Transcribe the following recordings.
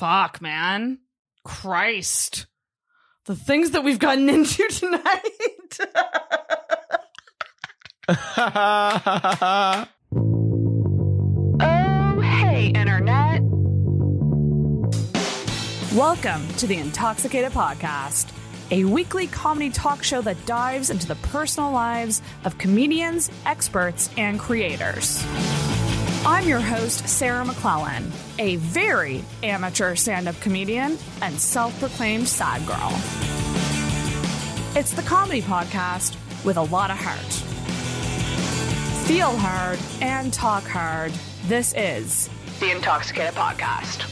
Fuck, man. Christ. The things that we've gotten into tonight. oh, hey, Internet. Welcome to the Intoxicated Podcast, a weekly comedy talk show that dives into the personal lives of comedians, experts, and creators. I'm your host, Sarah McClellan, a very amateur stand up comedian and self proclaimed sad girl. It's the comedy podcast with a lot of heart. Feel hard and talk hard. This is the Intoxicated Podcast.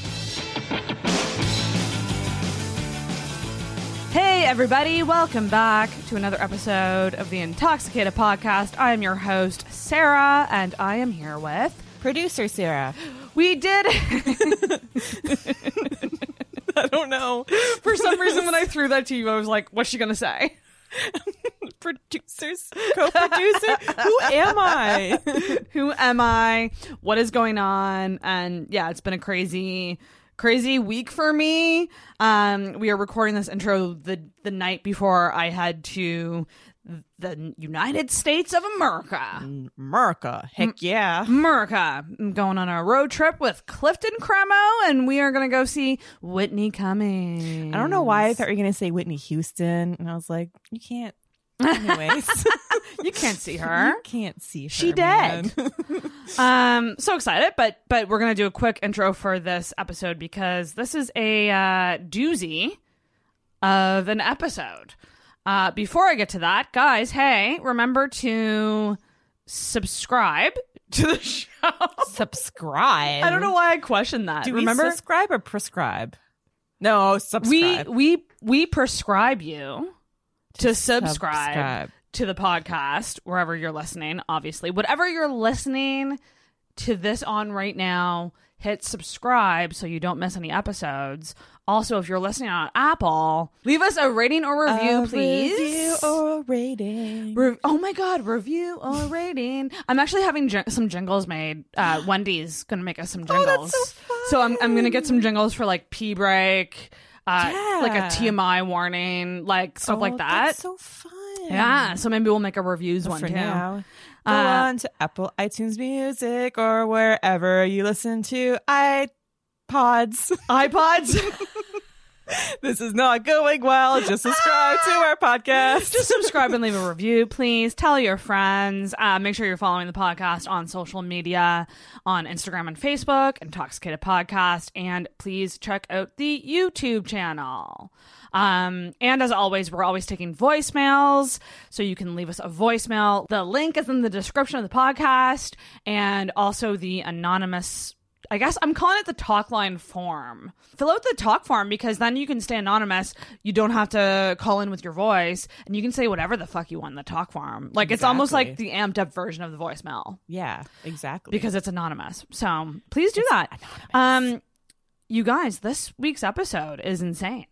Hey, everybody, welcome back to another episode of the Intoxicated Podcast. I am your host, Sarah, and I am here with Producer Sarah. We did. I don't know. For some reason, when I threw that to you, I was like, what's she going to say? Producers, co-producer. Who am I? Who am I? What is going on? And yeah, it's been a crazy, crazy week for me. Um, we are recording this intro the the night before I had to the United States of America. America. Heck yeah. America. I'm going on a road trip with Clifton Cremo, and we are going to go see Whitney Cummings. I don't know why I thought you were going to say Whitney Houston, and I was like, you can't. Anyways, you can't see her. You can't see her. She dead. um, so excited, but but we're gonna do a quick intro for this episode because this is a uh, doozy of an episode. Uh, before I get to that, guys, hey, remember to subscribe to the show. subscribe. I don't know why I questioned that. Do remember we subscribe or prescribe? No, subscribe. We we we prescribe you to subscribe, subscribe. to the podcast wherever you're listening. Obviously, whatever you're listening to this on right now, hit subscribe so you don't miss any episodes. Also, if you're listening on Apple, leave us a rating or review, A please. Review or rating. Re- oh my god, review or rating. I'm actually having jing- some jingles made. Uh, Wendy's gonna make us some jingles. Oh, that's so So I'm I'm gonna get some jingles for like pee break, uh, Yeah. like a TMI warning, like stuff Oh, like that. That's so fun. yeah. So maybe we'll make a reviews one For too. now, go Uh, on to Apple iTunes Music or wherever you listen to iPods. iPods. this is not going well. Just subscribe to our podcast. Just subscribe and leave a review, please. Tell your friends. Uh, make sure you're following the podcast on social media, on Instagram and Facebook, Intoxicated Podcast, and please check out the YouTube channel. Um, and as always, we're always taking voicemails, so you can leave us a voicemail. The link is in the description of the podcast, and also the anonymous I guess I'm calling it the talk line form. Fill out the talk form because then you can stay anonymous. You don't have to call in with your voice and you can say whatever the fuck you want in the talk form. Like it's almost like the amped up version of the voicemail yeah, exactly. because it's anonymous. So please do that. Um, you guys, this week's episode is insane.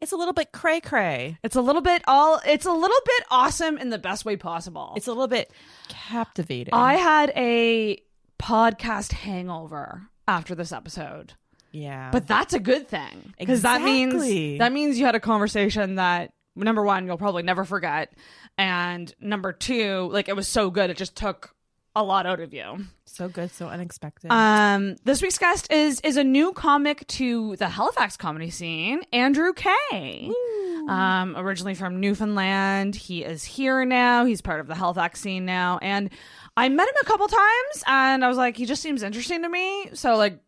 it's a little bit cray cray. It's a little bit all, it's a little bit awesome in the best way possible. It's a little bit captivating. I had a podcast hangover after this episode. yeah, But that's a good thing because that means that means you had a conversation that number one you'll probably never forget, and number two, like it was so good it just took a lot out of you. so good, so unexpected. Um, this week's guest is is a new comic to the Halifax comedy scene, Andrew Kay. Um, originally from Newfoundland, he is here now. He's part of the Halifax scene now, and I met him a couple times, and I was like, he just seems interesting to me. So like,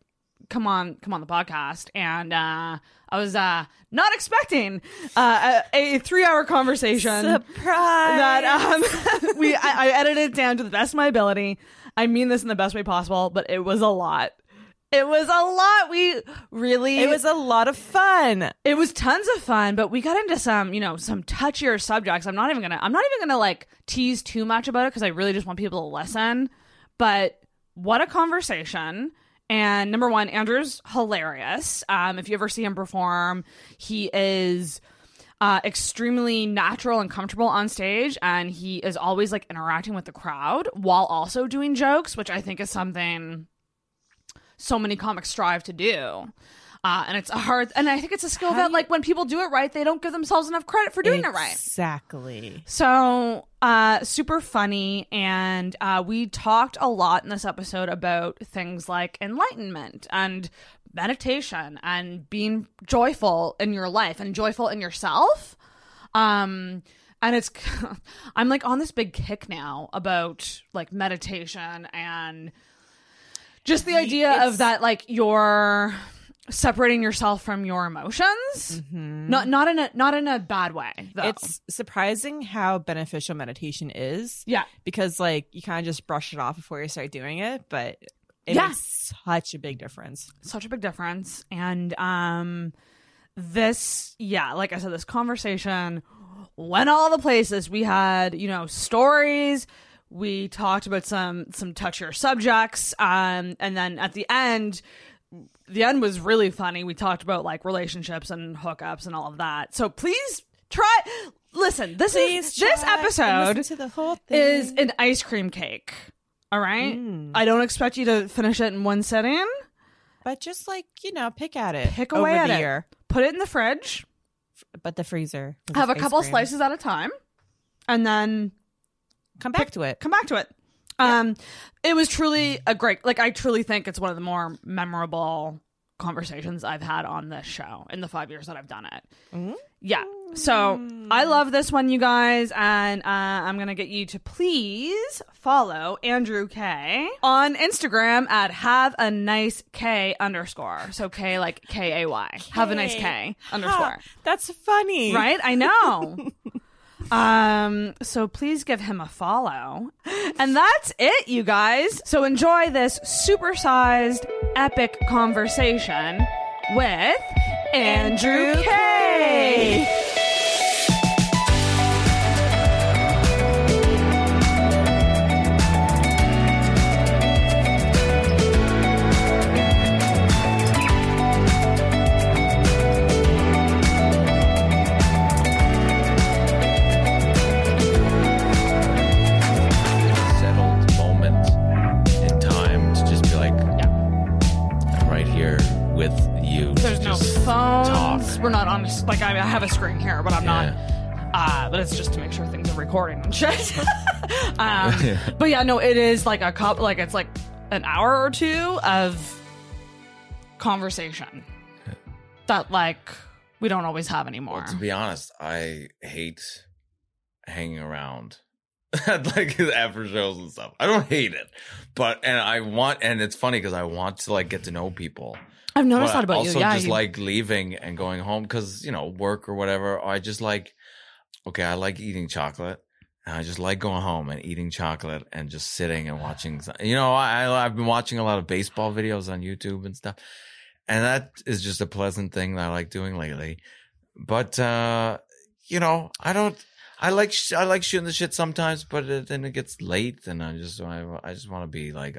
come on, come on the podcast, and uh, I was uh not expecting uh, a, a three hour conversation Surprise! that um we I, I edited it down to the best of my ability. I mean this in the best way possible, but it was a lot. It was a lot. We really it was a lot of fun. it was tons of fun, but we got into some, you know, some touchier subjects. I'm not even gonna I'm not even gonna like tease too much about it because I really just want people to listen. But what a conversation. And number one, Andrew's hilarious. Um, if you ever see him perform, he is uh, extremely natural and comfortable on stage, and he is always like interacting with the crowd while also doing jokes, which I think is something so many comics strive to do. Uh, and it's a hard, and I think it's a skill How that, like, when people do it right, they don't give themselves enough credit for doing it right. Exactly. So, uh, super funny. And uh, we talked a lot in this episode about things like enlightenment and meditation and being joyful in your life and joyful in yourself. Um, and it's, I'm like on this big kick now about like meditation and just the idea of that, like, you're separating yourself from your emotions. Not, not in a, not in a bad way. Though. It's surprising how beneficial meditation is. yeah. Because like you kind of just brush it off before you start doing it, but it Yeah. makes such a big difference. such a big difference and um this yeah like i said this conversation went all the places we had you know stories we talked about some some touchier subjects um and then at the end the end was really funny we talked about like relationships and hookups and all of that so please try listen this is this episode to the whole thing. is an ice cream cake all right Mm. i don't expect you to finish it in one sitting but just like you know, pick at it, Pick away at it. year. put it in the fridge But the freezer have a couple cream. slices at a time and then Come back to it. come back to it. Um it was truly a great like i truly think it's one of the more memorable conversations i've had on this show in the five years that i've done it. Mhm. yeah. So i love this one you guys and uh, i'm gonna get you to please follow andrew Kay on instagram at have a nice k underscore. So k like k-a-y have a nice k. underscore. Ha, that's funny, right? I know. um, so please give him a follow. And that's it, you guys. So enjoy this supersized epic conversation with Andrew K. phones. Talk. We're not on. Like I I have a screen here, but I'm not. Uh, but it's just to make sure things are recording and shit. um, but yeah, no, it is like a cup. Like it's like an hour or two of conversand that like we don't always have anymore. Well, to be honest, I hate hanging around at like after shows and stuff. I don't hate it, but and I want, and it's funny because I want to like get to know people. I've noticed that about also you. Yeah, just you- like leaving and going home because you know work or whatever. I just like okay, I like eating chocolate. And I just like going home and eating chocolate and just sitting and watching. You know, I I've been watching a lot of baseball videos on YouTube and stuff, and that is just a pleasant thing that I like doing lately. But uh, you know, I don't. I like sh- I like shooting the shit sometimes, but it, then it gets late, and I just I, I just want to be like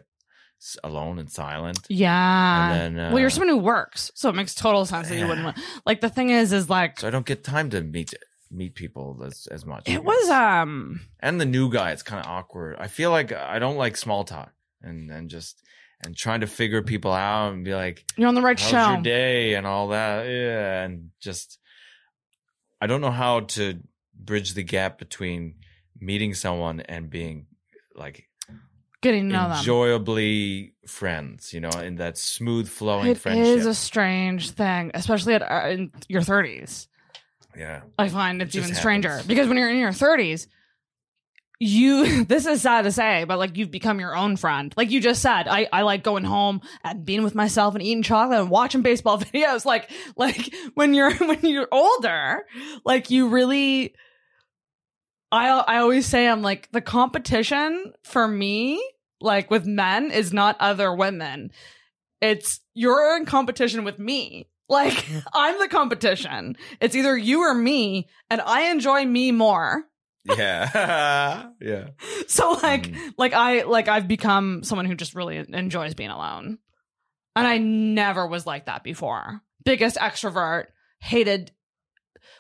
alone and silent. yeah. And then, well, you're uh, someone who works, so it makes total sense that you wouldn't. Want, like the thing is, is like so I don't get time to meet meet people as as much. It was um. and the new guy. It's kind of awkward. I feel like I don't like small talk and and just and trying to figure people out and be like, You're on the right "How's show. your day?" and all that. Yeah, and just I don't know how to bridge the gap between meeting someone and being like Getting to know enjoyably friends. You know, in that smooth flowing It friendship. is a strange thing, especially at uh, in your 30s. yeah. I find it's It just even stranger happens. because when you're in your 30s, you this is sad to say, but like you've become your own friend. Like you just said, I I like going home and being with myself and eating chocolate and watching baseball videos. Like like when you're when you're older, like you really. I I always say I'm like the competition for me, like with men, is not other women. It's you're in competition with me. Like I'm the competition. It's either you or me, and I enjoy me more. Yeah. yeah. So like Mhm. like I like I've become someone who just really enjoys being alone. And I never was like that before. Biggest extrovert, hated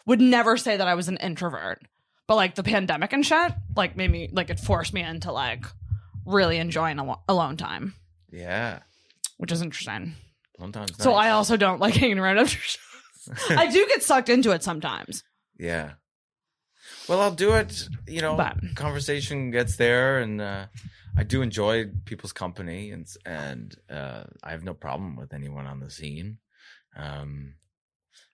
would never say that I was an introvert. But like the pandemic and shit, like made me like it forced me into like really enjoying alo- alone time, Yeah. which is interesting. Sometimes. So nice. I also don't like hanging around after shows. I do get sucked into it sometimes. Yeah. Well, I'll do it. You know, But- conversation gets there, and uh, I do enjoy people's company, and and uh, I have no problem with anyone on the scene. Um,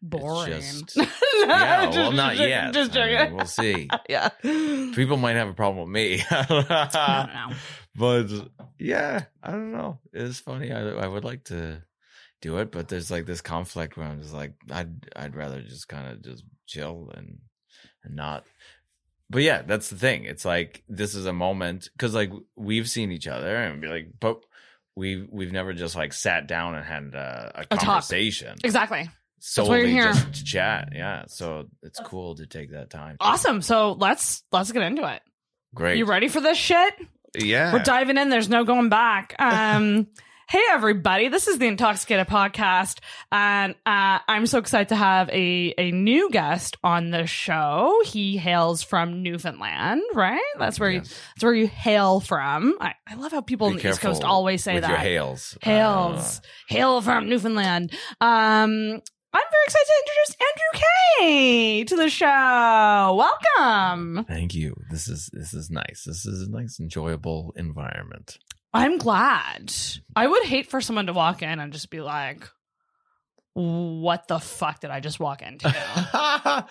Boring. just- yeah, well, not joking, yet. Just I mean, we'll see. yeah. People might have a problem with me, I don't know. But yeah, I don't know. It's funny. I I would like to do it, but there's like this conflict where I'm just like, I'd I'd rather just kind of just chill and and not. But yeah, that's the thing. It's like this is a moment because like we've seen each other and be like, but we we've never just like sat down and had a, a talk. conversation Exactly. why you're solely here. just to chat. Yeah, so it's cool to take that time. Awesome. So let's let's get into it. Great. You ready for this shit? Yeah. We're diving in. There's no going back. Um, hey everybody, this is the Intoxicated Podcast, and uh, I'm so excited to have a a new guest on the show. He hails from Newfoundland, right? That's where you, that's where you hail from. I, I love how people Be on the East Coast always say that. Hails. Hails. Hail from Newfoundland. Um, I'm very excited to introduce Andrew Kay to the show. Welcome. Thank you. This is this is nice. This is a nice, enjoyable environment. I'm glad. I would hate for someone to walk in and just be like, what the fuck did I just walk into?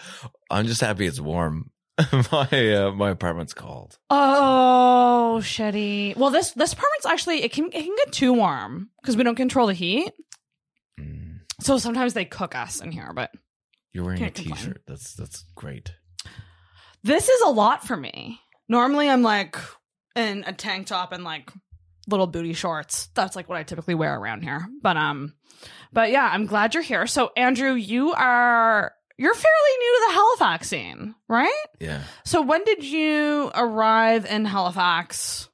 I'm just happy it's warm. my uh, my apartment's cold. oh, shitty. Well, this this apartment's actually it can it can get too warm because we don't control the heat. Mm. So sometimes they cook us in here, but You're wearing a complain. t-shirt. That's that's great. this is a lot for me. Normally, I'm like in a tank top and like little booty shorts. That's like what I typically wear around here. But um, but yeah, I'm glad you're here. So Andrew, you are you're fairly new to the Halifax scene, right? Yeah. So when did you arrive in Halifax?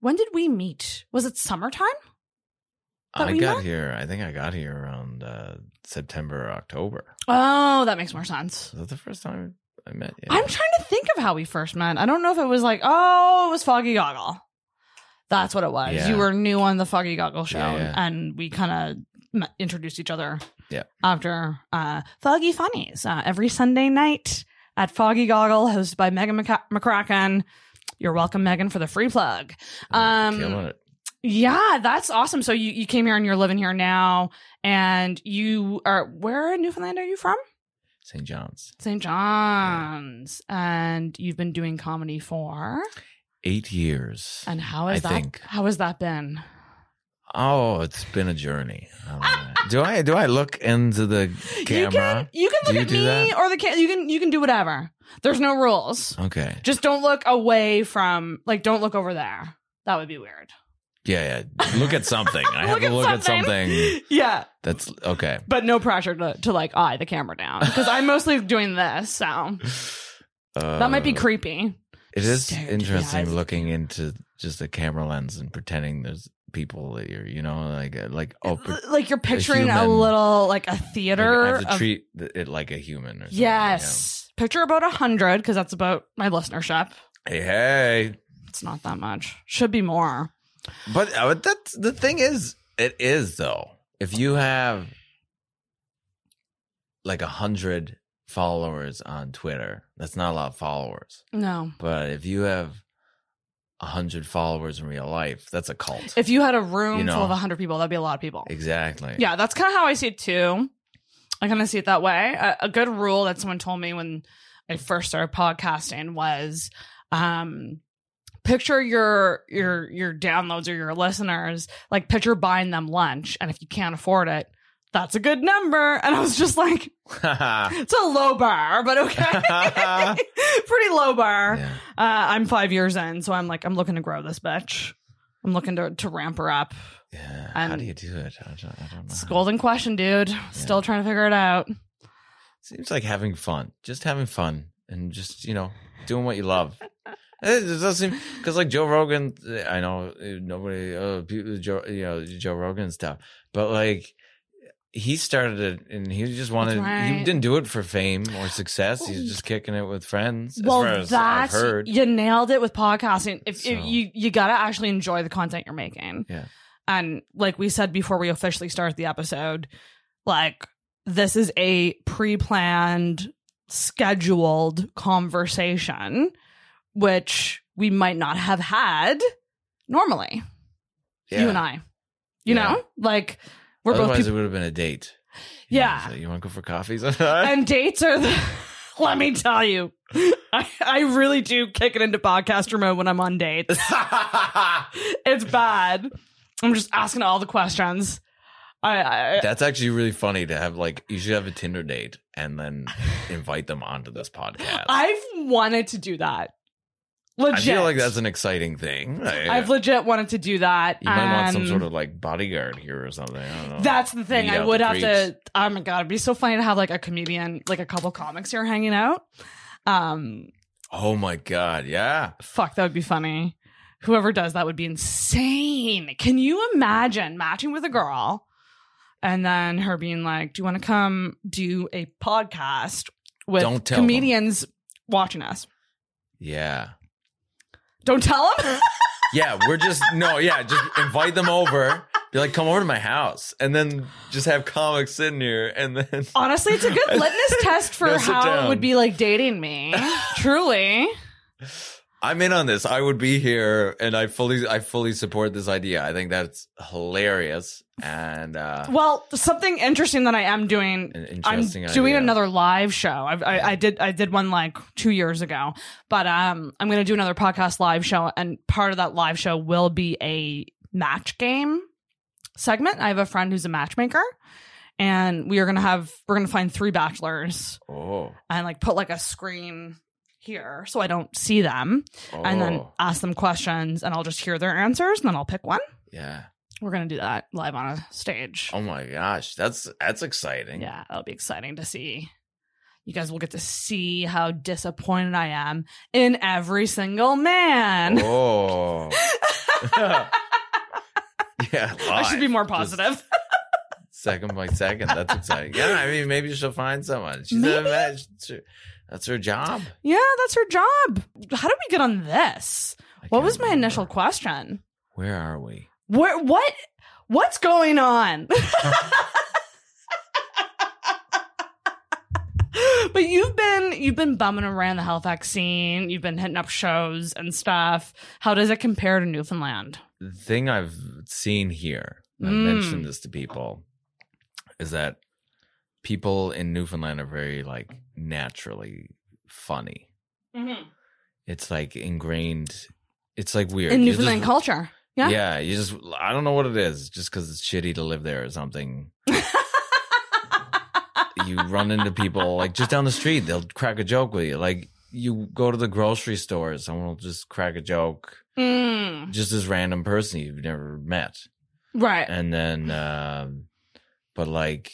When did we meet? Was it summertime? I we got met? here. I think I got here around uh, September or October. Oh, that makes more sense. Is that the first time I met you? I'm trying to think of how we first met. I don't know if it was like, oh, it was Foggy Goggle. That's what it was. Yeah. You were new on the Foggy Goggle show, Yeah, yeah. and we kind of introduced each other. Yeah. After uh, Foggy Funnies uh, every Sunday night at Foggy Goggle, hosted by Megan McCracken. You're welcome, Megan, for the free plug. Um, Killing it. Yeah, that's awesome. So you, you came here and you're living here now, and you are where in Newfoundland are you from? St. John's. St. John's. And you've been doing comedy for Eight years. and how has I that think. how has that been? Oh, it's been a journey. I know. do I do I look into the camera? You can you can look you at me that? or the ca- you can you can do whatever. There's no rules. Okay. Just don't look away from like don't look over there. That would be weird. Yeah, yeah. Look at something. I have to look at something. Yeah, that's okay. but no pressure to to like eye the camera down because I'm mostly doing this, so Uh, that might be creepy. It is Stare into the interesting looking into just a camera lens and pretending there's people that you're, you know, like uh, like oh, like you're picturing a, human. little like a like, theater to of treat it like a human. Or something, Yes. Picture about a hundred because that's about my listenership. Hey, hey. It's not that much. Should be more. But uh, that's the thing is, it is though. If you have like a hundred followers on Twitter, that's not a lot of followers. No. But if you have a hundred followers in real life, that's a cult. If you had a room You know. full of a hundred people, that'd be a lot of people. exactly. Yeah, that's kind of how I see it too. I kind of see it that way. A, a good rule that someone told me when I first started podcasting was, um, picture your your your downloads or your listeners like picture buying them lunch, and if you can't afford it, that's a good number. And I was just like, it's a low bar, but okay, pretty low bar. yeah. Uh, I'm five years in, so I'm like, I'm looking to grow this bitch. I'm looking to to ramp her up. Yeah. How do you do it? I don't, I don't know. It's a golden question, dude. Still trying to figure it out. Seems like having fun. Just having fun and just, you know, doing what you love. It doesn't seem because like Joe Rogan, I know uh, nobody, uh, people, Joe, you know, Joe Rogan stuff, but like he started it and he just wanted, That's he didn't do it for fame or success. He's just kicking it with friends. As well, far as I've that's heard. you nailed it with podcasting. If, if you you gotta actually enjoy the content you're making. Yeah. And like we said before we officially start the episode, like this is a pre planned, scheduled conversation, which we might not have had normally, you and I. You Yeah. know? Like we're both Otherwise, it would have been a date. Yeah. you want to go for coffees? and dates are the let me tell you I, I really do kick it into podcaster mode when i'm on dates it's bad i'm just asking all the questions i, I That's actually really funny to have. Like, you should have a Tinder date and then invite them onto this podcast. i've wanted to do that I feel like that's an exciting thing. Like, i've legit wanted to do that you might want some and sort of like bodyguard here or something. I don't know. that's the thing i out would the have to oh my god it'd be so funny to have like a comedian like a couple comics here hanging out um Oh my god, yeah. Fuck, that would be funny. Whoever does that would be insane. Can you imagine matching with a girl and then her being like, Do you want to come do a podcast with Don't tell them. comedians watching us? Yeah. Don't tell them? Yeah, we're just no, yeah, just invite them over. Be like, come over to my house, and then just have comics sitting here, and then Honestly, it's a good litmus test for how it would be like dating me. Truly. I'm in on this. I would be here, and I fully, I fully support this idea. I think that's hilarious and uh, Well, something interesting that I am doing I'm interesting. doing another live show. I've, I, I did I did one like two years ago, but um, I'm going to do another podcast live show, and part of that live show will be a match game segment. I have a friend who's a matchmaker, and we are going to have we're going to find three bachelors Oh, and like put like a screen here so I don't see them, and then oh, ask them questions, and I'll just hear their answers, and then I'll pick one. yeah. We're going to do that live on a stage. Oh my gosh, that's that's exciting. Yeah, that'll be exciting to see. You guys will get to see how disappointed I am in every single man. Oh. yeah, I should be live. more Just positive. second by second. That's exciting. Yeah, I mean, maybe she'll find someone. She's Maybe. a match. That's her job. yeah, that's her job. How did we get on this? I What was my remember. initial question? Where are we? Where what what's going on? but you've been you've been bumming around the Halifax scene, you've been hitting up shows and stuff. How does it compare to Newfoundland? The thing I've seen here, I've Mm. mentioned this to people, is that people in Newfoundland are very like naturally funny. It's like ingrained. It's like weird. In You Newfoundland just- culture. Yeah. Yeah, you just I don't know what it is, just because it's shitty to live there or something. you run into people like just down the street, they'll crack a joke with you. Like you go to the grocery store, someone will just crack a joke, Mm, just this random person you've never met, right. and then, um, but like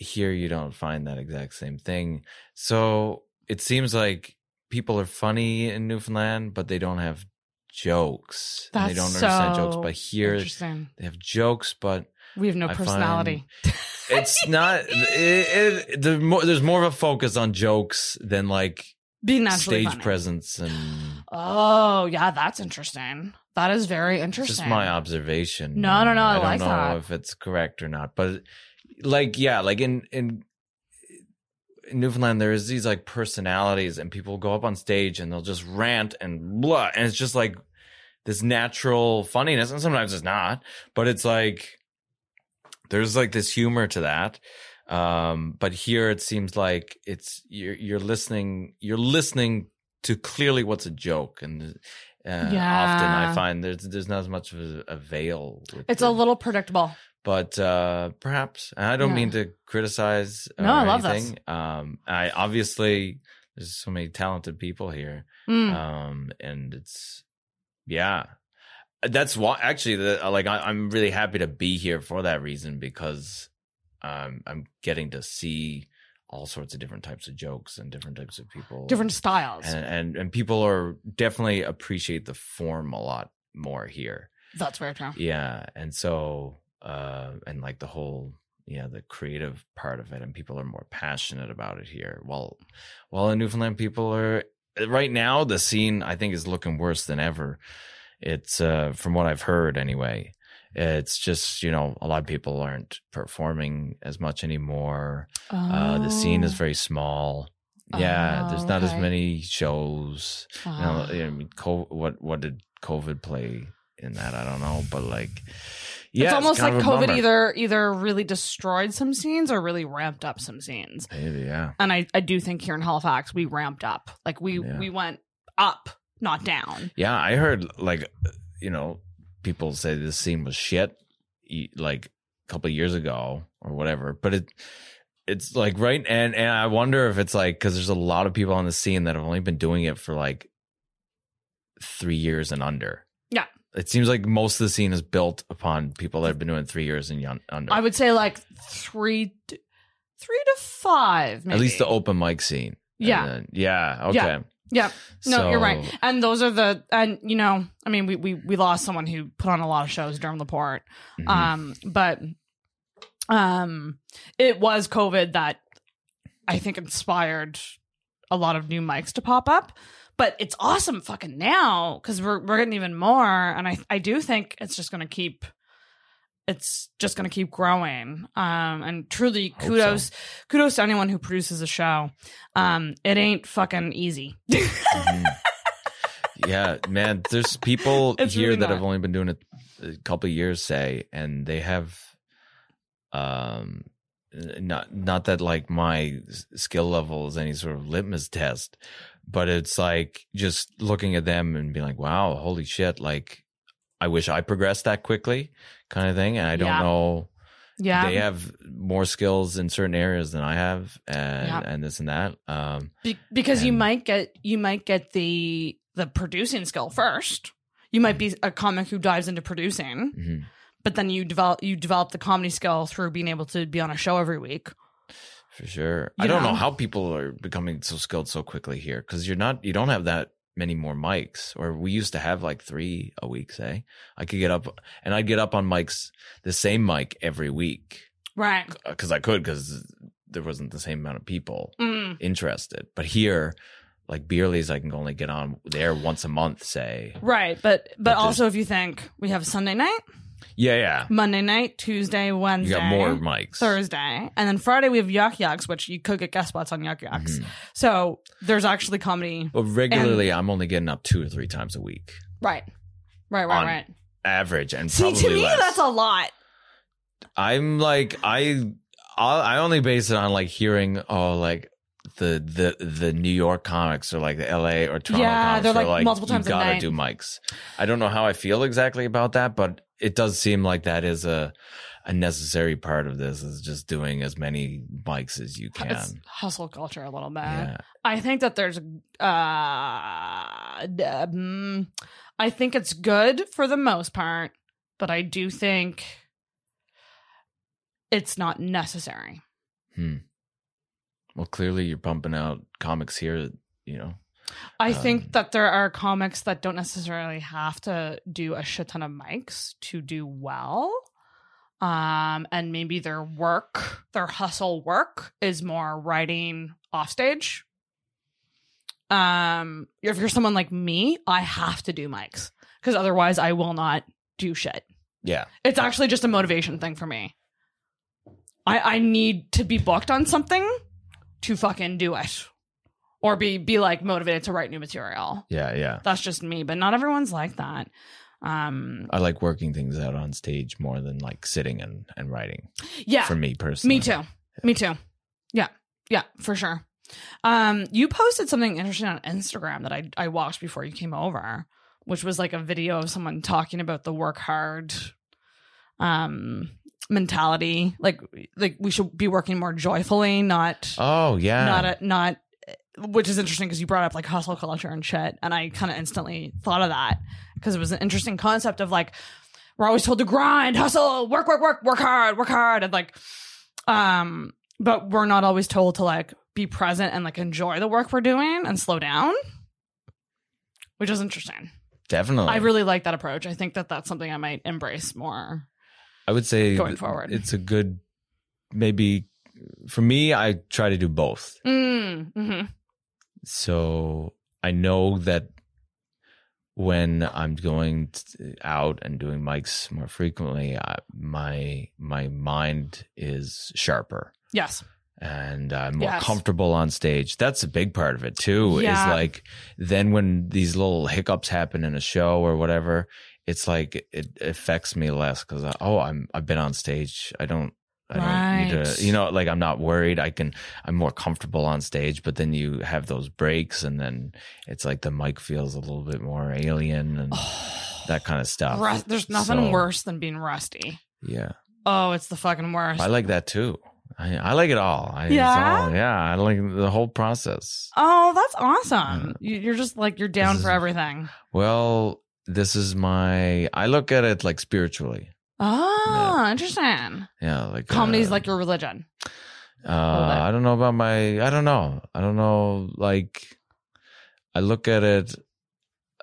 here you don't find that exact same thing. So it seems like people are funny in Newfoundland, but they don't have jokes. and That's they don't understand jokes. But here Interesting. they have jokes, but We have no I personality. it's not. It, it, the more, there's more of a focus on jokes than like being stage funny. presence, and Oh, yeah, that's interesting. That is very interesting. just my observation. No, no, no, I I don't know that. if it's correct or not, but like, yeah, like in in. In Newfoundland, there's these like personalities, and people go up on stage and they'll just rant and blah, and it's just like this natural funniness, and sometimes it's not, but it's like there's like this humor to that. Um, but here it seems like it's you're you're listening you're listening to clearly what's a joke, and uh, often I find there's there's not as much of a, a veil. It's the- a little predictable. But uh perhaps and i don't Yeah. mean to criticize No, I love this. anything um i obviously there's so many talented people here Mm. um and it's yeah that's why actually the, like I, i'm really happy to be here for that reason because um i'm getting to see all sorts of different types of jokes and different types of people Different styles. and and, and people are definitely appreciate the form a lot more here That's very true. yeah and so uh and like the whole yeah the creative part of it and people are more passionate about it here while while in newfoundland people are right now the scene i think is looking worse than ever it's uh from what i've heard anyway It's just you know a lot of people aren't performing as much anymore. Uh, the scene is Oh. very small. Yeah, there's Oh, not as many shows. You know. I mean, what what did COVID play in that? I don't know, but like, yeah, it's almost like COVID either either really destroyed some scenes or really ramped up some scenes. Maybe, yeah. And I, I do think here in Halifax we ramped up. Like we Yeah. we went up, not down. Yeah, I heard like you know people say this scene was shit like a couple of years ago or whatever, but it it's like right and and I wonder if it's like because there's a lot of people on the scene that have only been doing it for like three years and under. It seems like most of the scene is built upon people that have been doing three years and yon- under. I would say like three to, three to five. Maybe. At least the open mic scene. Yeah. Then- yeah. Okay. Yeah. Yeah. No, you're right. And those are the and you know, I mean, we we we lost someone who put on a lot of shows during Laporte. Mhm. Um, but um, it was COVID that I think inspired a lot of new mics to pop up. But it's awesome fucking now because we're we're getting even more, and I I do think it's just gonna keep. It's just going to keep growing. Um, and truly, Hope kudos, kudos to anyone who produces a show. Um, it ain't fucking easy. Mhm. yeah, man. There's people It's here really that not. have only been doing it a couple of years, say, and they have, um, not not that like my skill level is any sort of litmus test, but it's like just looking at them and being like, wow, holy shit, like. I wish I progressed that quickly, kind of thing. And I don't Yeah. know yeah, they have more skills in certain areas than I have, and Yeah. and this and that. Um, Be- because you might get you might get the the producing skill first. You might be a comic who dives into producing, mhm. but then you develop you develop the comedy skill through being able to be on a show every week. For sure. I don't know know? how people are becoming so skilled so quickly here because you're not, you don't have that many more mics. Or we used to have like three a week, say. I could get up and I'd get up on mics, the same mic every week Right. because I could because there wasn't the same amount of people Mm. interested. But here, like Bearly's, I can only get on there once a month, say. Right. But but, But also if you think we have Sunday night, Yeah, yeah. Monday night, Tuesday, You Wednesday, got more mics. Thursday, and then Friday we have Yuk Yuks, which you could get guest spots on Yuk Yuks. Mhm. So there's actually comedy. But regularly, I'm only getting up two or three times a week, Right. Right, right, On right. average, and See, probably to me, less. that's a lot. I'm like I I I only base it on like hearing oh like the the the New York comics or like the L.A. or Toronto Yeah, comics they're, are like, multiple times a you gotta night. do mics. I don't know how I feel exactly about that, but it does seem like that is a a necessary part of this is just doing as many bikes as you can. It's hustle culture a little bit. yeah, I think that there's uh um, I think it's good for the most part, but I do think it's not necessary. Hmm. well, clearly you're pumping out comics here. You know, I Um, think that there are comics that don't necessarily have to do a shit ton of mics to do well. Um, and maybe their work, their hustle work is more writing offstage. Um, if you're someone like me, I have to do mics because otherwise I will not do shit. yeah, It's actually just a motivation thing for me. I I need to be booked on something to fucking do it. Or be be like motivated to write new material. yeah, yeah. That's just me, but not everyone's like that. Um I like working things out on stage more than like sitting and and writing. yeah. For me personally, Me too. Me too. Yeah. Yeah, for sure. Um you posted something interesting on Instagram that I I watched before you came over, which was like a video of someone talking about the work hard um mentality. Like like we should be working more joyfully, not Oh yeah, not a, not which is interesting because you brought up like hustle culture and shit and i kind of instantly thought of that because it was an interesting concept of like we're always told to grind hustle work work work work hard work hard and like um but we're not always told to like be present and like enjoy the work we're doing and slow down which is interesting definitely. i really like that approach i think that that's something i might embrace more I would say Going forward. it's a good maybe for me. I try to do both, mm, hmm so I know that when I'm going out and doing mics more frequently, I, my my mind is sharper Yes. and I'm more Yes. comfortable on stage. That's a big part of it too. Yeah. Is like then when these little hiccups happen in a show or whatever, it's like it affects me less because uh, oh I'm I've been on stage. I don't. I don't need Right. to, you know, like I'm not worried. I can, I'm more comfortable on stage, but then you have those breaks and then it's like the mic feels a little bit more alien and that kind of stuff. Rust, there's nothing So, worse than being rusty. Yeah. Oh, it's the fucking worst. I like that too. I, I like it all. I, Yeah? all- yeah. I like the whole process. oh, that's awesome. You- You're just like you're down This for is- everything. Well, this is my. I look at it like spiritually. Oh, interesting. Yeah, like Comedy's uh, like your religion. Uh. I don't know about my. I don't know. I don't know. Like, I look at it,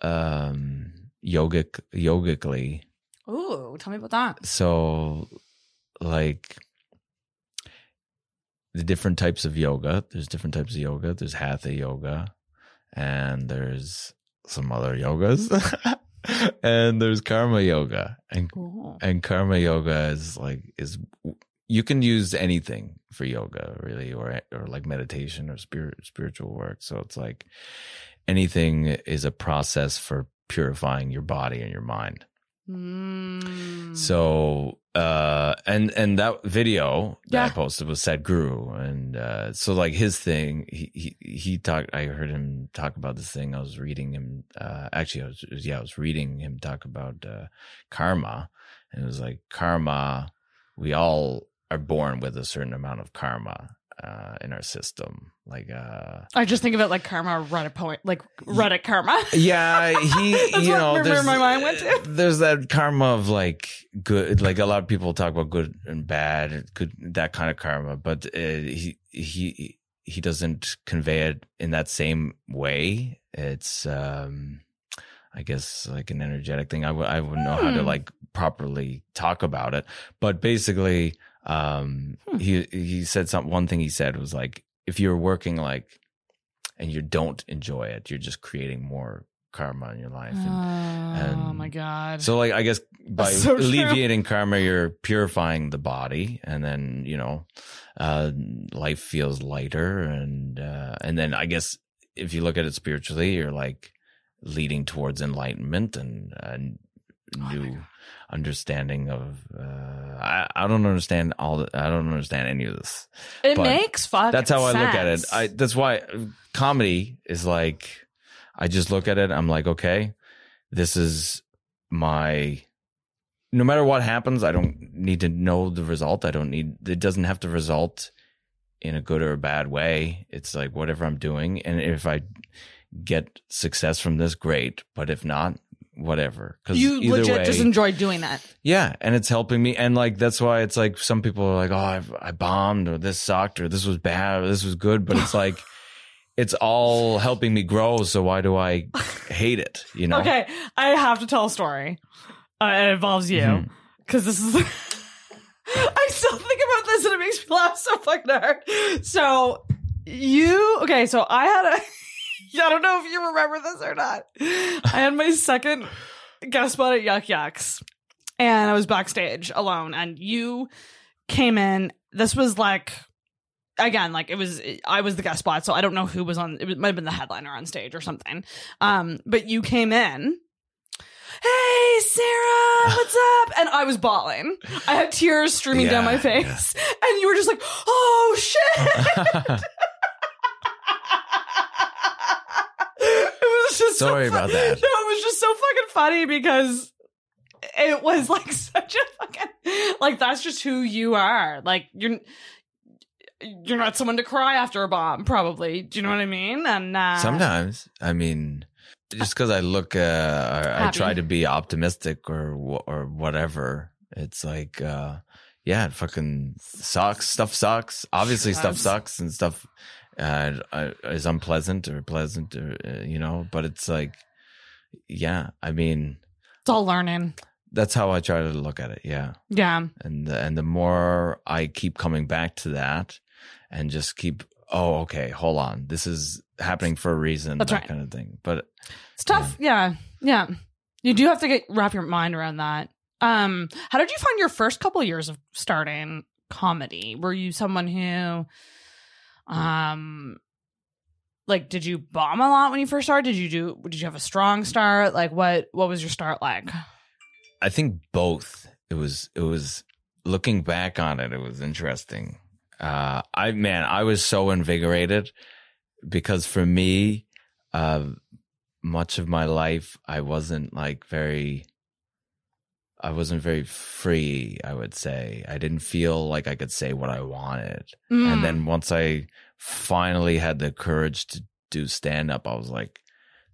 um, yogic, yogically. Ooh, tell me about that. So, like, the different types of yoga. There's different types of yoga. There's hatha yoga, and there's some other yogas, and there's karma yoga, and Ooh. and karma yoga is like is you can use anything for yoga really or or like meditation or spirit spiritual work. So it's like anything is a process for purifying your body and your mind Mm. so uh and and that video that I posted was Sadhguru and uh so like his thing he he he talked I heard him talk about this thing. I was reading him uh actually I was yeah I was reading him talk about uh karma. And it was like karma we all are born with a certain amount of karma uh in our system like uh I just think of it like karma Reddit point, like Reddit karma. yeah he you know where there's, my mind went to. there's that karma of like good like a lot of people talk about good and bad good that kind of karma but uh, he he he doesn't convey it in that same way it's um i guess like an energetic thing i would i wouldn't know how to Hmm. like properly talk about it but basically um Hmm. he he said some one thing he said was like if you're working like and you don't enjoy it you're just creating more karma in your life and oh and my god. so like I guess by so true. alleviating karma, you're purifying the body, and then you know, uh, life feels lighter, and uh, and then I guess if you look at it spiritually, you're like leading towards enlightenment and uh, Oh new God. Understanding of. Uh, I I don't understand all. The, I don't understand any of this. it but makes fuck. That's how I look at it. I that's why comedy is like I just look at it. I'm like, okay, this is my. No matter what happens, I don't need to know the result. I don't need. It doesn't have to result in a good or a bad way. It's like whatever I'm doing, and if I get success from this, great. But if not, whatever. Because you either legit way, just enjoy doing that. yeah, and it's helping me, and like that's why it's like some people are like, "Oh, I've, I bombed," or "This sucked," or "This was bad," or "This was good," but it's like it's all helping me grow. So why do I hate it? You know? Okay, I have to tell a story. Uh, it involves you because this is. I still think about this and it makes me laugh so fucking hard. So you okay? So I had a. I don't know if you remember this or not. I had my second guest spot at Yuk Yuks, and I was backstage alone, and you came in. This was like. Again, like it was, I was the guest spot, so I don't know who was on. It might have been the headliner on stage or something. Um, but you came in, hey Sarah, what's up? And I was bawling. I had tears streaming down my face, and you were just like, oh shit. it was just so Sorry fu- about that. No, it was just so fucking funny because it was like such a fucking like that's just who you are. Like you're you're not someone to cry after a bomb, probably. Do you know what I mean? And uh, Sometimes, I mean, just because I look, uh, or I try to be optimistic or or whatever. It's like, uh, yeah, it fucking sucks. Stuff sucks. Obviously, stuff sucks, and stuff uh, is unpleasant or pleasant, or uh, you know. But it's like, yeah, I mean, it's all learning. that's how I try to look at it. Yeah, Yeah. and the, and the more I keep coming back to that, and just keep oh, okay, hold on, this is happening for a reason, That's that right. kind of thing. But It's tough. Yeah. yeah. You do have to get wrap your mind around that. Um, how did you find your first couple years of starting comedy? Were you someone who um like did you bomb a lot when you first started? Did you do did you have a strong start? Like what what was your start like? I think both. It was it was looking back on it, it was interesting. Uh I man, I was so invigorated because for me, uh much of my life I wasn't like very I wasn't very free, I would say. I didn't feel like I could say what I wanted. Mm. And then once I finally had the courage to do stand up, I was like,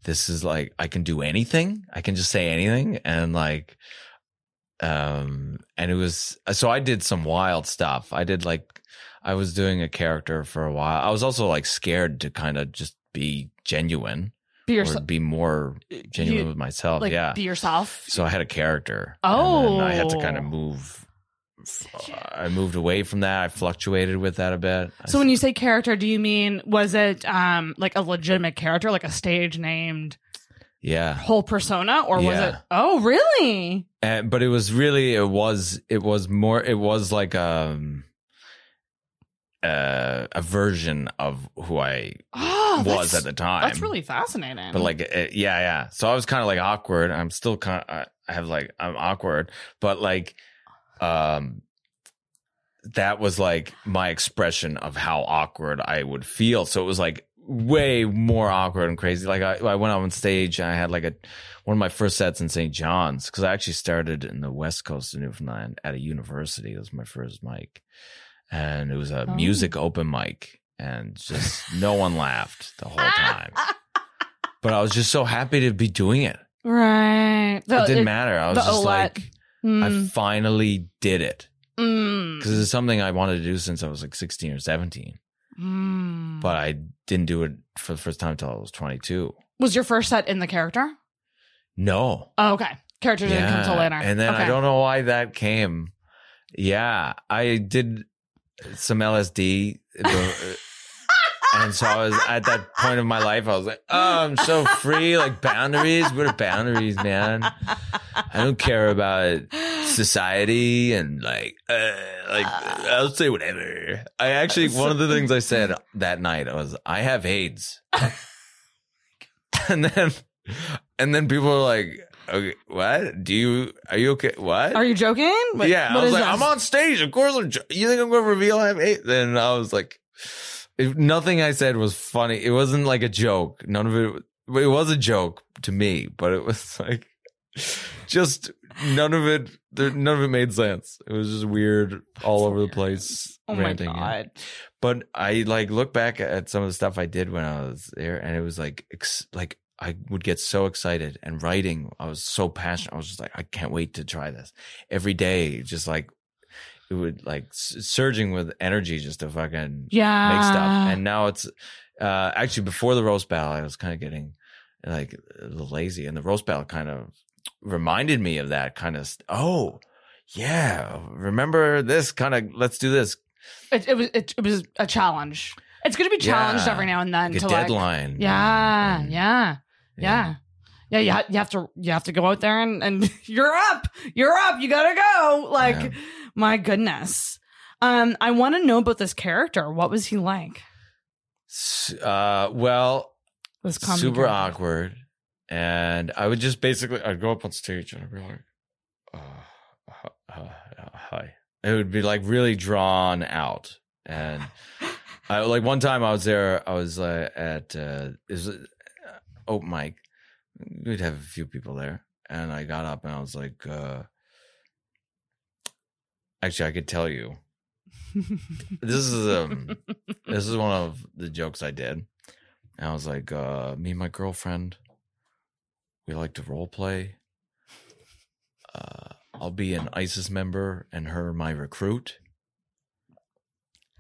this is like, I can do anything. I can just say anything. And like, um, and it was, so I did some wild stuff. I did like, I was doing a character for a while. I was also like scared to kind of just be genuine be yourself be more genuine you- with myself. like yeah. be yourself. So I had a character. Oh. And I had to kind of Oh. move. I moved away from that. I fluctuated with that a bit. I So when you say character, do you mean was it um like a legitimate character, like a stage named yeah, whole persona, or was it? Oh, really? and, but it was really it was it was more it was like um uh, a version of who I Oh, was at the time. That's really fascinating. but like it, yeah yeah. So i was kind of like awkward. I'm still kind of i have like i'm awkward. But like um that was like my expression of how awkward i would feel. So it was like way more awkward and crazy. Like i, I went on stage and i had like a one of my first sets in st john's because i actually started in the west coast of newfoundland at a university. It was my first mic and it was a Oh. music open mic and just no one laughed the whole time but I was just so happy to be doing it. right. The- it didn't it- matter. I was just like, I Mm, finally did it mm, because it's something I wanted to do since I was like 16 or 17, mm. but I didn't do it for the first time until I was 22. was your first set in the character? No. Oh, okay. Character didn't come till later. And then okay. I don't know why that came. Yeah, I did some LSD. And so I was at that point of my life, I was like, oh, I'm so free. Like boundaries. What are boundaries, man? I don't care about society and like, uh, like I'll say whatever. I actually, one of the things I said that night was, I have AIDS. and then, and then people were like, okay, what? Do you, are you okay? What? Are you joking? What- yeah, what I was like, this? I'm on stage. Of course, I'm. Jo- you think I'm going to reveal I have AIDS? Then I was like, if nothing I said was funny. It wasn't like a joke. None of it. It was a joke to me, but it was like just none of it. None of it made sense. It was just weird, all over the place, Oh my ranting. god. But I like look back at some of the stuff I did when I was there, and it was like, ex- like I would get so excited and writing. I was so passionate. I was just like, I can't wait to try this every day. Just like it would like surging with energy just to fucking Yeah. make stuff. And now it's uh actually before the roast battle, I was kind of getting like a little lazy, and the roast battle kind of reminded me of that kind of. St- oh, yeah, remember this kind of? Let's do this. it, it was it, it was a challenge. It's going to be challenged Yeah. every now and then Like to a like deadline. Yeah, And- yeah. Yeah. Yeah, you, ha- you have to you have to go out there and, and you're up. You're up. You got to go. Like Yeah. my goodness. Um I want to know about this character. What was he like? Uh, well, This super character. awkward, and I would just basically I'd go up on stage and I'd be like, uh, uh, uh, "Hi." It would be like really drawn out, and I like one time I was there. I was uh, at uh, is uh, open mic. We'd have a few people there, and I got up and I was like, uh, "Actually, I could tell you." this is um this is one of the jokes I did. And I was like, uh, me and my girlfriend, we like to role play. Uh, I'll be an ISIS member and her my recruit.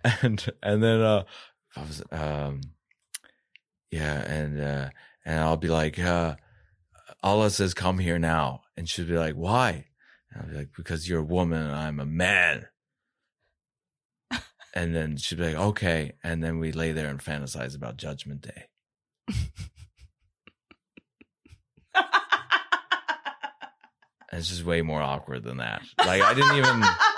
And and then uh I was um yeah, and uh and I'll be like, uh Allah says come here now. And she'll be like, Why? And I'll be like, Because you're a woman and I'm a man. and then she'd be like, "Okay," and then we lay there and fantasize about Judgment Day. And it's just way more awkward than that. Like I didn't even.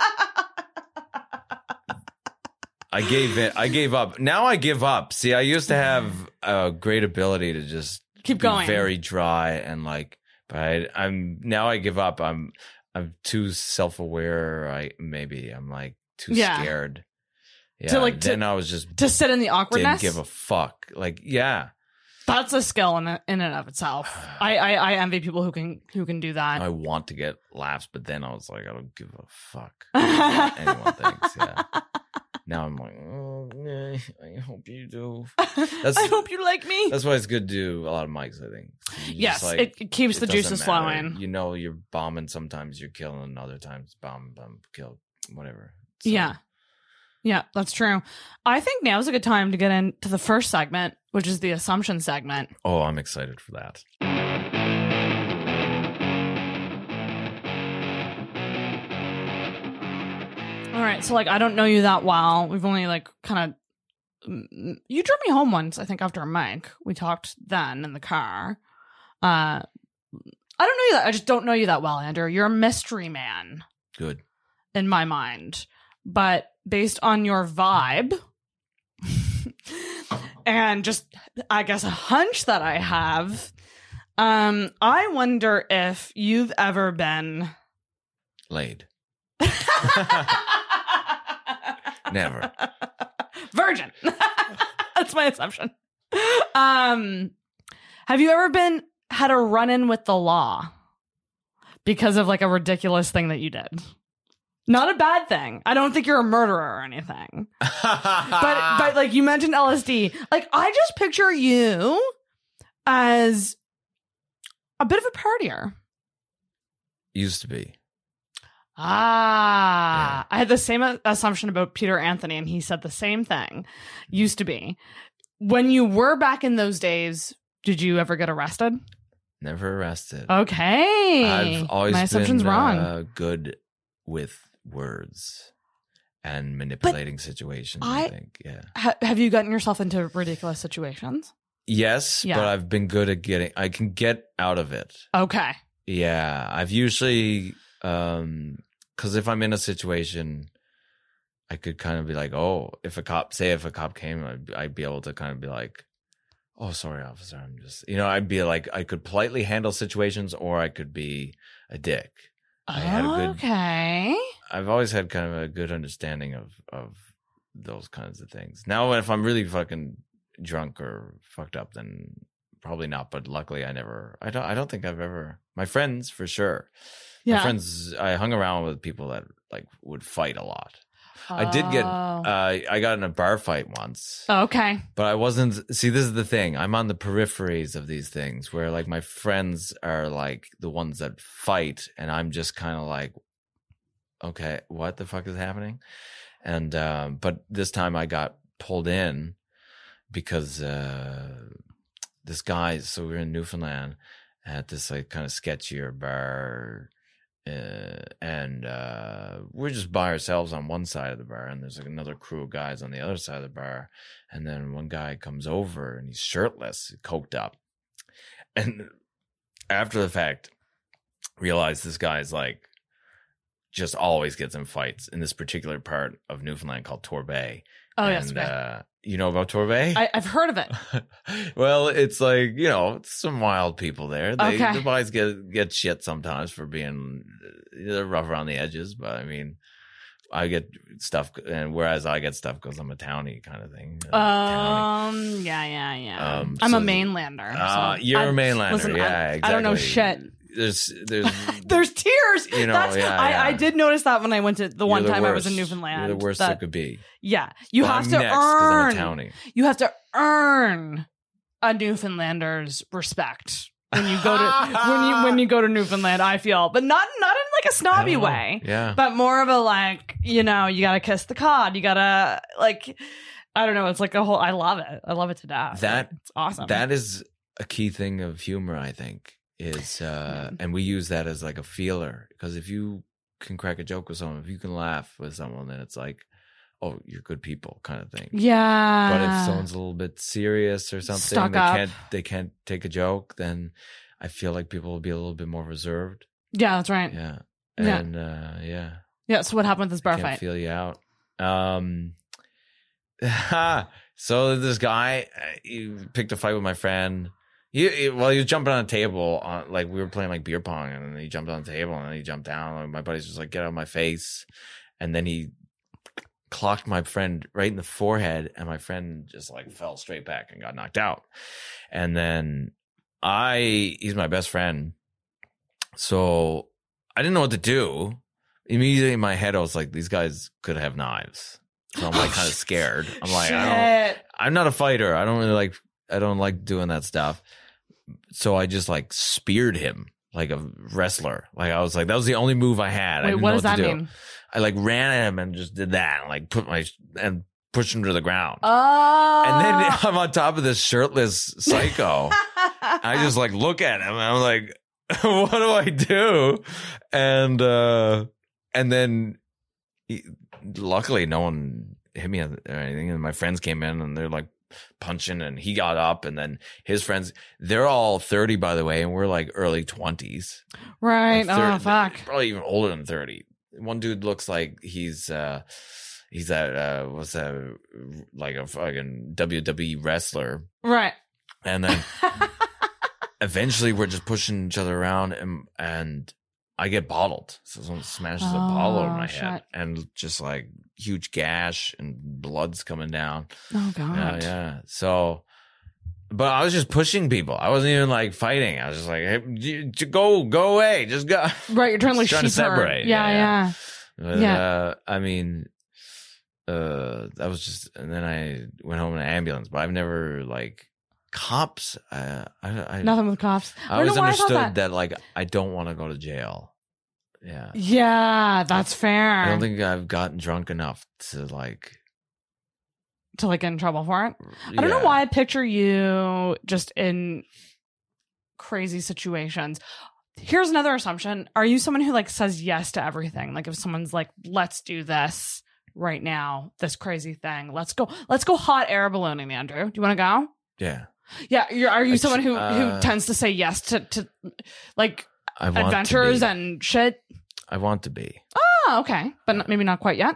I gave it. I gave up. Now I give up. See, I used to have a great ability to just Keep be going. very dry and like. But I, I'm now I give up. I'm I'm too self aware. I maybe I'm like too Yeah. scared. Yeah. To, like, to- then I was just to sit in the awkwardness. didn't give a fuck. Like yeah, That's a skill in, in and of itself. I, I I envy people who can who can do that. I want to get laughs, but then I was like, I don't give a fuck anyone thinks. Yeah. Now I'm like, oh, eh, I hope you do. That's I hope you like me. that's why it's good to do a lot of mics. I think. You Yes, like, it, it keeps it the juices matter. flowing. You know, you're bombing. Sometimes you're killing. Other times, bomb, bomb, kill, whatever. So, Yeah. Yeah, that's true. I think now is a good time to get into the first segment, which is the assumption segment. Oh, I'm excited for that. All right, so like I don't know you that well. We've only like kind of you drove me home once, I think after a mic. We talked then in the car. Uh I don't know you that I just don't know you that well, Andrew. You're a mystery man Good. in my mind. But based on your vibe and just I guess a hunch that I have, um, I wonder if you've ever been Laid. Never. Virgin. That's my assumption. Um, have you ever been had a run in with the law because of like a ridiculous thing that you did? Not a bad thing. I don't think you're a murderer or anything. But but like you mentioned LSD. Like I just picture you as a bit of a partier. used to be. Ah, I had the same assumption about Peter Anthony, and he said the same thing. Used to be. When you were back in those days, did you ever get arrested? Never arrested. Okay. I've always My assumption's been wrong. Uh, good with words and manipulating situations. I, I- think, yeah. ha- have you gotten yourself into ridiculous situations? Yes, Yeah. but I've been good at getting. I can get out of it. Okay. Yeah, I've usually um because if I'm in a situation, I could kind of be like, oh, if a cop say if a cop came, I'd, I'd be able to kind of be like, oh, sorry, officer, I'm just you know, I'd be like, I could politely handle situations, or I could be a dick. I had a good- Okay. I've always had kind of a good understanding of of those kinds of things. Now, if I'm really fucking drunk or fucked up, then probably not. But luckily, I never. I don't. I don't think I've ever. My friends, for sure. Yeah. My friends. I hung around with people that like would fight a lot. I did get. Oh. Uh, I got in a bar fight once, okay. but I wasn't. See, this is the thing. I'm on the peripheries of these things, where like my friends are like the ones that fight, and I'm just kind of like, okay, what the fuck is happening? And um, but this time I got pulled in because uh, this guy. So we are in Newfoundland at this like kind of sketchier bar. Uh, and uh, we're just by ourselves on one side of the bar, and there's like another crew of guys on the other side of the bar. And then one guy comes over and he's shirtless, coked up. And after the fact, realize this guy's like just always gets in fights in this particular part of Newfoundland called Torbay. Oh and, yes. okay. uh, you know about Torbay? I, I've heard of it. well, it's like you know, it's some wild people there. They, Okay. The boys get get shit sometimes for being they're rough around the edges, but I mean, I get stuff, and whereas I get stuff because I'm a townie kind of thing. uh, townie. Um. Yeah. Yeah. Yeah. Um, I'm so- a mainlander. Uh, so you're a mainlander, listen, yeah. Exactly. I don't know shit. There's there's There's tears. You know, That's, yeah, I, yeah. I did notice that when I went to the one the time I was in. Newfoundland. You're the worst that- it could be. yeah, you But have I'm to next earn. You have to earn a Newfoundlander's respect when you go to when you when you go to Newfoundland. I feel, but not not in like a snobby way, Yeah. but more of a like you know you gotta kiss the cod. You gotta like I don't know. It's like a whole. I love it. I love it to death. That- it's awesome. That is a key thing of humor, I think, is uh and we use that as like a feeler because if you can crack a joke with someone, if you can laugh with someone, then it's like, oh, you're good people kind of thing. Yeah. But if someone's a little bit serious or something, Stuck they up. can't they can't take a joke, then I feel like people will be a little bit more reserved. yeah, that's right. Yeah. Yeah. And uh yeah. Yeah. So what happened with this bar fight? feel you out. Um so this guy uh, he picked a fight with my friend. He, he- well, he was jumping on a table on like we were playing like beer pong, and then he jumped on the table and then he jumped down. And my buddy's just like, "Get out of my face!" And then he clocked my friend right in the forehead, and my friend just like fell straight back and got knocked out. And then I, he's my best friend, so I didn't know what to do. Immediately in my head, I was like, "These guys could have knives." So I'm like oh, kind of scared. I'm like, I don't. I'm not a fighter. I don't really like I don't like doing that stuff. So I just like speared him like a wrestler. Like I was like that was the only move I had. I Wait, didn't what know does that to do. mean? I like ran at him and just did that and like put my and pushed him to the ground. Oh. and then I'm on top of this shirtless psycho. I just like look at him and I'm like, what do I do? And uh and then he, luckily no one hit me or anything. And my friends came in and they're like punching and he got up and then his friends they're all 30 by the way and we're like early 20s right. Like, Oh fuck. probably even older than 30 one dude looks like he's uh he's that uh what's that like a fucking wwe wrestler Right. and then eventually we're just pushing each other around and and I get bottled. So someone smashes a bottle over Oh, my shit. head and just like huge gash and blood's coming down. oh god. Yeah, yeah. So but I was just pushing people. I wasn't even like fighting. I was just like, hey, j- go, go away. Just go. Right. You're trying like trying to separate. Yeah. Yeah, Yeah. But, Yeah. Uh, I mean, uh, that was just, and then I went home in an ambulance, but I've never like cops. Uh, I, I, Nothing with cops. I don't always know why I thought understood that. that. like I don't want to go to jail. Yeah. Yeah, that's fair. I don't think I've gotten drunk enough to like. to like get in trouble for it. I don't know why I picture you just in crazy situations. Here's another assumption. Are you someone who like says yes to everything? Like if someone's like, let's do this right now, this crazy thing. Let's go. Let's go hot air ballooning, Andrew. Do you want to go? Yeah. Yeah. You're, are you someone who, uh, who tends to say yes to, to like I want adventures to be. and shit? I want to be. Oh, okay. But not- maybe not quite yet.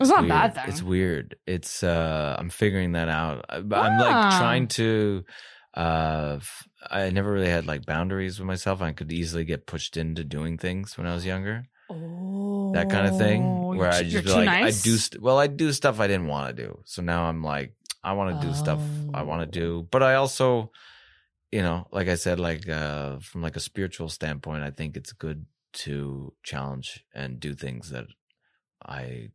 It's not bad weird. thing. It's weird. It's uh I'm figuring that out. I'm Ah. like trying to uh I never really had like boundaries with myself. I could easily get pushed into doing things when I was younger. Oh, That kind of thing where I just be like nice? I do st- well I do stuff I didn't want to do. So now I'm like I want to do stuff I Oh. want to do, but I also you know, like I said like uh from like a spiritual standpoint, I think it's good to challenge and do things that I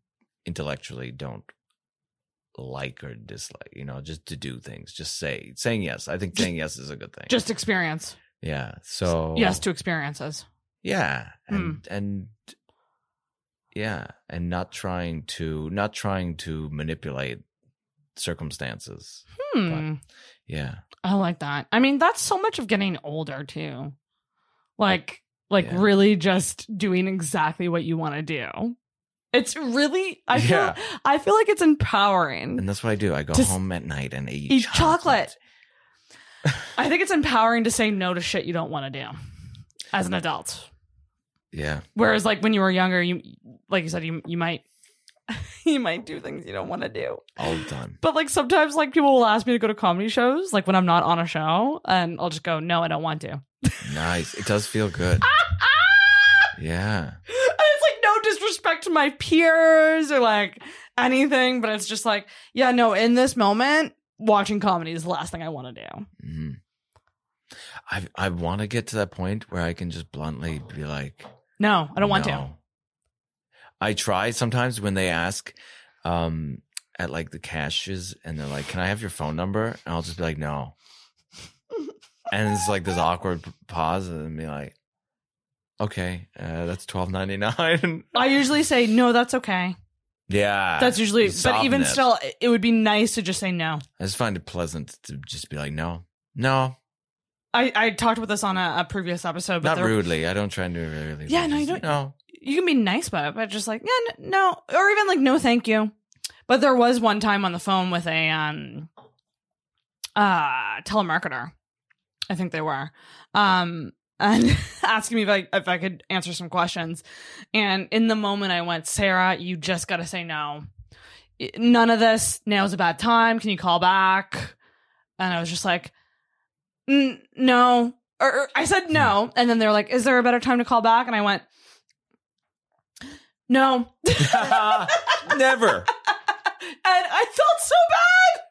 intellectually don't like or dislike, you know, just to do things, just say saying yes. I think saying yes is a good thing. just experience. yeah. So Yes to experiences. yeah, Hmm. and and yeah, and not trying to not trying to manipulate circumstances. Hmm. Yeah. I like that. I mean, that's so much of getting older too. Like, like Yeah. really just doing exactly what you want to do. It's really, I feel, Yeah. I feel like it's empowering. And that's what I do. I go home at night and eat, eat chocolate. I think it's empowering to say no to shit you don't want to do as an adult. Yeah. Whereas, like when you were younger, you, like you said, you you might, you might do things you don't want to do. All the time. But like sometimes, like people will ask me to go to comedy shows, like when I'm not on a show, and I'll just go, no, I don't want to. Nice. It does feel good. Yeah. And it's like no disrespect to my peers or like anything, but it's just like, yeah, no, in this moment, watching comedy is the last thing I want to do. Mhm. I I want to get to that point where I can just bluntly be like, No, I don't want to. No. I try sometimes when they ask um at like the cashes and they're like, "Can I have your phone number?" and I'll just be like, "No." and it's like this awkward pause and be like, "Okay, uh, that's twelve ninety nine. I usually say, no, that's okay. yeah, That's usually, but even it. still, it would be nice to just say no. I just find it pleasant to just be like, "No, no, I, I talked with this on a, a previous episode, but not rudely. I don't try and do it really. Yeah, no, you don't- No, you can be nice about it, but just like, yeah, no, or even like, no, thank you. But there was one time on the phone with a um, uh, telemarketer. I think they were, um, and asking me if I if I could answer some questions. And in the moment, I went, Sarah, you just got to say no. None of this. Now's a bad time. Can you call back? And I was just like, no. Or, or I said no, and then they're like, "Is there a better time to call back?" And I went, "No." Never. and I felt so bad.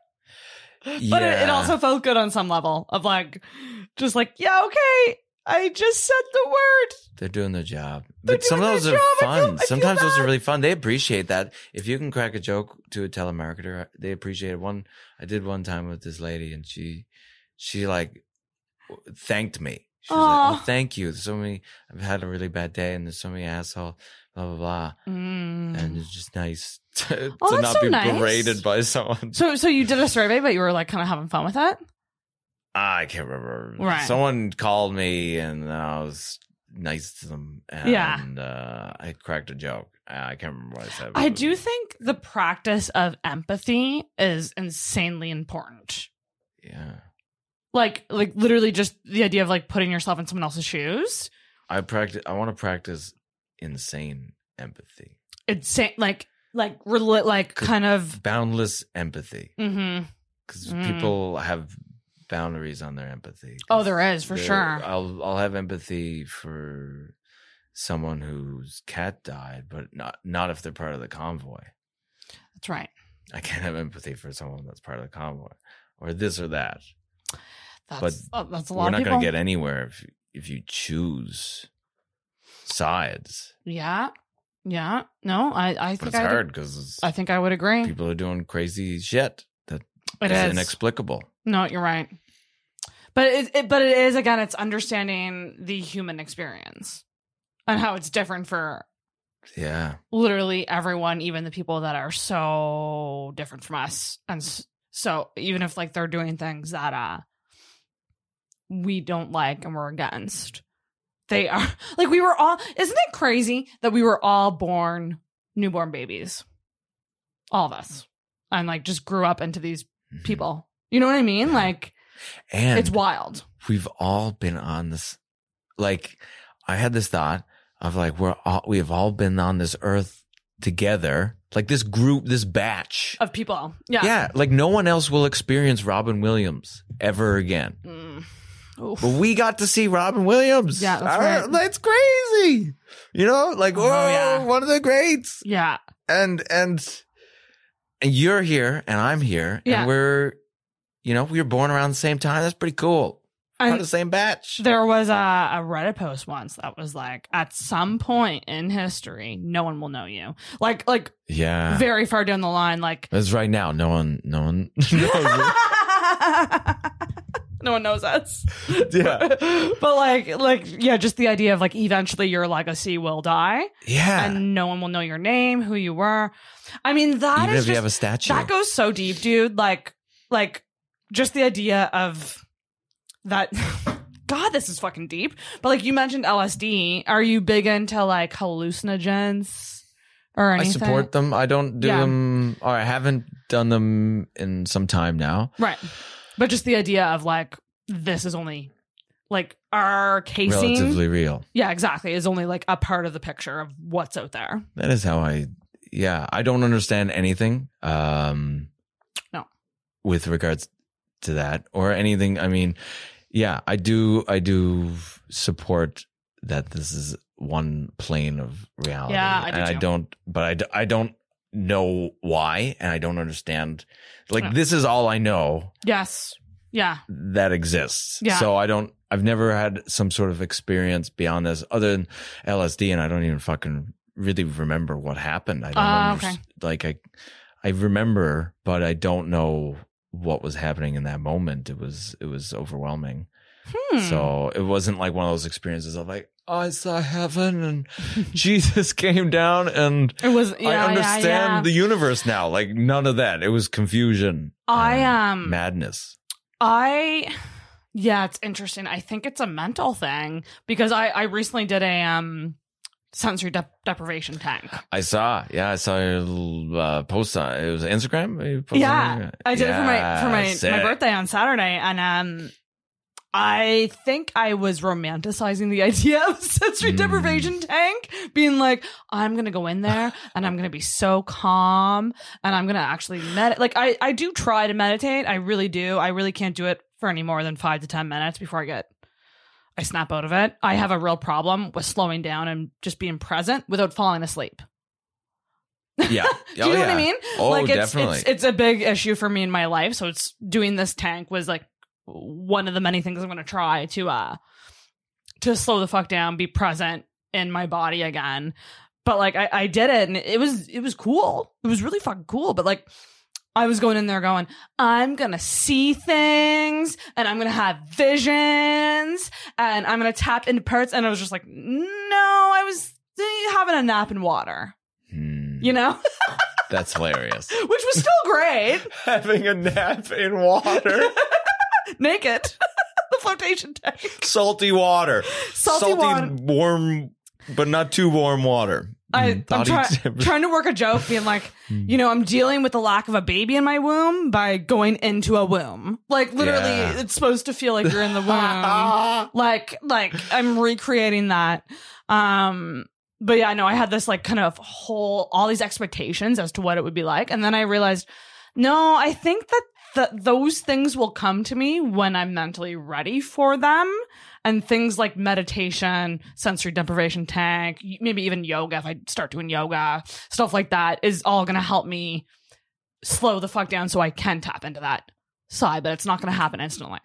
But it, it also felt good on some level of like, just like, yeah, okay, I just said the word. They're doing their job. They're But some of those are job. I feel- fun. I Sometimes those are really fun. They appreciate that. If you can crack a joke to a telemarketer, they appreciate it. One I did one time with this lady and she she like thanked me. She was like, Oh, thank you. There's so many I've had a really bad day and there's so many asshole, blah blah blah. Mm. And it's just nice to, Oh, to not so be nice. berated by someone. So, so you did a survey, but you were like kind of having fun with that. I can't remember. Right. Someone called me and I was nice to them. And Yeah. uh, I cracked a joke. I can't remember what I said. I do think the practice of empathy is insanely important. Yeah. Like, like literally just the idea of like putting yourself in someone else's shoes. I practice. I want to practice insane empathy, Insane, sa- like, like, rel- like kind of. boundless empathy, Mm-hmm. because Mm. people have boundaries on their empathy. Oh, there is for sure. I'll I'll have empathy for someone whose cat died, but not not if they're part of the convoy. That's right. I can't have empathy for someone that's part of the convoy, or this or that. That's uh, that's a lot We're not going to get anywhere if if you choose sides. Yeah, yeah. No, I I But think it's I hard because I think I would agree. people are doing crazy shit that It is is. inexplicable. No, you're right. But it, it but it is again it's understanding the human experience and how it's different for Yeah. literally everyone even the people that are so different from us and so even if like they're doing things that uh we don't like and we're against they are like we were all isn't it crazy that we were all born newborn babies all of us and like just grew up into these Mhm. people you know what i mean like And it's wild we've all been on this like I had this thought of like we're all we have all been on this earth together. Like this group, this batch. of people yeah Yeah. like no one else will experience Robin Williams ever again. Mm. Oof. But we got to see Robin Williams. Yeah, that's I- right. That's crazy. You know, like, Oh, oh, yeah. one of the greats. yeah And, and, and you're here and I'm here Yeah. and we're, you know, we were born around the same time. That's pretty cool. Part the same batch. There was a, a Reddit post once that was like, at some point in history, no one will know you. Like, like Yeah. very far down the line, like That's right now. No one, no one. no one knows us. Yeah. but like, like, yeah, just the idea of like eventually your legacy will die Yeah. and no one will know your name, who you were. I mean, that Even is if you just- have a statue. that goes so deep, dude. Like, like just the idea of that. God, this is fucking deep. But like you mentioned LSD, are you big into like hallucinogens or anything? I support them. I don't do Yeah. them, or I haven't done them in some time now. right? But just the idea of like this is only like our casing. Relatively real. Yeah, exactly. Is only like a part of the picture of what's out there. That is how I, yeah, I don't understand anything. Um, No. with regards to that or anything. I mean, yeah, I do, I do support that this is one plane of reality. Yeah, I do. And I don't, but I, I don't know why and I don't understand. Like, this is all I know Yes. Yeah. that exists. Yeah. So I don't, I've never had some sort of experience beyond this other than LSD and I don't even fucking really remember what happened. I don't ah, underst- okay. like I, I remember, but I don't know what was happening in that moment. It was, it was overwhelming. Hmm. So it wasn't like one of those experiences of like, I saw heaven and Jesus came down and it was. Yeah, I understand yeah. the universe now. Like none of that. It was confusion. I am um madness. I yeah, it's interesting. I think it's a mental thing because I I recently did a um sensory dep deprivation tank. I saw. Yeah, I saw your uh, post on it was Instagram. Yeah, it? I did it for my for Yeah, my, my birthday on Saturday, and um, I think I was romanticizing the idea of a sensory Mm. deprivation tank, being like, I'm gonna go in there and I'm gonna be so calm, and I'm gonna actually meditate. Like I I do try to meditate, I really do. I really can't do it for any more than five to ten minutes before I get. I snap out of it. I have a real problem with slowing down and just being present without falling asleep. Yeah. Do you know what I mean? Oh, like it's, definitely. it's it's a big issue for me in my life. So it's doing this tank was like one of the many things I'm gonna try to uh to slow the fuck down, be present in my body again. But like I, I did it and it was it was cool. It was really fucking cool. But like I was going in there going, I'm gonna see things and I'm gonna have visions and I'm gonna tap into parts and I was just like, no, I was having a nap in water. Hmm, You know? that's hilarious. Which was still great. Having a nap in water, naked. the flotation tank. salty water, Salty water. warm, but not too warm water. I, Mm, I'm body try- trying to work a joke, being like, Hmm. you know, I'm dealing with the lack of a baby in my womb by going into a womb. Like literally, Yeah. it's supposed to feel like you're in the womb. like, like I'm recreating that. Um, but yeah, no, I had this like kind of whole all these expectations as to what it would be like, and then I realized, no, I think that that those things will come to me when I'm mentally ready for them. And things like meditation, sensory deprivation tank, maybe even yoga, if I start doing yoga, stuff like that is all going to help me slow the fuck down so I can tap into that side, but it's not going to happen instantly.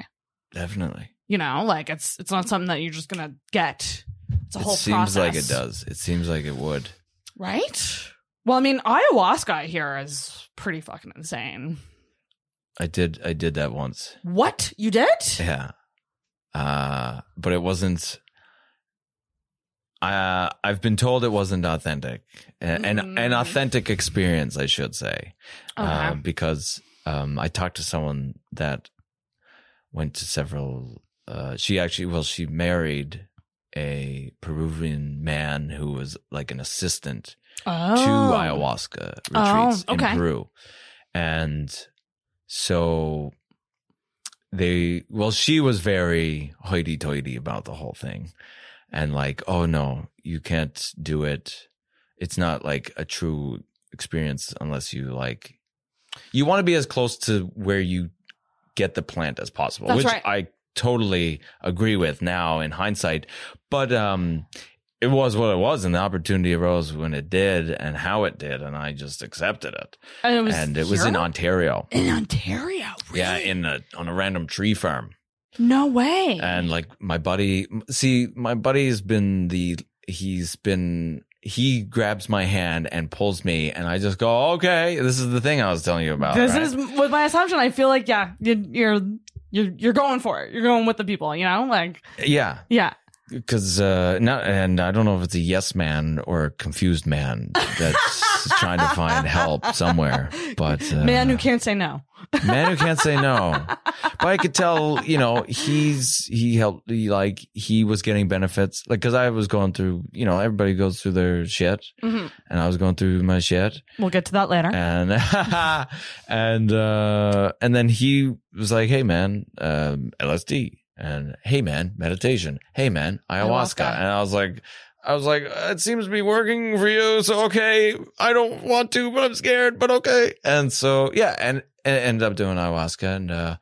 Definitely. You know, like it's it's not something that you're just going to get. It's a whole process. It whole seems like it does. It seems like it would. Right? Well, I mean, ayahuasca here is pretty fucking insane. I did. I did that once. What? You did? Yeah. Uh, but it wasn't. Uh, I've been told it wasn't authentic, and an, an Mm. authentic experience, I should say, uh, Okay. because um, I talked to someone that went to several. Uh, she actually, well, she married a Peruvian man who was like an assistant oh. to ayahuasca retreats Oh, okay. in Peru. And so they, well, she was very hoity toity about the whole thing. And like, oh no, you can't do it. It's not like a true experience unless you like, you want to be as close to where you get the plant as possible, That's which right. I totally agree with now in hindsight. But, um, it was what it was, and the opportunity arose when it did, and how it did, and I just accepted it. And it was, and it was in? Ontario, in Ontario. yeah, in a on a random tree farm. no way. And like my buddy, see, my buddy's been the he's been he grabs my hand and pulls me, and I just go, okay, this is the thing I was telling you about. this right? is with my assumption. I feel like yeah, you, you're you're you're going for it. You're going with the people. You know, like yeah, yeah. Because uh not and i don't know if it's a yes man or a confused man that's trying to find help somewhere but uh, Man who can't say no. man who can't say no. But i could tell you know he's he helped he like he was getting benefits. Like because i was going through you know everybody goes through their shit hmm and i was going through my shit. We'll get to that later. and and uh and then he was like hey man um lsd and hey man meditation. Hey man ayahuasca, Ayahuasca. and i was like i was like it seems to be working for you so okay. I don't want to but i'm scared but okay. And so yeah and, and ended up doing ayahuasca and uh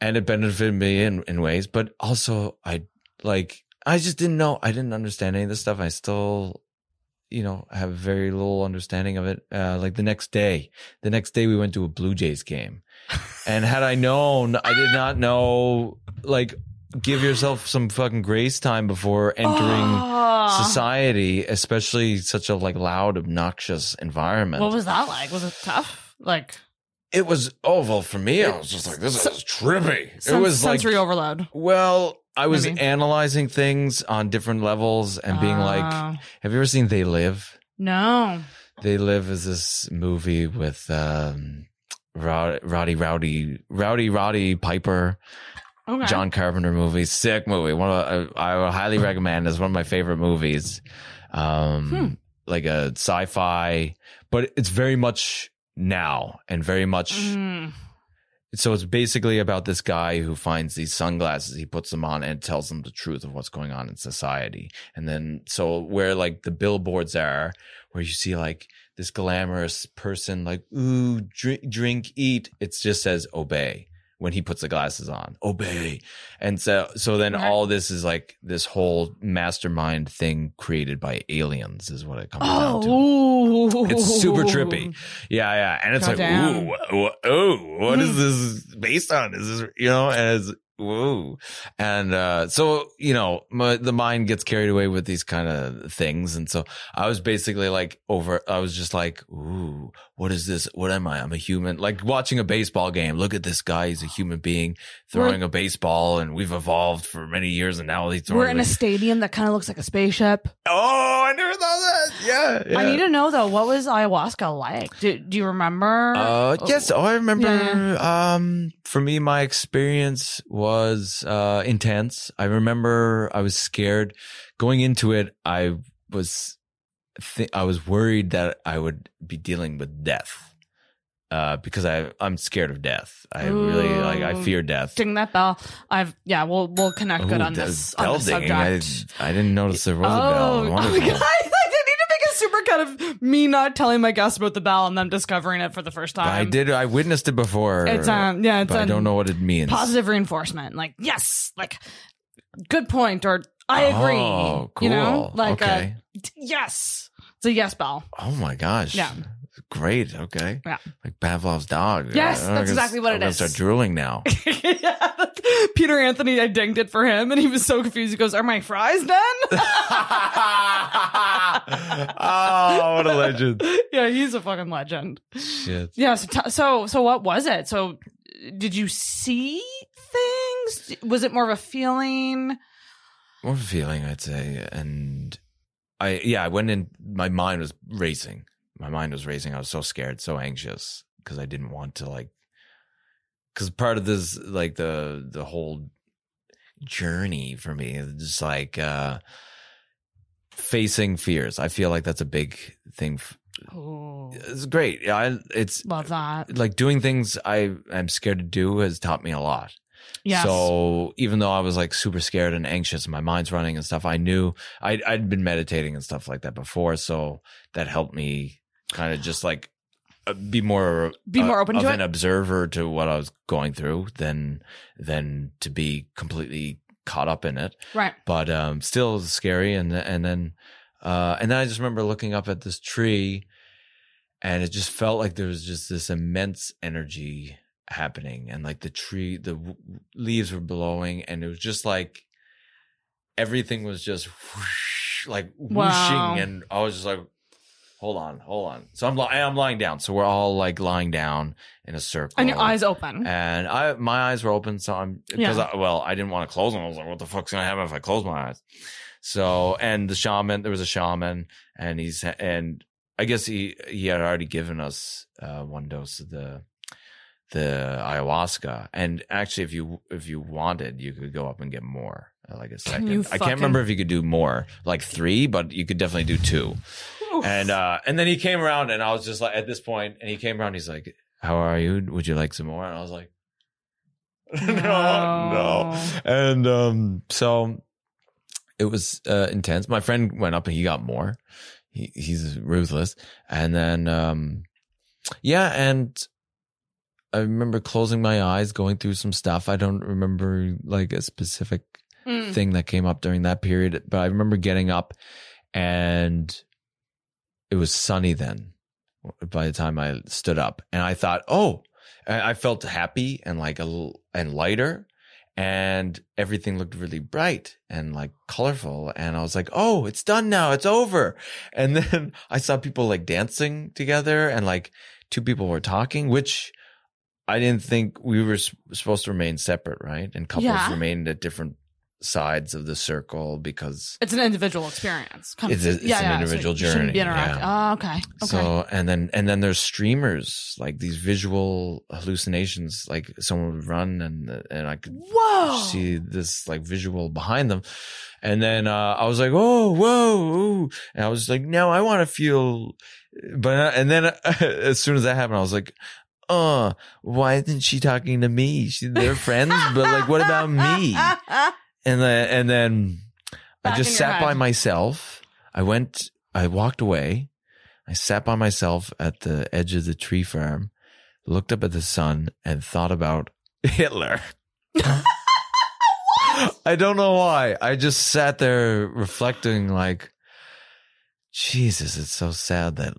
and it benefited me in in ways but also i like i just didn't know i didn't understand any of this stuff. I still you know have very little understanding of it. Uh like the next day the next day we went to a blue jays game. And had i known i did not know like give yourself some fucking grace time before entering Oh. society especially such a like loud obnoxious environment What was that like? Was it tough? Like it was oh well for me i was just like this is trippy it was like sensory overload. well i was Maybe. analyzing things on different levels and being like Oh. have you ever seen they live no. They Live is this movie with um, Rowdy, Rowdy, Rowdy, Roddy Piper, Okay. John Carpenter movie, sick movie. One of I, I would highly recommend. It's one of my favorite movies. um, Hmm. like a sci-fi, but it's very much now and very much. Mm. So it's basically about this guy who finds these sunglasses, he puts them on and tells them the truth of what's going on in society. And then, so where like the billboards are, where you see like this glamorous person, like, ooh, drink, drink, eat, it just says obey when he puts the glasses on, obey. And so, so then Right. all this is like this whole mastermind thing created by aliens is what it comes down to. Oh, It's super trippy. Yeah, yeah. And it's Goddamn. like, ooh, ooh, ooh, what is this based on? Is this, you know, and it's, whoa. And, uh, so, you know, my, the mind gets carried away with these kind of things. And so I was basically like over, I was just like, ooh, what is this? What am I? I'm a human. Like watching a baseball game. Look at this guy. He's a human being throwing a baseball and we've evolved for many years and now he's throwing We're in a stadium that kind of looks like a spaceship. Oh, I never thought that. Yeah. yeah. I need to know though, what was ayahuasca like? Do, do you remember? Uh, yes. Oh, I remember. Yeah. Um, for me, my experience was uh intense. I remember I was scared going into it. I was, th- I was worried that I would be dealing with death. Uh, because I I'm scared of death. I really like I fear death. Ding that bell. I've yeah. We'll we'll connect good on this bell on this dinging. I, subject. I didn't notice there was a oh, bell. oh my god! I didn't need to make a super cut of me not telling my guests about the bell and them discovering it for the first time. I did. I witnessed it before. It's um yeah. It's but I don't know what it means. positive reinforcement. Like yes, like good point or I agree. Oh, You know, cool. like Okay. uh, t- yes, it's a yes bell. Oh my gosh. Yeah. Great. Okay. Yeah. Like Pavlov's dog. Yes, that's exactly what I'm is. Start drooling now. yeah. Peter Anthony, I dinged it for him, and he was so confused. He goes, "Are my fries done?" oh, what a legend. yeah, he's a fucking legend. Shit. Yeah. So, t- so, so, what was it? So, did you see things? Was it more of a feeling? More of a feeling, I'd say. And I, yeah, I went in, my mind was racing. My mind was racing. I was so scared, so anxious because I didn't want to like, because part of this, like the, the whole journey for me is just like, uh, facing fears. I feel like that's a big thing. f- Oh, It's great. I, it's love that. like doing things I am scared to do has taught me a lot. Yes. So even though I was like super scared and anxious and my mind's running and stuff, I knew I'd, I'd been meditating and stuff like that before. So that helped me kind of just like uh, be more, Be more uh, open of to an it? observer to what I was going through than, than to be completely caught up in it. right. But, um, still scary. And, and then, uh, and then I just remember looking up at this tree and it just felt like there was just this immense energy happening and like the tree the w- leaves were blowing and it was just like everything was just whoosh, like whooshing Wow. and i was just like hold on hold on so i'm li- i'm lying down so we're all like lying down in a circle And your eyes open. and I my eyes were open, so I'm because I, well, I didn't want to close them. I was like, what the fuck's gonna happen if I close my eyes? So and the shaman, there was a shaman, and he's and I guess he he had already given us uh, one dose of the the ayahuasca, and actually, if you if you wanted, you could go up and get more. uh, Like a second, you I can't remember if you could do more, like three, but you could definitely do two. And uh and then he came around and I was just like at this point and he came around he's like how are you? Would you like some more? And I was like no. No. And um so it was uh intense. My friend went up and he got more. He he's ruthless. And then um yeah and I remember closing my eyes going through some stuff I don't remember like a specific Mm. thing that came up during that period. But I remember getting up and it was sunny then by the time I stood up. And I thought, oh, I I felt happy and like a little and lighter. And everything looked really bright and like colorful. And I was like, oh, it's done now. It's over. And then I saw people like dancing together and like two people were talking, which I didn't think we were supposed to remain separate, right? And couples Yeah. remained at different sides of the circle because It's an individual experience. Kind It's a- it's an individual you shouldn't be journey, interacting. yeah. Oh, okay. Okay. So and then and then there's streamers like these visual hallucinations like someone would run and and I could Whoa. see this like visual behind them and then uh, I was like oh whoa ooh. and I was like no I want to feel but and then as soon as that happened I was like uh why isn't she talking to me she, they're friends but like what about me and then and then Back I just sat by myself. I went. I walked away. I sat by myself at the edge of the tree farm, looked up at the sun, and thought about Hitler. I don't know why. I just sat there reflecting, like, Jesus, it's so sad that,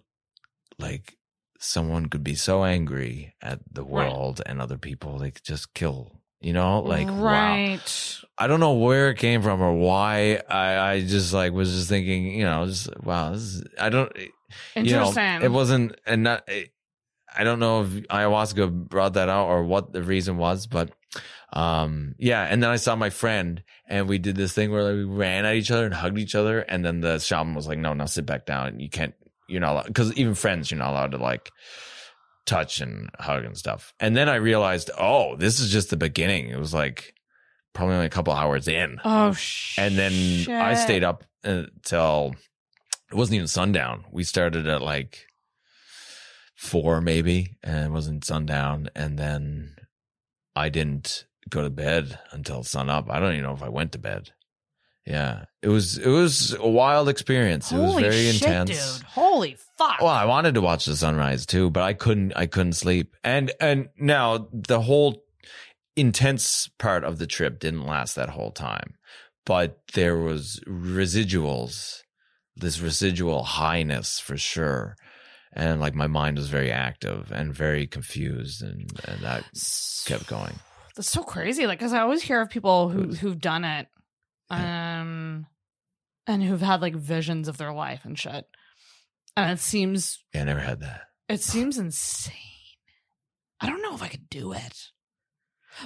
like, someone could be so angry at the Right. world and other people they could just kill. You know, like wow. right. I don't know where it came from or why. I, I just like was just thinking, you know, just wow. This is, I don't. You know, Interesting. it wasn't, and not. I don't know if ayahuasca brought that out or what the reason was, but um, yeah. And then I saw my friend, and we did this thing where like, we ran at each other and hugged each other, and then the shaman was like, "No, now sit back down. You can't. You're not because even friends, you're not allowed to like." touch and hug and stuff. And then I realized, oh, this is just the beginning. It was like probably only a couple hours in. oh shit. And then I stayed up uh, until it wasn't even sundown. We started at like four maybe, and it wasn't sundown. And then I didn't go to bed until sun up. I don't even know if I went to bed. Yeah, it was it was a wild experience. it was Holy very shit, intense. dude. Holy fuck. Well, I wanted to watch the sunrise too, but I couldn't. I couldn't sleep. And and now the whole intense part of the trip didn't last that whole time, but there was residuals, this residual highness for sure. And like my mind was very active and very confused, and and that kept going. That's so crazy. Like, because I always hear of people who who've done it, um, and who've had like visions of their life and shit. And it seems Yeah, I never had that. it seems insane. I don't know if I could do it.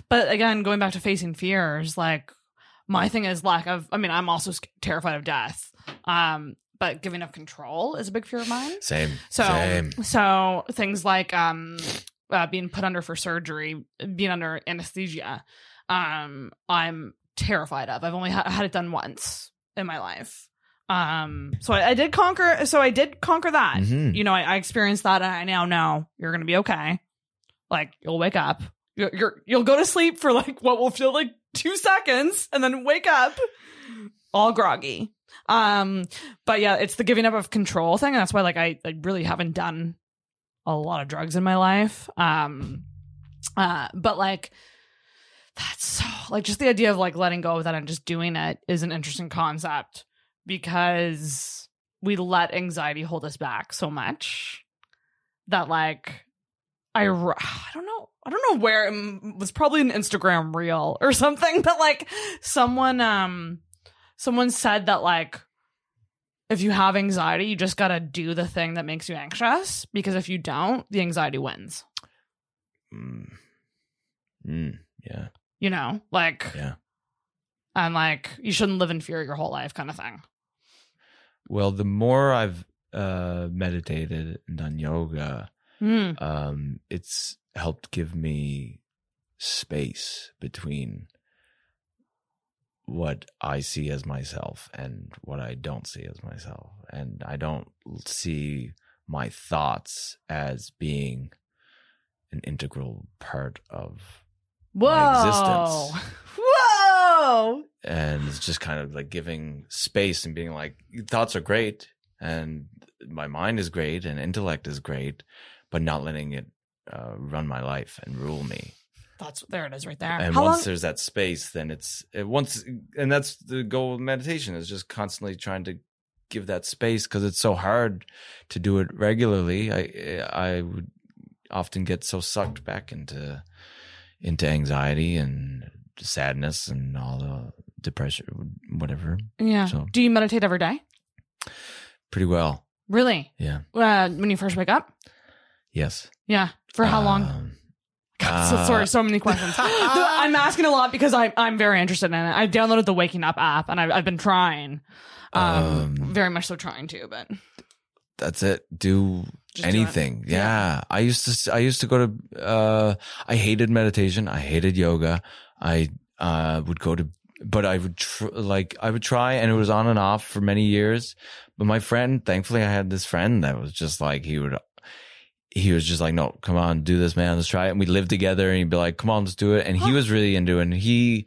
But again, going back to facing fears, like my thing is lack of. I mean, I'm also sc- terrified of death. Um, but giving up control is a big fear of mine. Same. So, Same. so things like um, uh, being put under for surgery, being under anesthesia, um, I'm terrified of. I've only ha- had it done once in my life. Um, so I, I did conquer. So I did conquer that. Mhm. You know, I, I experienced that, and I now know you're gonna be okay. Like you'll wake up. You're, you're you'll go to sleep for like what will feel like two seconds, and then wake up all groggy. Um, but yeah, it's the giving up of control thing, and that's why like I, I really haven't done a lot of drugs in my life. Um, uh, but like that's so like just the idea of like letting go of that and just doing it is an interesting concept because we let anxiety hold us back so much that like I I don't know I don't know where it was probably an Instagram reel or something but like someone um someone said that like if you have anxiety you just got to do the thing that makes you anxious because if you don't the anxiety wins Mm. Mm. Yeah. You know like Yeah. and like you shouldn't live in fear your whole life kind of thing Well, the more I've uh, meditated and done yoga, Mm. um, it's helped give me space between what I see as myself and what I don't see as myself. And I don't see my thoughts as being an integral part of whoa existence. whoa. And it's just kind of like giving space and being like thoughts are great and my mind is great and intellect is great but not letting it uh, run my life and rule me. That's there it is right there. And how once long there's that space then it's it once and that's the goal of meditation is just constantly trying to give that space because it's so hard to do it regularly. I i would often get so sucked back into into anxiety and sadness and all the depression whatever. Yeah. So- do you meditate every day? Pretty well. Really? Yeah. Uh, when you first wake up? Yes. Yeah. For how long? Um, God, so Uh, sorry, so many questions. I'm asking a lot because I, I'm very interested in it. I downloaded the Waking Up app and I've, I've been trying. Um, Um, very much so trying to, but That's it. Do Just do it. anything. Yeah. I used to, I used to go to, uh, I hated meditation. I hated yoga. I, uh, would go to, but I would tr- like, I would try and it was on and off for many years. But my friend, thankfully I had this friend that was just like, he would, he was just like, no, come on, do this, man. Let's try it. And we lived together and he'd be like, come on, let's do it. And he was really into it. And he,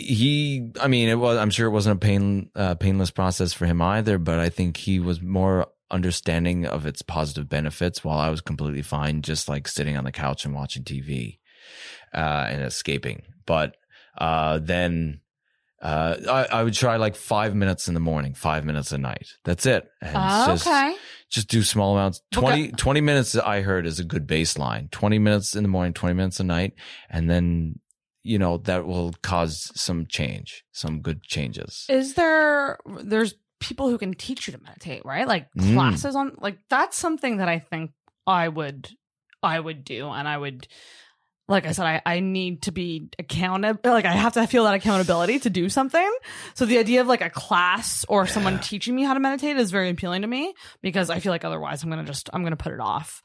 he, I mean, it was, I'm sure it wasn't a pain, uh, painless process for him either, but I think he was more understanding of its positive benefits while I was completely fine, just like sitting on the couch and watching TV, uh, and escaping. But, uh, then, uh, I, I would try like five minutes in the morning, five minutes at night. That's it. And it's just, okay. just do small amounts. Okay. 20, 20 minutes I heard is a good baseline. 20 minutes in the morning, 20 minutes a night. And then, you know, that will cause some change, some good changes. Is there, there's people who can teach you to meditate, right? Like Mm. classes on, like that's something that I think I would, I would do. And I would, like I said, I, I need to be accountable. Like I have to feel that accountability to do something. So the idea of like a class or someone teaching me how to meditate is very appealing to me because I feel like otherwise I'm going to just, I'm going to put it off.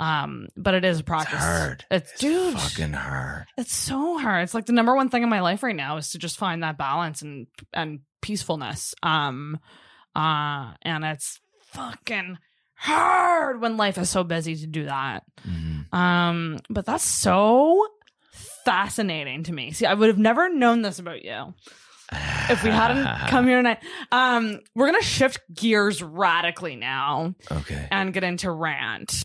Um, but it is a It's practice. hard. It's, It's dude, fucking hard. it's so hard. It's like the number one thing in my life right now is to just find that balance and and peacefulness. Um uh and it's fucking hard when life is so busy to do that. Mhm. Um but that's so fascinating to me. See, I would have never known this about you if we hadn't come here tonight. Um we're going to shift gears radically now Okay. and get into rant.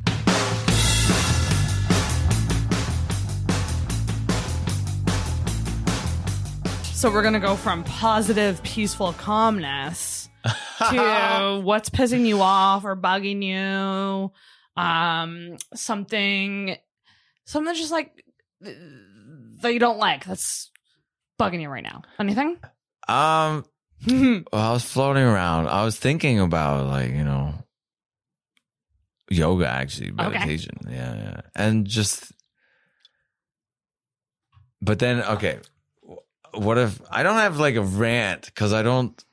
So we're gonna go from positive, peaceful calmness to what's pissing you off or bugging you, um, something, something just like that you don't like that's bugging you right now. Anything? Um, well, I was floating around. I was thinking about like, you know, yoga actually, meditation. Yeah, yeah. And just But then okay, what if I don't have like a rant cuz I don't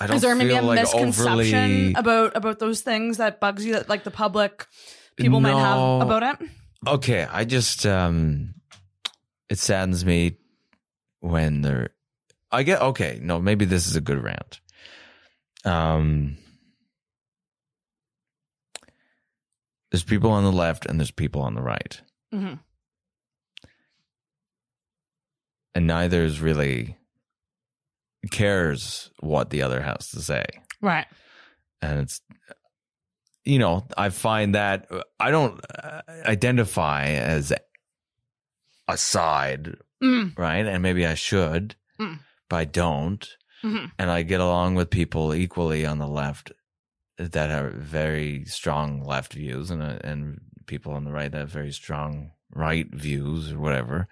I don't Is there maybe feel a like misconception overly about about those things that bugs you that like the public people might have about it? Okay, I just um it saddens me when they're I get okay, no, maybe this is a good rant. Um There's people on the left and there's people on the right. hmm And neither is really cares what the other has to say. Right. and it's you know i find that i don't uh, identify as a side Mm. right and maybe i should Mm. but i don't hmm and i get along with people equally on the left that have very strong left views and uh, and people on the right that have very strong right views or whatever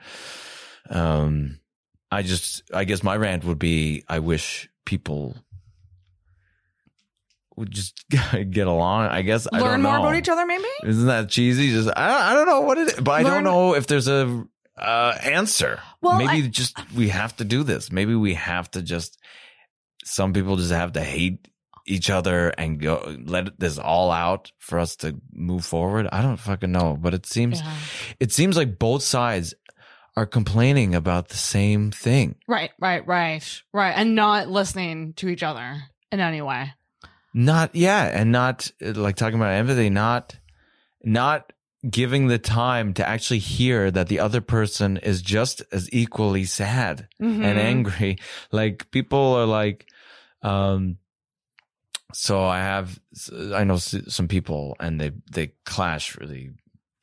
um i just i guess my rant would be i wish people would just get along i guess I Learn don't more know. about each other, maybe. isn't that cheesy just i don't, I don't know what it is but i Learn- don't know if there's a uh answer Well, maybe I- just we have to do this maybe we have to just some people just have to hate each other and go let this all out for us to move forward i don't fucking know but it seems Yeah. it seems like both sides are complaining about the same thing Right, right, right, right, and not listening to each other in any way. not yeah and not like talking about empathy not not giving the time to actually hear that the other person is just as equally sad Mhm. and angry like people are like um so i have i know some people and they they clash really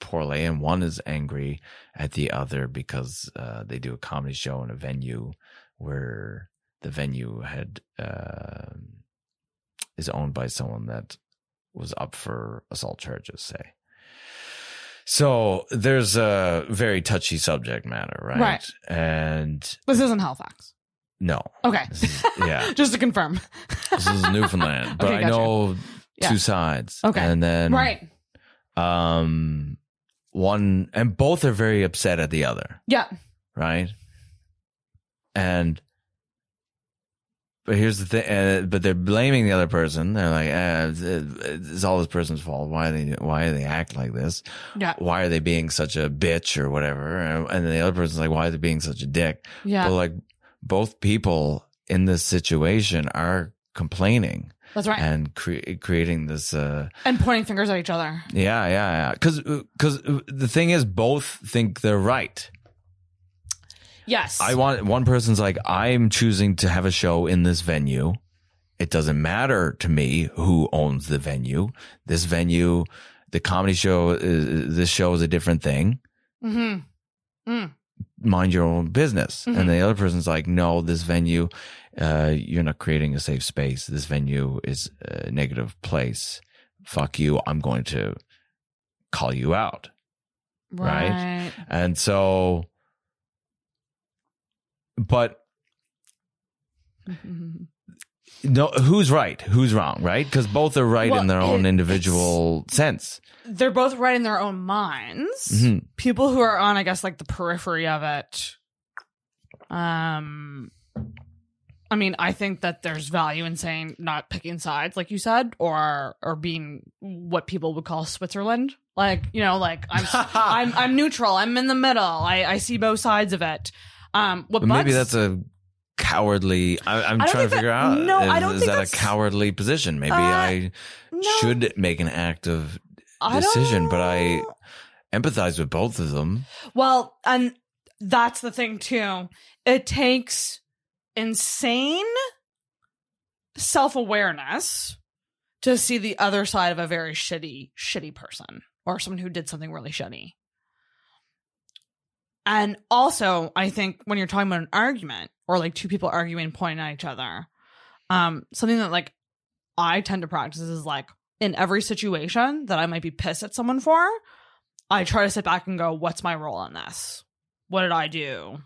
poorly and one is angry at the other because uh they do a comedy show in a venue where the venue had uh, is owned by someone that was up for assault charges say so there's a very touchy subject matter right, Right. and This isn't Halifax. no Okay. Is- yeah. Just to confirm. this is Newfoundland, but Okay, I know Yeah. two sides. Okay. and then right. um, one and both are very upset at the other, Yeah. right? And but here's the thing, uh, but they're blaming the other person. They're like, eh, it's, it's all this person's fault. Why they why do they act like this? Yeah. Why are they being such a bitch or whatever? And and the other person's like, why are they being such a dick? Yeah. But like both people in this situation are complaining That's right. and cre- creating this uh and pointing fingers at each other. yeah yeah yeah cuz cuz the thing is both think they're right Yes. i want one person's like i'm choosing to have a show in this venue it doesn't matter to me who owns the venue this venue the comedy show is, this show is a different thing mm-hmm. Mm. mind your own business. Mhm. And the other person's like, no, this venue, uh, you're not creating a safe space. This venue is a negative place. Fuck you. I'm going to call you out. Right. Right. And so, but no, who's right? Who's wrong? Right? Because both are right Well, in their own it- individual sense. They're both right in their own minds. Mhm. People who are on, I guess, like the periphery of it. Um, I mean, I think that there's value in saying not picking sides, like you said, or or being what people would call Switzerland. Like you know, like I'm I'm I'm neutral. I'm in the middle. I I see both sides of it. Um, what But maybe that's a cowardly. I, I'm I trying to figure that- out. no, is, I don't is think that a cowardly position? Maybe Uh, I no, should make an act of I decision, but I empathize with both of them. Well, and that's the thing too. It takes insane self awareness to see the other side of a very shitty, shitty person or someone who did something really shitty. And also, I think when you're talking about an argument or like two people arguing, pointing at each other, um, something that like I tend to practice is like in every situation that I might be pissed at someone for, I try to sit back and go, what's my role in this? What did I do?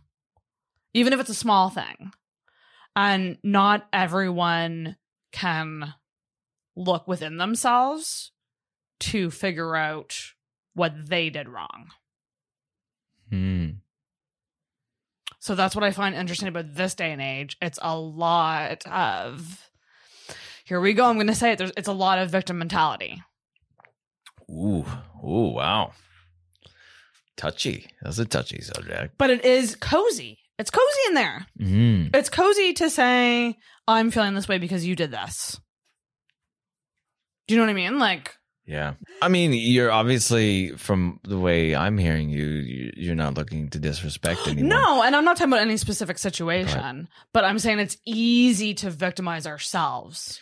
Even if it's a small thing. And not everyone can look within themselves to figure out what they did wrong. Hmm. So that's what I find interesting about this day and age. It's a lot of here we go. I'm going to say it. There's, it's a lot of victim mentality. Ooh, ooh, wow. Touchy. That's a touchy subject. But it is cozy. It's cozy in there. Mm. It's cozy to say, I'm feeling this way because you did this. Do you know what I mean? Like, Yeah. I mean, you're obviously from the way I'm hearing you, you- you're not looking to disrespect anyone. no, and I'm not talking about any specific situation, but I'm saying it's easy to victimize ourselves.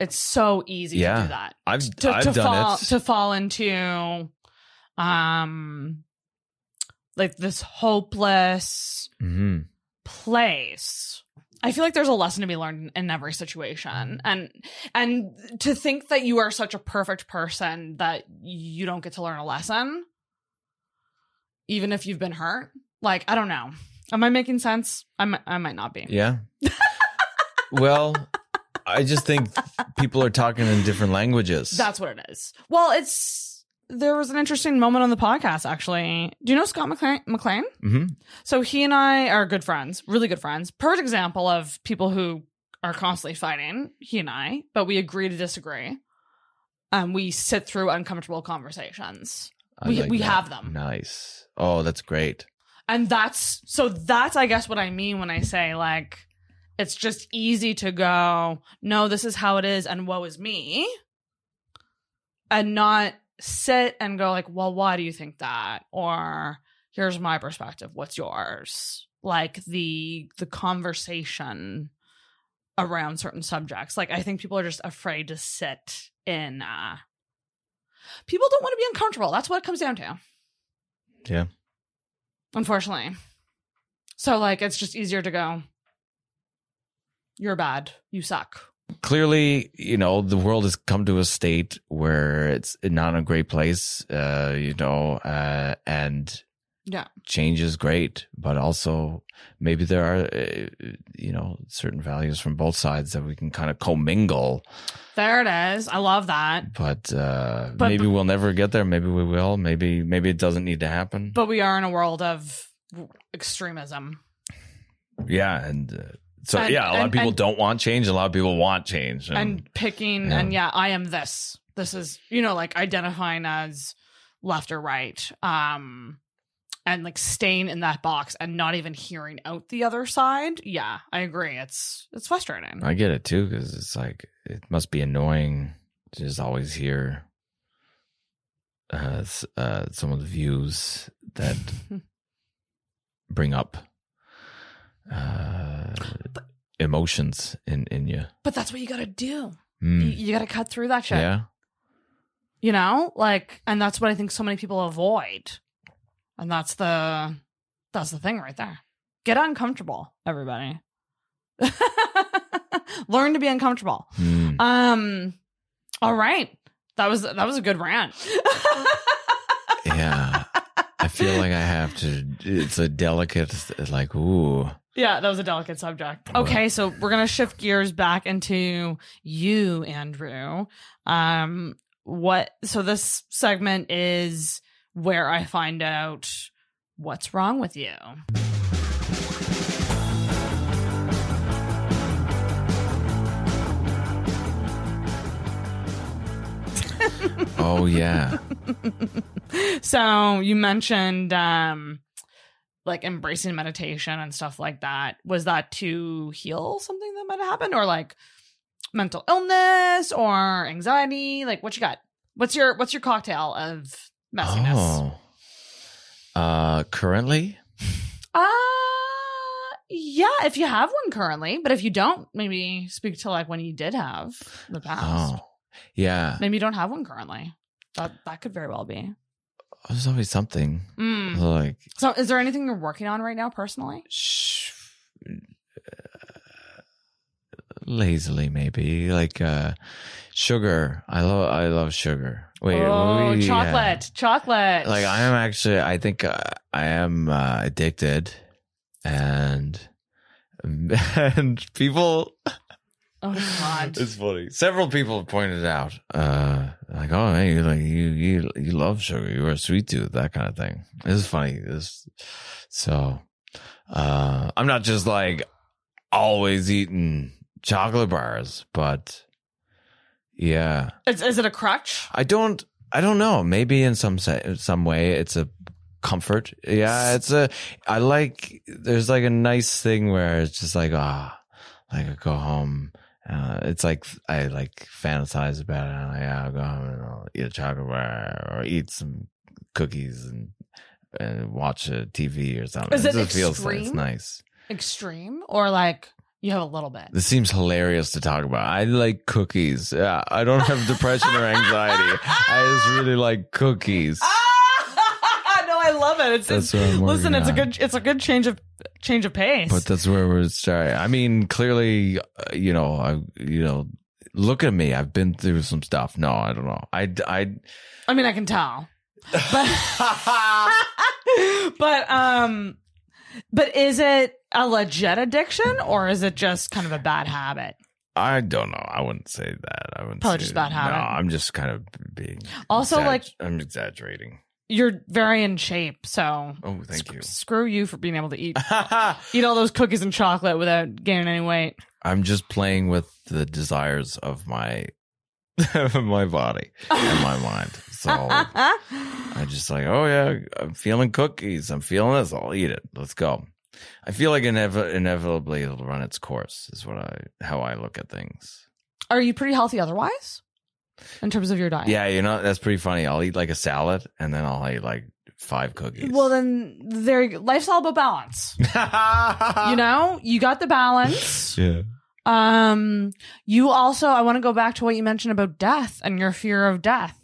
It's so easy to do that. I've To, I've to done fall it. to fall into um like this hopeless hmm place. I feel like there's a lesson to be learned in every situation. And and to think that you are such a perfect person that you don't get to learn a lesson even if you've been hurt like i don't know. Am i making sense? I I might not be. Yeah. well, I just think people are talking in different languages. that's what it is. Well it's there was an interesting moment on the podcast actually do you know scott mcclain, McLean? hmm So he and I are good friends, really good friends. Perfect example of people who are constantly fighting, he and I, but we agree to disagree. And we sit through uncomfortable conversations. I We- like we that. have them. Nice. Oh, that's great. And that's so that's I guess what I mean when I say like it's just easy to go, no, this is how it is and woe is me. And not sit and go like, well, why do you think that? Or here's my perspective, what's yours? Like the the conversation around certain subjects. Like I think people are just afraid to sit in uh people don't want to be uncomfortable. That's what it comes down to Yeah. unfortunately. So like it's just easier to go. You're bad. You suck. Clearly, you know, the world has come to a state where it's not a great place, uh, you know, uh, and Yeah. change is great, but also maybe there are, uh, you know, certain values from both sides that we can kind of commingle. There it is. I love that. But, uh, But- maybe we'll never get there. Maybe we will. Maybe maybe it doesn't need to happen. But we are in a world of extremism. yeah, and uh, so And- yeah, a lot and- of people and- don't want change. A lot of people want change. and picking yeah. and yeah i am this this is you know like identifying as left or right um and like staying in that box and not even hearing out the other side yeah i agree it's it's frustrating I get it too because it's like it must be annoying to just always hear uh, uh, some of the views that bring up uh, emotions in in you. but that's what you gotta do Mm. you, you gotta cut through that shit Yeah, you know like and that's what i think so many people avoid and that's the that's the thing right there get uncomfortable everybody learn to be uncomfortable Mm. Um. All right. That was that was a good rant. yeah. I feel like I have to. It's a delicate, like, ooh. Yeah, that was a delicate subject. Okay, so we're gonna shift gears back into you, Andrew. Um. What? So this segment is where I find out what's wrong with you. Oh yeah. So you mentioned um like embracing meditation and stuff like that. Was that to heal something that might have happened or like mental illness or anxiety? Like what you got? What's your what's your cocktail of messiness? Oh. Uh, currently, Uh yeah, if you have one currently, but if you don't, maybe speak to like when you did have the past. oh, yeah. Maybe you don't have one currently. That that could very well be. There's always something Mm. like So is there anything you're working on right now personally? sh- lazily maybe like uh sugar i love i love sugar wait oh, we- yeah. chocolate, chocolate. like i am actually i think uh, i am uh, addicted and and people Oh God. it's funny several people have pointed out uh like oh hey like you you you love sugar you're a sweet tooth that kind of thing It's funny this so uh i'm not just like always eating chocolate bars but yeah Is, is it a crutch? I don't. I don't know. Maybe in some se- some way, it's a comfort. Yeah, it's a. I like. There's like a nice thing where it's just like ah, like I go home. Uh, it's like I like fantasize about it. I'm like, yeah, I'll go home and I'll eat a chocolate bar or eat some cookies and and watch a TV or something. Is it just feels like it's nice. Extreme or like you have a little bit? This seems hilarious to talk about. I like cookies. Yeah, I don't have depression or anxiety. I just really like cookies. love it. It's, That's it's listen. It's a good. It's a good change of change of pace. But that's where we're starting. I mean, clearly, uh, you know, I, you know, look at me. I've been through some stuff. No, I don't know. I, I, I mean, I can tell. But but um, but is it a legit addiction or is it just kind of a bad habit? I don't know. I wouldn't say that. I wouldn't Probably say- just bad habit. No, I'm just kind of being. Also, like I'm exaggerating. You're very in shape, so Oh, thank sc- you. Screw you for being able to eat eat all those cookies and chocolate without gaining any weight. I'm just playing with the desires of my my body and my mind. So I just like, oh yeah, I'm feeling cookies. I'm feeling this. I'll eat it. Let's go. I feel like inev- inevitably it'll run its course. Is what I how I look at things. Are you pretty healthy otherwise? In terms of your diet? Yeah, you know that's pretty funny. I'll eat like a salad and then I'll eat like five cookies. Well, then there. Life's all about balance. you know, you got the balance. yeah. Um, you also. I want to go back to what you mentioned about death and your fear of death.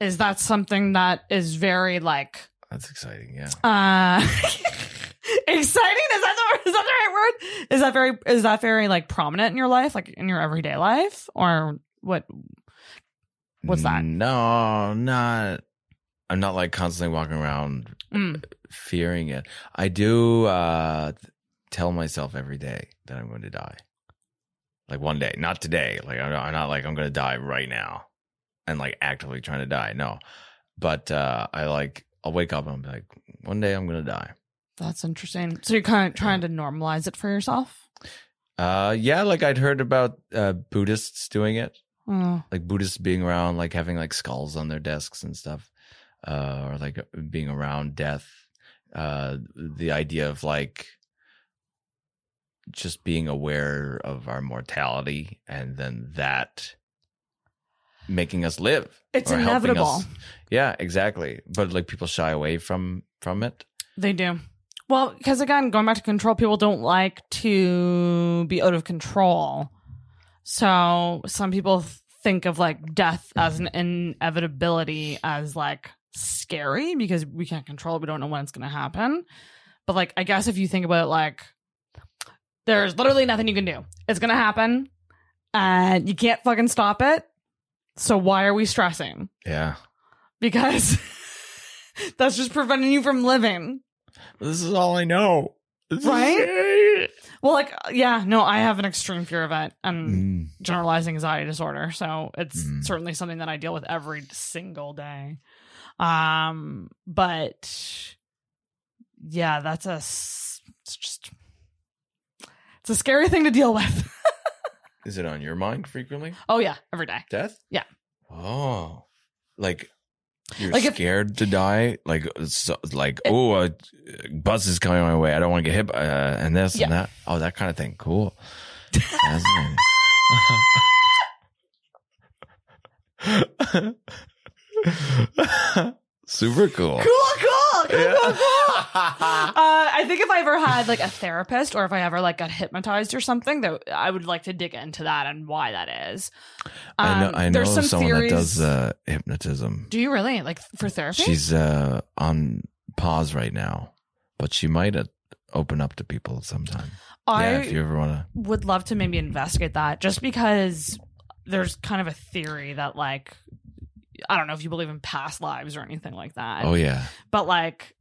Is that something that is very like That's exciting. Yeah. uh exciting? Is that the is that the right word? Is that very is that very like prominent in your life, like in your everyday life, or what? What's that? No, not. I'm not like constantly walking around Mm. fearing it. I do uh tell myself every day that I'm going to die. Like one day, not today. Like I'm not, I'm not like I'm going to die right now and like actively trying to die. No. But uh I like I'll wake up and I'll be like one day I'm going to die. That's interesting. So you're kind of trying to normalize it for yourself. Uh yeah, like I'd heard about uh Buddhists doing it. Oh. Like Buddhists being around like having like skulls on their desks and stuff. Uh or like being around death. Uh the idea of like just being aware of our mortality and then that making us live. It's inevitable. us- Yeah, exactly. But like people shy away from from it. They do. Well, because again, going back to control, people don't like to be out of control. So some people think of like death as an inevitability as like scary because we can't control it. We don't know when it's going to happen. But like, I guess if you think about it, like, there's literally nothing you can do. It's going to happen and you can't fucking stop it. So why are we stressing? Yeah. Because that's just preventing you from living. This is all I know. This is Right? Well, like, yeah, no, I have an extreme fear of it and Mm. generalized anxiety disorder. So it's Mhm. certainly something that I deal with every single day. Um, but yeah, that's a, it's just, it's a scary thing to deal with. Is it on your mind frequently? oh, yeah, every day. Death? Yeah. Oh, like you're Like if- scared to die? Like, so, like oh, a bus is coming my way. I don't want to get hit by, uh, and this Yeah. and that. Oh, that kind of thing. Cool. Super. Cool, cool, cool, Yeah. Uh, I think if I ever had like a therapist or if I ever like got hypnotized or something, that I would like to dig into that and why that is. I know. Um, I know there's some someone theories- that does uh, hypnotism. Do you really like for therapy? She's uh, on pause right now, but she might uh, open up to people sometime. I yeah, if you ever want to. would love to maybe investigate that just because there's kind of a theory that like I don't know if you believe in past lives or anything like that. Oh yeah, But like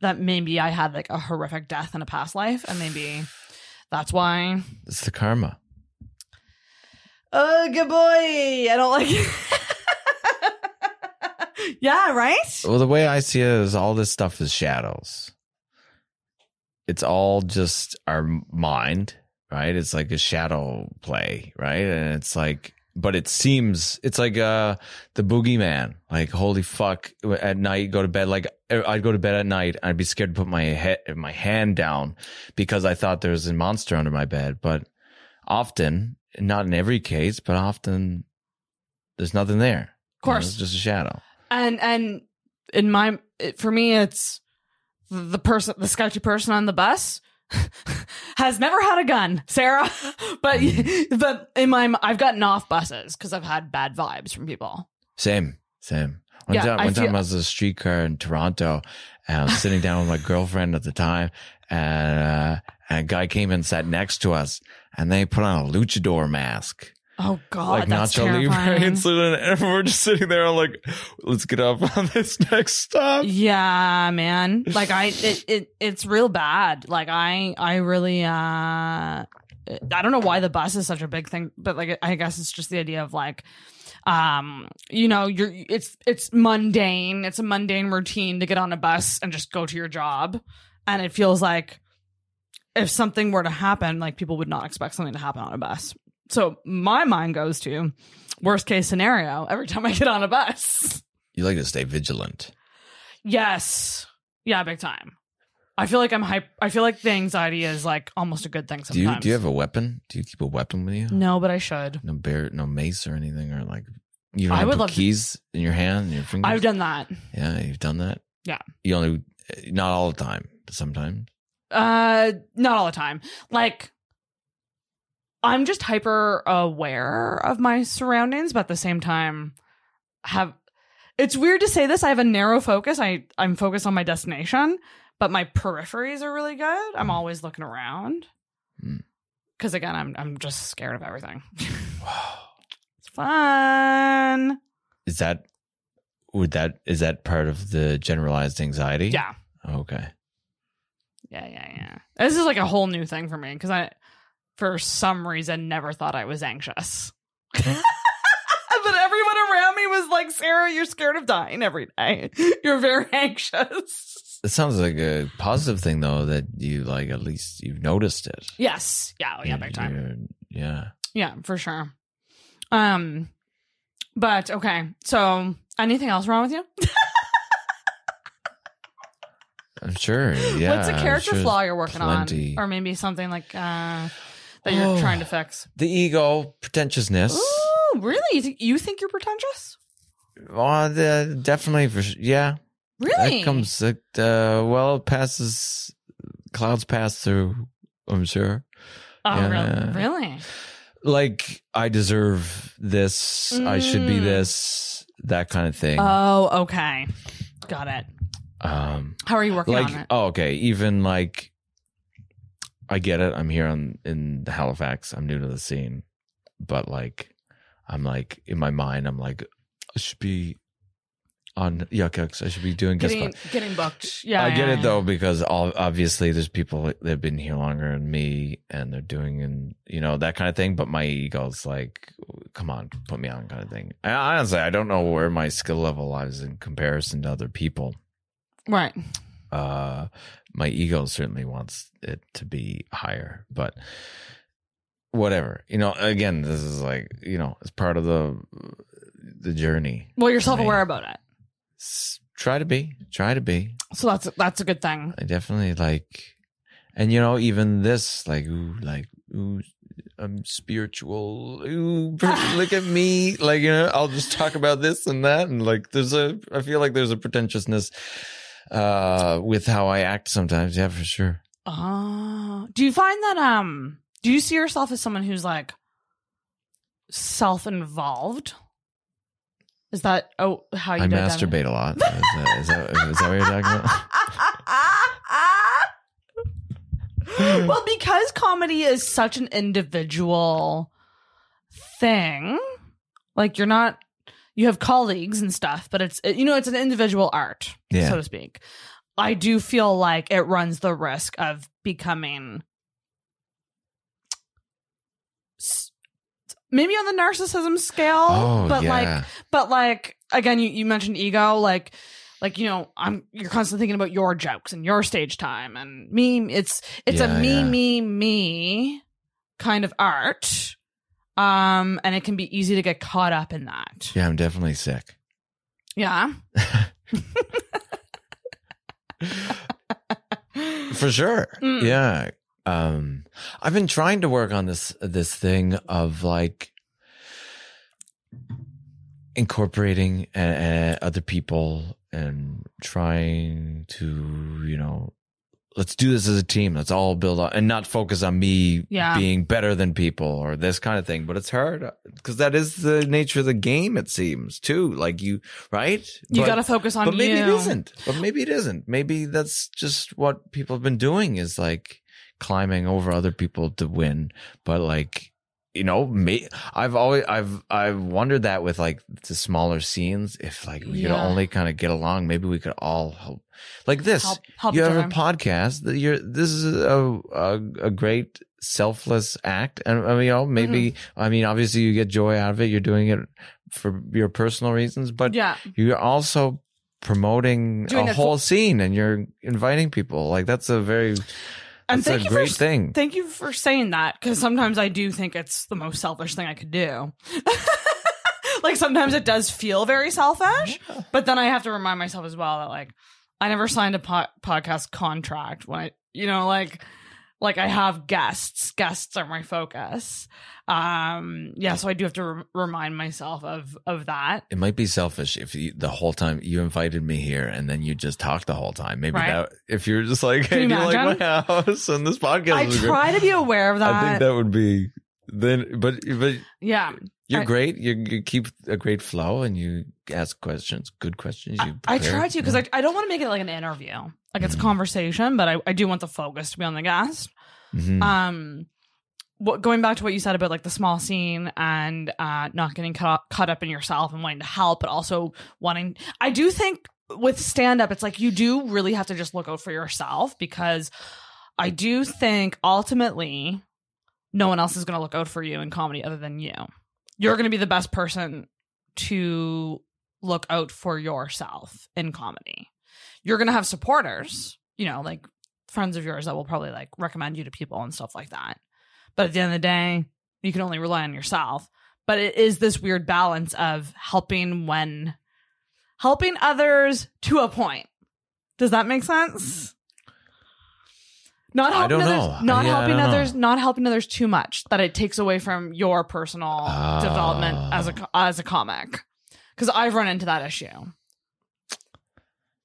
that maybe I had like a horrific death in a past life and maybe that's why. it's the karma. Oh good boy. I don't like it. yeah, right? Well, the way I see it is, all this stuff is shadows. It's all just our mind, right? It's like a shadow play, right? And it's like, but it seems it's like uh the boogeyman. Like, holy fuck! At night, go to bed. Like, I'd go to bed at night. I'd be scared to put my head, my hand down because I thought there was a monster under my bed. But often, not in every case, but often, there's nothing there. Of course. it's just a shadow. and and in my it, for me it's the person the sketchy person on the bus has never had a gun sarah. But but in my i've gotten off buses because i've had bad vibes from people. Same, same. One Yeah, time, I one time feel- I was in a streetcar in Toronto, and I was sitting down with my girlfriend at the time, and, uh, and a guy came and sat next to us, and they put on a luchador mask, oh god like that's Nacho Libre, terrifying. so then- and we're just sitting there, like, let's get up on this next stop. yeah man. Like i it, it it's real bad. Like i i really uh i don't know why the bus is such a big thing but like i guess it's just the idea of like um you know you're it's it's mundane. It's a mundane routine to get on a bus and just go to your job. And it feels like if something were to happen like people would not expect something to happen on a bus so my mind goes to worst case scenario every time i get on a bus You like to stay vigilant. Yes. Yeah, big time. I feel like I'm hype. I feel like the anxiety is like almost a good thing Do you sometimes. do you have a weapon? Do you keep a weapon with you? No, but I should. No bear, no mace or anything, or like you don't I have would love to- keys in your hand, in your fingers. I've done that. Yeah, you've done that. Yeah. You only not all the time, but sometimes. Uh, not all the time. Like, I'm just hyper aware of my surroundings, but at the same time, have. It's weird to say this. I have a narrow focus. I I'm focused on my destination, but my peripheries are really good. I'm mm. always looking around. Mm. Because again, I'm I'm just scared of everything. Wow. it's fun. Is that would that is that part of the generalized anxiety? Yeah. Okay. Yeah, yeah, yeah. This is like a whole new thing for me because I, for some reason, never thought I was anxious. but everyone around me was like, Sarah, you're scared of dying every day. You're very anxious. It sounds like a positive thing though that you like at least you've noticed it. Yes. Yeah. Oh, yeah, You- big time. you're- Yeah. Yeah, for sure. Um, but okay. So, anything else wrong with you? I'm sure. Yeah. What's a I'm character sure flaw you're working plenty. on, or maybe something like uh that you're Oh. trying to fix? The ego, pretentiousness. Ooh, really? You, think you think you're pretentious? Oh, the, definitely for yeah. Really? That comes uh, well it passes clouds pass through, I'm sure. Oh, yeah. really? Really? Like I deserve this, I should be Mm. this, that kind of thing. Oh, okay. Got it. um How are you working like on it? oh okay, even like I get it. I'm here on in Halifax. I'm new to the scene. But like I'm like in my mind I'm like I should be on Yuk Yuks. I should be doing guest getting spot. getting booked. Yeah, I get yeah, it though because all, obviously there's people that have been here longer than me and they're doing and you know that kind of thing. But my ego's like, come on, put me on kind of thing. I, honestly, I don't know where my skill level lies in comparison to other people. Right. Uh, my ego certainly wants it to be higher, but whatever. You know, again, this is like you know, it's part of the the journey. Well, you're self aware about it, S- Try to be, try to be. so that's that's a good thing. I definitely like, and you know, even this, like, ooh, like, ooh, I'm spiritual. Ooh, look at me. Like, you know, I'll just talk about this and that. And like, there's a, I feel like there's a pretentiousness, uh, with how I act sometimes. Yeah, for sure. Oh, do you find that um? Do you see yourself as someone who's like self involved? Is that oh how you I masturbate a lot. Is that, is that, is that what you're talking about? well, because comedy is such an individual thing, like you're not, you have colleagues and stuff, but it's, you know, it's an individual art, Yeah. so to speak. I do feel like it runs the risk of becoming maybe on the narcissism scale, Oh, but like, but like again, you, you mentioned ego, like like you know, I'm you're constantly thinking about your jokes and your stage time and me. It's it's Yeah, a me yeah. me me kind of art, um, and it can be easy to get caught up in that. yeah, I'm definitely sick. Yeah, For sure. Mm. Yeah. Um I've been trying to work on this this thing of like incorporating uh, uh, other people and trying to, you know, let's do this as a team. Let's all build up and not focus on me Yeah. being better than people or this kind of thing. But it's hard uh, because that is the nature of the game, it seems, too. Like you, right? you got to focus on but maybe you. it isn't. But maybe it isn't. Maybe that's just what people have been doing is like climbing over other people to win. But like, you know, may, I've always I've I've wondered that with like the smaller scenes. If like we could only kind of get along, maybe we could all help. Like this, Help, help you have a podcast that you're. This is a a, a great selfless act, and I mean, you know, maybe Mm-hmm. I mean, obviously, you get joy out of it. You're doing it for your personal reasons, but yeah, you're also promoting Doing a whole scene and you're inviting people like that's a very and that's thank a you great for thing Thank you for saying that because sometimes I do think it's the most selfish thing I could do. like sometimes it does feel very selfish, but then I have to remind myself as well that like I never signed a po- podcast contract when I, you know, like like I have guests. Guests are my focus. Um, yeah, so I do have to re- remind myself of of that. it might be selfish if you, the whole time you invited me here and then you just talked the whole time maybe Right. that if you're just like Can hey you do you like my house and this podcast I is great. try to be aware of that. i think that would be then but but yeah, you're I- great you, you keep a great flow and you ask questions good questions you I, I try to because Yeah. I, I don't want to make it like an interview. Like it's a Mhm. conversation, but I, I do want the focus to be on the guest. Mhm. Um, what, going back to what you said about like the small scene and uh, not getting caught, caught up in yourself and wanting to help, but also wanting, I do think with stand up, it's like you do really have to just look out for yourself because I do think ultimately no one else is going to look out for you in comedy other than you. You're going to be the best person to look out for yourself in comedy. You're going to have supporters, you know, like friends of yours that will probably like recommend you to people and stuff like that. But at the end of the day, you can only rely on yourself. But it is this weird balance of helping when helping others to a point. Does that make sense? Not helping others, know. not Yeah, helping don't know. others, not helping others too much that it takes away from your personal Ah. development as a as a comic. Because I've run into that issue.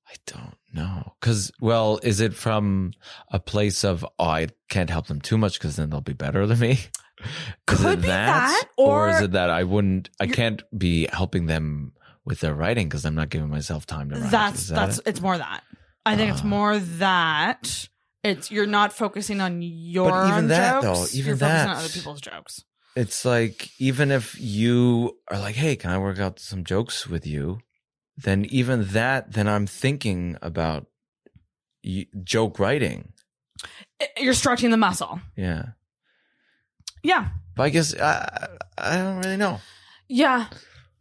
I don't know. Because, well, is it from a place of, oh, I can't help them too much because then they'll be better than me? Could be that, or- is it that I wouldn't, I can't be helping them with their writing because I'm not giving myself time to write? That's that that's it? it's more that. I think it's Ah. more that it's you're not focusing on your But even own that, jokes. though, even you're focusing on that- other people's jokes. It's like, even if you are like, hey, can I work out some jokes with you? Then even that, then I'm thinking about y- joke writing. You're stretching the muscle. Yeah. Yeah. But I guess I, I don't really know. Yeah.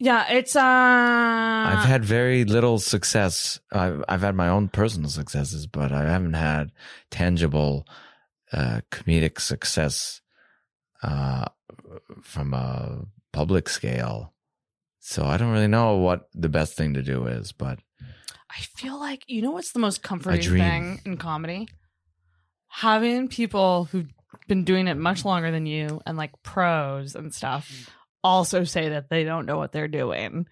Yeah. It's uh I've had very little success. I've I've had my own personal successes, but I haven't had tangible uh, comedic success uh, from a public scale. So I don't really know what the best thing to do is, but I feel like you know what's the most comforting thing in comedy? Having people who've been doing it much longer than you and like pros and stuff also say that they don't know what they're doing.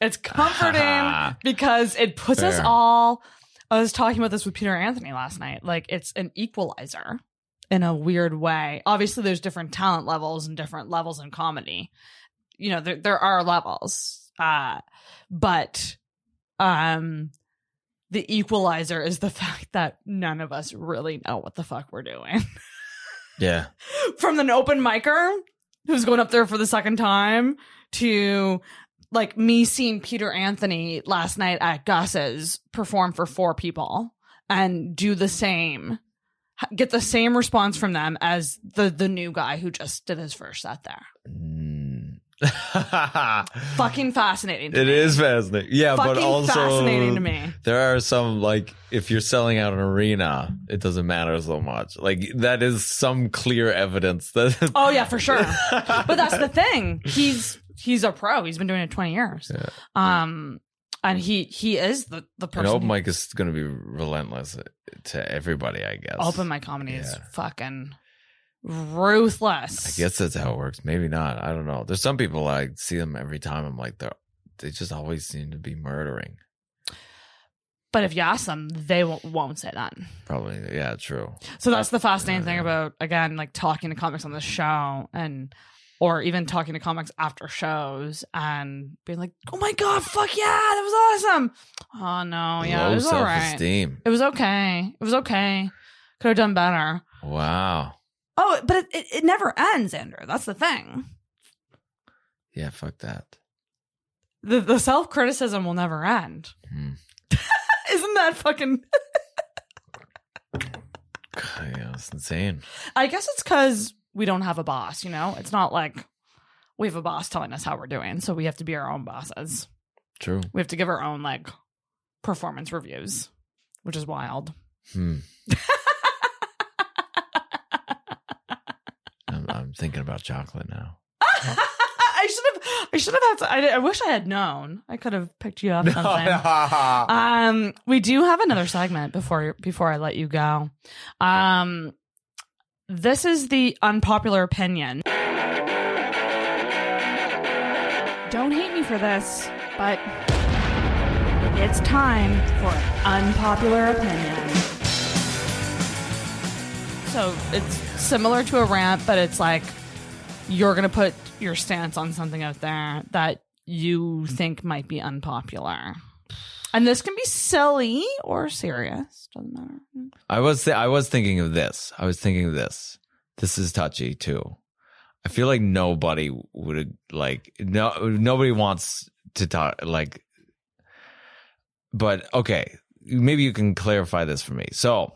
It's comforting because it puts us all I was talking about this with Peter Anthony last night. Like it's an equalizer in a weird way. Obviously there's different talent levels and different levels in comedy. You know, there there are levels. Uh but um the equalizer is the fact that none of us really know what the fuck we're doing. yeah, From an open micer who's going up there for the second time to like me seeing Peter Anthony last night at Gus's perform for four people and do the same get the same response from them as the the new guy who just did his first set there. Mm. Fucking fascinating. To It me. is fascinating. Yeah, fucking but also fascinating to me. There are some like if you're selling out an arena, it doesn't matter so much. Like that is some clear evidence that. Oh yeah, for sure. but that's the thing. He's he's a pro. He's been doing it twenty years. Yeah. Um, and he he is the the person. open who- mic is going to be relentless to everybody, I guess. open mic comedy is fucking ruthless. I guess that's how it works. Maybe not. I don't know. There's some people I see them every time. I'm like, they they just always seem to be murdering. But if you ask them, they won't, won't say that. Probably, yeah, true. So that's uh, the fascinating thing about again, like talking to comics on the show and. Or even talking to comics after shows and being like, "Oh my god, fuck yeah, that was awesome!" Oh no, yeah, Low it was all right. self-esteem. It was okay. It was okay. Could have done better. Wow. Oh, but it, it, it never ends, Andrew. That's the thing. Yeah, fuck that. The the self criticism will never end. Hmm. Isn't that fucking? Yeah, it's insane. I guess it's because we don't have a boss. You know, it's not like we have a boss telling us how we're doing, so we have to be our own bosses. True. We have to give our own like performance reviews, which is wild. Hmm. I'm, thinking about chocolate now. I should have. I should have had. To, I, I wish I had known. I could have picked you up something. Um, we do have another segment before before I let you go. Um, this is the unpopular opinion. Don't hate me for this, but it's time for unpopular opinion. So it's similar to a rant, but it's like you're gonna put your stance on something out there that you think might be unpopular. And this can be silly or serious. Doesn't matter. I was th- I was thinking of this. I was thinking of this. this is touchy too. I feel like nobody would like no nobody wants to talk like but okay, maybe you can clarify this for me. So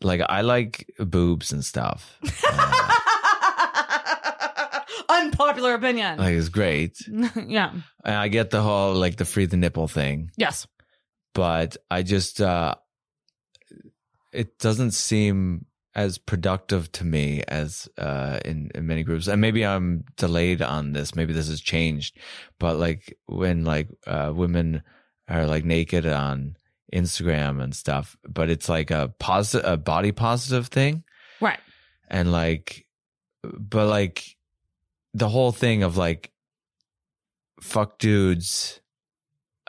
like I like boobs and stuff. Uh, Unpopular opinion. like it's great. yeah. And I get the whole like the free the nipple thing, Yes. but I just uh it doesn't seem as productive to me as uh in, in many groups. And maybe I'm delayed on this. Maybe this has changed. But like when like uh women are like naked on Instagram and stuff, but it's like a positive a body positive thing. Right. and like but like the whole thing of like fuck dudes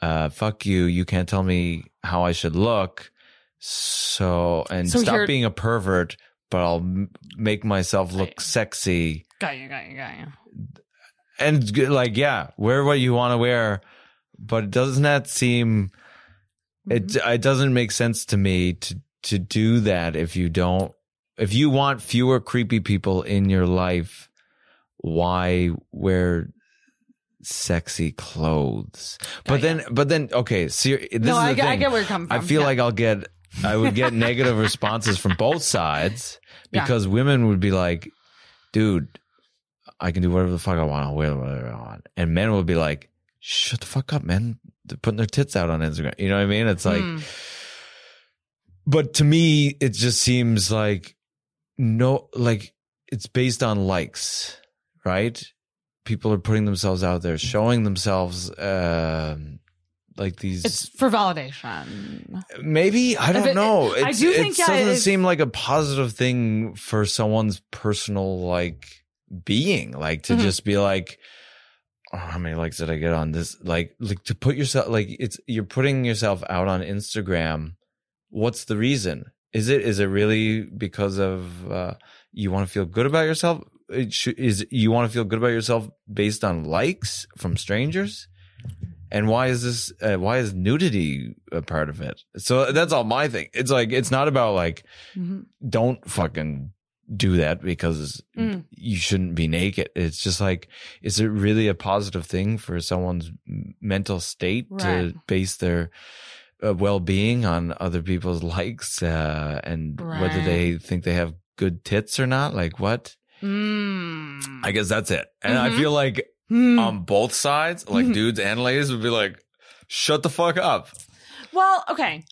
uh fuck you you can't tell me how i should look so and So stop being a pervert but i'll m- make myself look Right. sexy Got you. Got you. Got you. and like yeah wear what you want to wear but doesn't that seem it Mm-hmm. it doesn't make sense to me to to do that if you don't if you want fewer creepy people in your life why wear sexy clothes but then but then okay see this no, is I the get, I get where you're coming from. I feel Yeah. like I'll get I would get negative responses from both sides Yeah. because women would be like, dude, I can do whatever the fuck I want, I'll wear whatever I want. And men would be like, shut the fuck up, man. Putting their tits out on Instagram. You know what I mean? It's like Hmm. but to me, it just seems like no like it's based on likes, right? People are putting themselves out there, showing themselves um like these it's for validation. Maybe I don't it- know. I It's, do think, it yeah, doesn't seem like a positive thing for someone's personal like being, like to Mhm. just be like, oh, how many likes did I get on this? Like, like to put yourself like it's you're putting yourself out on Instagram. What's the reason? Is it is it really because of uh, you want to feel good about yourself? Should, is you want to feel good about yourself based on likes from strangers? And why is this? Uh, why is nudity a part of it? So that's all my thing. It's like it's not about like Mhm. don't fucking do that because Mm. you shouldn't be naked. It's just like is it really a positive thing for someone's mental state Right. to base their uh, well-being on other people's likes uh, and whether they think they have good tits or not? Like what? Mm. I guess that's it. And I Mhm. feel like Hmm. on both sides, like Mhm. dudes and ladies would be like, shut the fuck up. well, okay.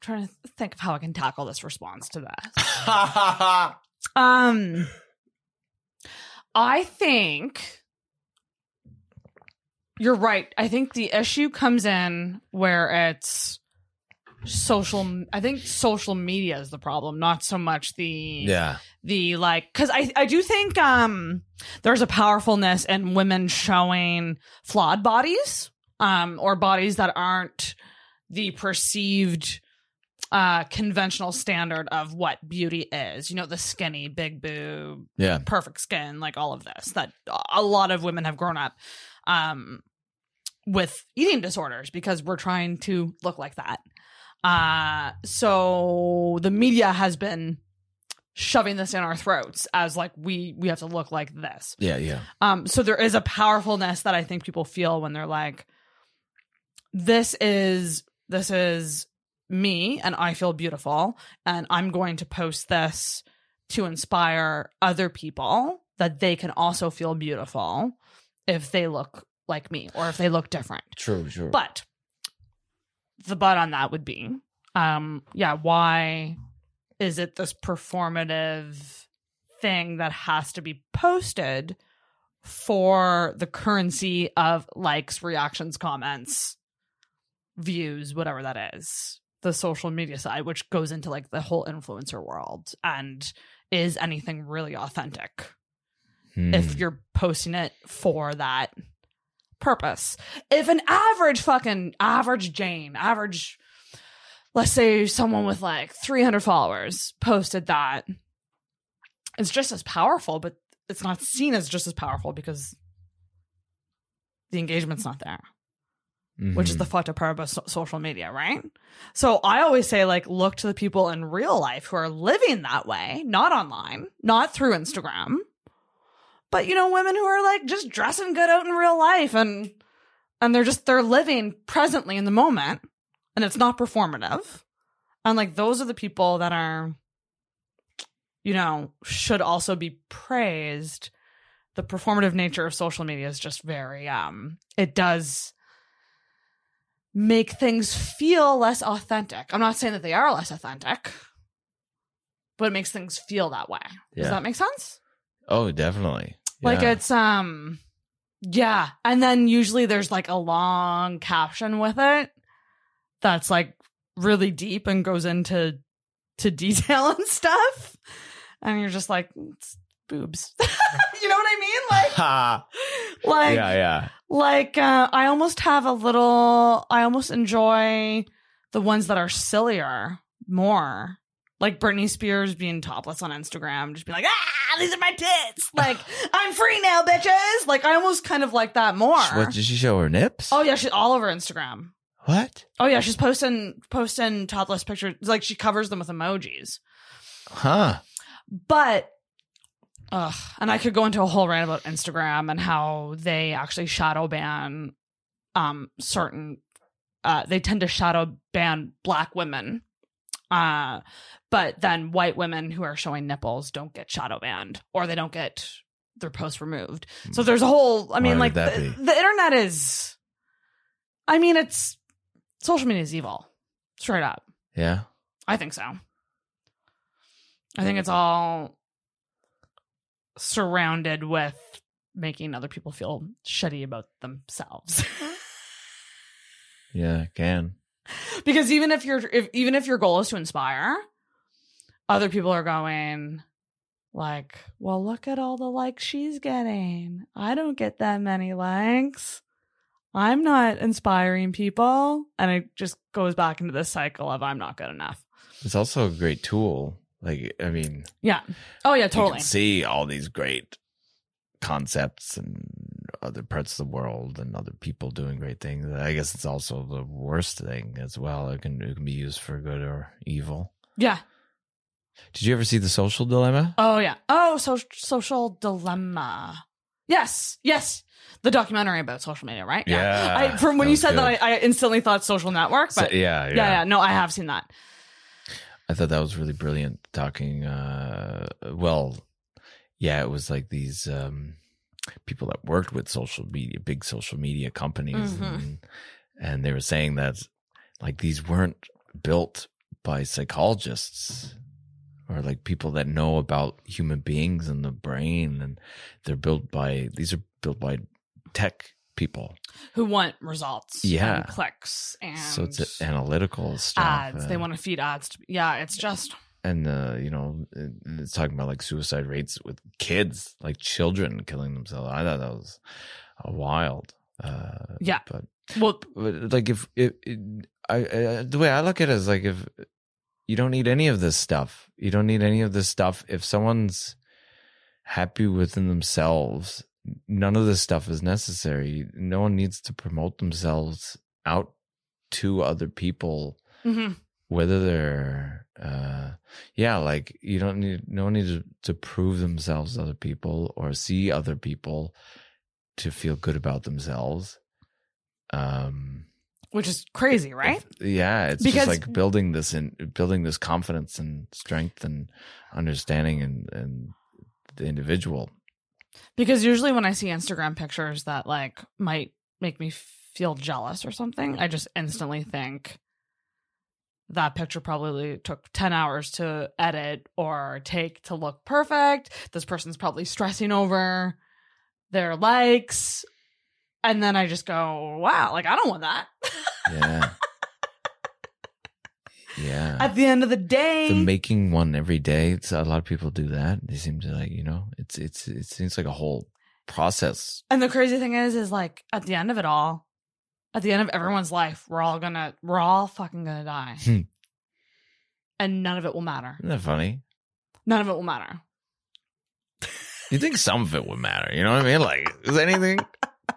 trying to think of how I can tackle this response to that. Um, I think you're right. I think the issue comes in where it's social. I think social media is the problem, not so much the yeah. the like because I I do think um there's a powerfulness in women showing flawed bodies um or bodies that aren't the perceived uh conventional standard of what beauty is you know the skinny big boob Yeah. perfect skin like all of this that a lot of women have grown up um with eating disorders because we're trying to look like that uh so the media has been shoving this in our throats as like we we have to look like this Yeah. Yeah. um so there is a powerfulness that i think people feel when they're like this is this is me and i feel beautiful and i'm going to post this to inspire other people that they can also feel beautiful if they look like me or if they look different True. True. but the but on that would be, um, yeah, why is it this performative thing that has to be posted for the currency of likes, reactions, comments, views, whatever that is? The social media side, which goes into like the whole influencer world, and is anything really authentic? Hmm. if you're posting it for that purpose. If an average fucking average Jane, average, let's say someone with like 300 followers posted that, it's just as powerful, but it's not seen as just as powerful because the engagement's not there. Which is Mhm. the fucked up part about so- social media, right? So I always say, like, look to the people in real life who are living that way, not online, not through Instagram, but you know, women who are like just dressing good out in real life and and they're just they're living presently in the moment, and it's not performative, and like those are the people that are, you know, should also be praised. The performative nature of social media is just very um, it does make things feel less authentic. I'm not saying that they are less authentic, but it makes things feel that way. Does that make sense? Oh, definitely. Like it's um yeah, and then usually there's like a long caption with it that's like really deep and goes into to detail and stuff. And you're just like it's boobs. you know what I mean? Like Ha. like yeah, yeah. like uh, I almost have a little. I almost enjoy the ones that are sillier more. Like Britney Spears being topless on Instagram, just be like, ah, these are my tits. Like, I'm free now, bitches. Like, I almost kind of like that more. What did she show her nips? Oh yeah, she's all over Instagram. What? Oh yeah, she's posting posting topless pictures. Like she covers them with emojis. Huh. But ugh, and I could go into a whole rant about Instagram and how they actually shadow ban um certain uh they tend to shadow ban black women. Uh but then white women who are showing nipples don't get shadow banned or they don't get their posts removed. So there's a whole I mean Why like the, the internet is I mean it's social media is evil. Straight up. Yeah. I think so. I think it's all surrounded with making other people feel shitty about themselves. Yeah, it can. because even if you're if even if your goal is to inspire, other people are going like, "Well, look at all the likes she's getting. I don't get that many likes. I'm not inspiring people." And it just goes back into this cycle of I'm not good enough. It's also a great tool. Like, I mean, Yeah. Oh yeah, you totally. can see all these great concepts and other parts of the world and other people doing great things. I guess it's also the worst thing as well. It can it can be used for good or evil. Yeah. Did you ever see the Social Dilemma? Oh yeah. Oh, so, social dilemma. Yes, yes. The documentary about social media, right? Yeah, I, from when you said good. that, I, I instantly thought social network. So- But yeah, yeah, yeah, No, I have seen that. I thought that was really brilliant. Talking, uh, well, yeah, it was like these um, people that worked with social media, big social media companies, Mhm. and, and they were saying that like these weren't built by psychologists or like people that know about human beings and the brain, and they're built by these are built by tech people. Who want results? Yeah. and clicks and so it's analytical stuff. ads. They want to feed ads. To, yeah, it's just and uh, you know it's talking about like suicide rates with kids like children killing themselves i thought that was uh, wild uh Yeah. but, well. but like if if it, i uh, the way i look at it is like if you don't need any of this stuff you don't need any of this stuff if someone's happy within themselves none of this stuff is necessary no one needs to promote themselves out to other people mhm. whether they're uh yeah like you don't need no one needs to, to prove themselves to other people or see other people to feel good about themselves um Which is crazy, right? if- yeah it's Because- just like building this in building this confidence and strength and understanding and and the individual Because usually when I see Instagram pictures that like might make me feel jealous or something, I just instantly think that picture probably took 10 hours to edit or take to look perfect. This person's probably stressing over their likes. And then I just go, wow, like I don't want that. yeah yeah At the end of the day, the making one every day it's, a lot of people do that they seem to like you know it's it's it seems like a whole process And the crazy thing is, is like at the end of it all, at the end of everyone's life, we're all gonna, we're all fucking gonna die. Hmm. and none of it will matter. isn't that funny None of it will matter. You think some of it would matter? You know what I mean? Like, is anything?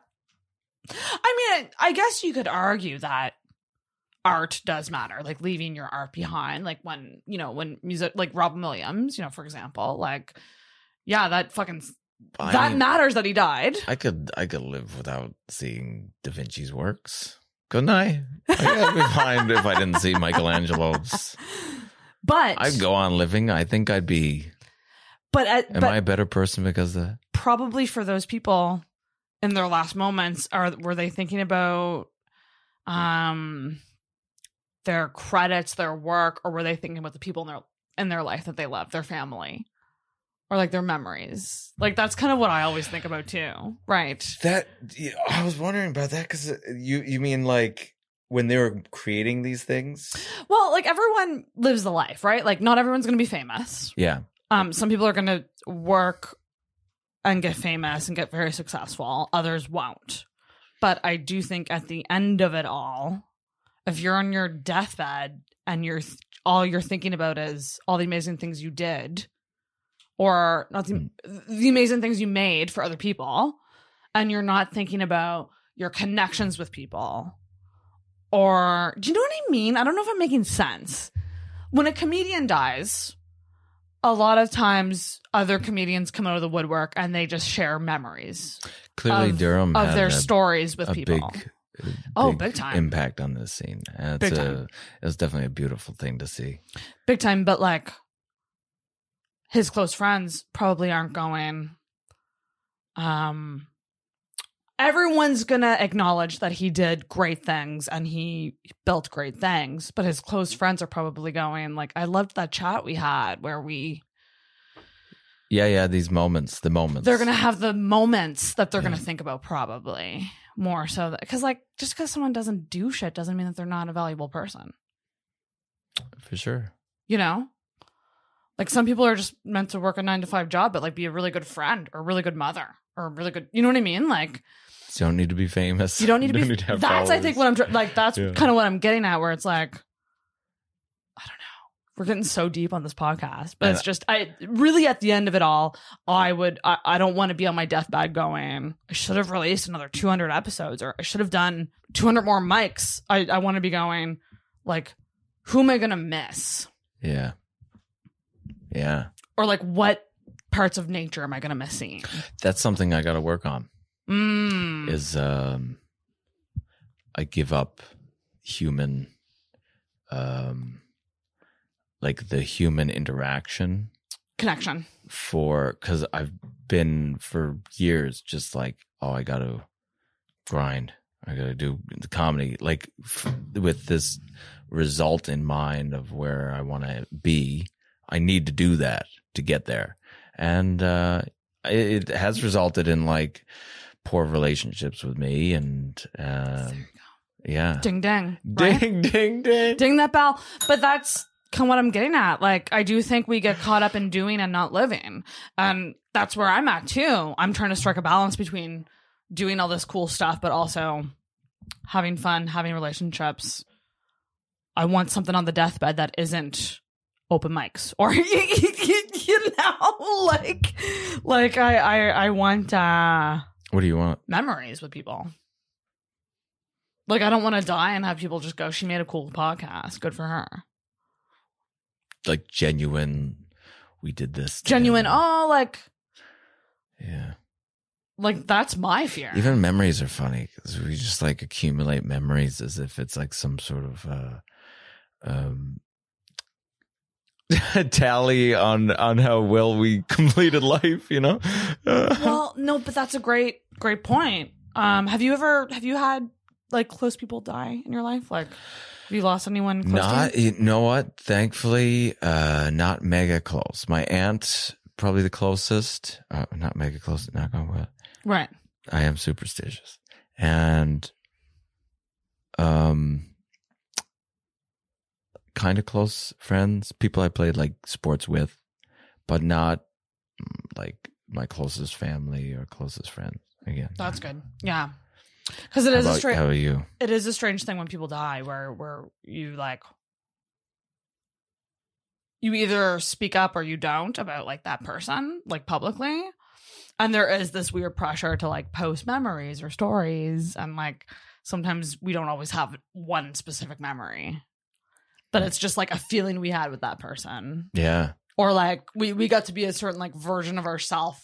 I mean, I guess you could argue that art does matter, like leaving your art behind. Like when, you know, when music, like Robin Williams, you know, for example, like, yeah, that fucking, I that mean, matters that he died. I could I could live without seeing Da Vinci's works. Couldn't I? I'd be fine if I didn't see Michelangelo's. But, I'd go on living. I think I'd be. but, uh, Am but I a better person because of that? probably for those people in their last moments, are, were they thinking about, um, their credits, their work, or were they thinking about the people in their, in their life that they love, their family? or like their memories. Like that's kind of what I always think about too. Right. That I was wondering about that because you you mean like when they were creating these things? Well, like everyone lives the life, right? Like not everyone's going to be famous. Yeah, Um some people are going to work and get famous and get very successful. Others won't. But I do think at the end of it all, if you're on your deathbed and you're all you're thinking about is all the amazing things you did or not the, mm. the amazing things you made for other people and you're not thinking about your connections with people or do you know what I mean? I don't know if I'm making sense. When a comedian dies, a lot of times other comedians come out of the woodwork and they just share memories clearly of, Durham of their a, stories with a people. big. Oh, big time. impact on this scene. And Big It's time. a, it was definitely a beautiful thing to see. big time but like his close friends probably aren't going um everyone's gonna acknowledge that he did great things and he built great things but his close friends are probably going like i loved that chat we had where we Yeah, yeah. These moments, the moments. they're gonna have the moments that they're Yeah. gonna think about probably more so because like just because someone doesn't do shit doesn't mean that they're not a valuable person for sure. you know like some people are just meant to work a nine to five job but like be a really good friend or a really good mother or a really good you know what i mean like You don't need to be famous. you don't need to be have that's i think what i'm like that's Yeah. kind of what i'm getting at where it's like i don't know we're getting so deep on this podcast but it's just i really at the end of it all i would i, I don't want to be on my deathbed going i should have released another 200 episodes or i should have done 200 more mics i, I want to be going like who am i gonna miss Yeah. Yeah. or like what parts of nature am I going to miss seeing? That's something I got to work on. Mm. Is um, I give up human, um, like the human interaction Connection. for because I've been for years just like oh I got to grind. I got to do the comedy like f- with this result in mind of where I want to be. I need to do that to get there, and uh, it, it has resulted in like poor relationships with me, and um, yeah, Ding ding. right? ding, ding, ding. Ding that bell. But that's kind of what I'm getting at. Like, I do think we get caught up in doing and not living. And that's where I'm at too. I'm trying to strike a balance between doing all this cool stuff, but also having fun, having relationships. I want something on the deathbed that isn't open mics or you know like like I I I want uh What do you want? memories with people. Like I don't want to die and have people just go, "She made a cool podcast. Good for her." Like genuine. We did this. Genuine. Oh, like yeah. like that's my fear. Even memories are funny because we just like accumulate memories as if it's like some sort of uh, um, tally on on how well we completed life. You know. well, no, but that's a great great point. Um, have you ever have you had like close people die in your life? Like, have you lost anyone? Close not you know what? Thankfully, uh, not mega close. My aunt probably the closest. Uh, not mega close. Not going well. right. I am superstitious. And um kind of close friends, people I played like sports with, but not mm, like my closest family or closest friends again. That's good. Yeah, because it is a strange. how about you? it is a strange thing when people die where where you like you either speak up or you don't about like that person like publicly and there is this weird pressure to like post memories or stories and like sometimes we don't always have one specific memory but it's just like a feeling we had with that person Yeah. or like we we got to be a certain like version of ourselves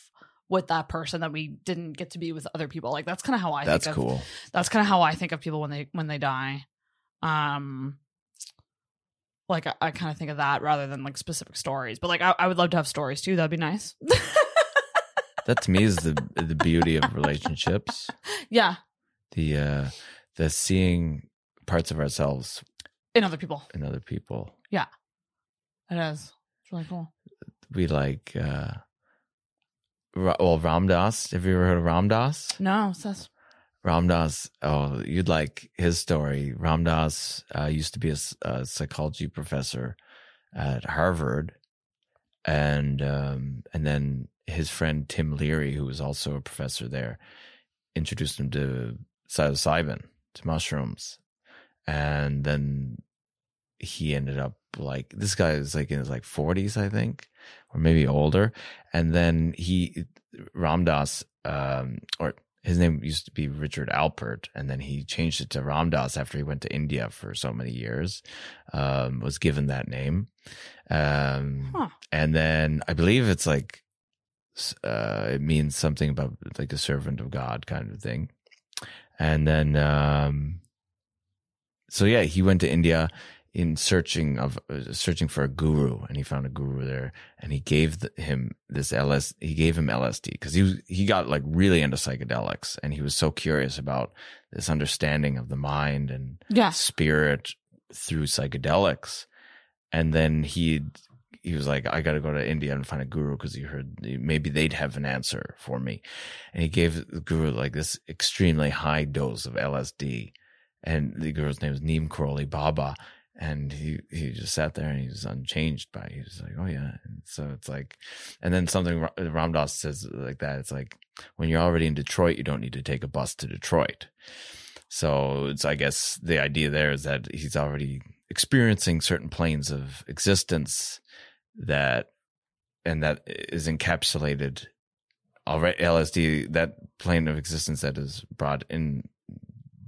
with that person that we didn't get to be with other people. Like that's kind of how i That's think of, cool. that's kind of how i think of people when they when they die. Um like i, I kind of think of that rather than like specific stories. But like I, I would love to have stories too. That'd be nice. That to me is the the beauty of relationships. yeah. The uh the seeing parts of ourselves in other people. in other people. Yeah. It is. It's really cool. We like uh Ra- well Ram Dass. Have you ever heard of Ram Dass? no sis Ram Dass, oh, you'd like his story. Ram Dass uh, used to be a, a psychology professor at Harvard, and um, and then his friend Tim Leary, who was also a professor there, introduced him to psilocybin, to mushrooms, and then he ended up like this guy is like in his like forties, I think, or maybe older, and then he Ram Dass, um, or his name used to be Richard Alpert, and then he changed it to Ram Dass after he went to India for so many years. Um, was given that name, um, Huh. and then I believe it's like uh, it means something about like a servant of God kind of thing. And then, um, so yeah, he went to India in searching of uh, searching for a guru, and he found a guru there, and he gave the, him this LS. He gave him LSD because he was he got like really into psychedelics, and he was so curious about this understanding of the mind and yes spirit through psychedelics. And then he he was like, I got to go to India and find a guru because he heard maybe they'd have an answer for me. And he gave the guru like this extremely high dose of LSD. And the guru's name was Neem Karoli Baba. And he, he just sat there and he was unchanged by it. He was like, oh yeah. And so it's like, and then something Ra- Ram Dass says like that. It's like, when you're already in Detroit, you don't need to take a bus to Detroit. So it's, I guess, the idea there is that he's already experiencing certain planes of existence that, and that is encapsulated already. LSD, that plane of existence that is brought in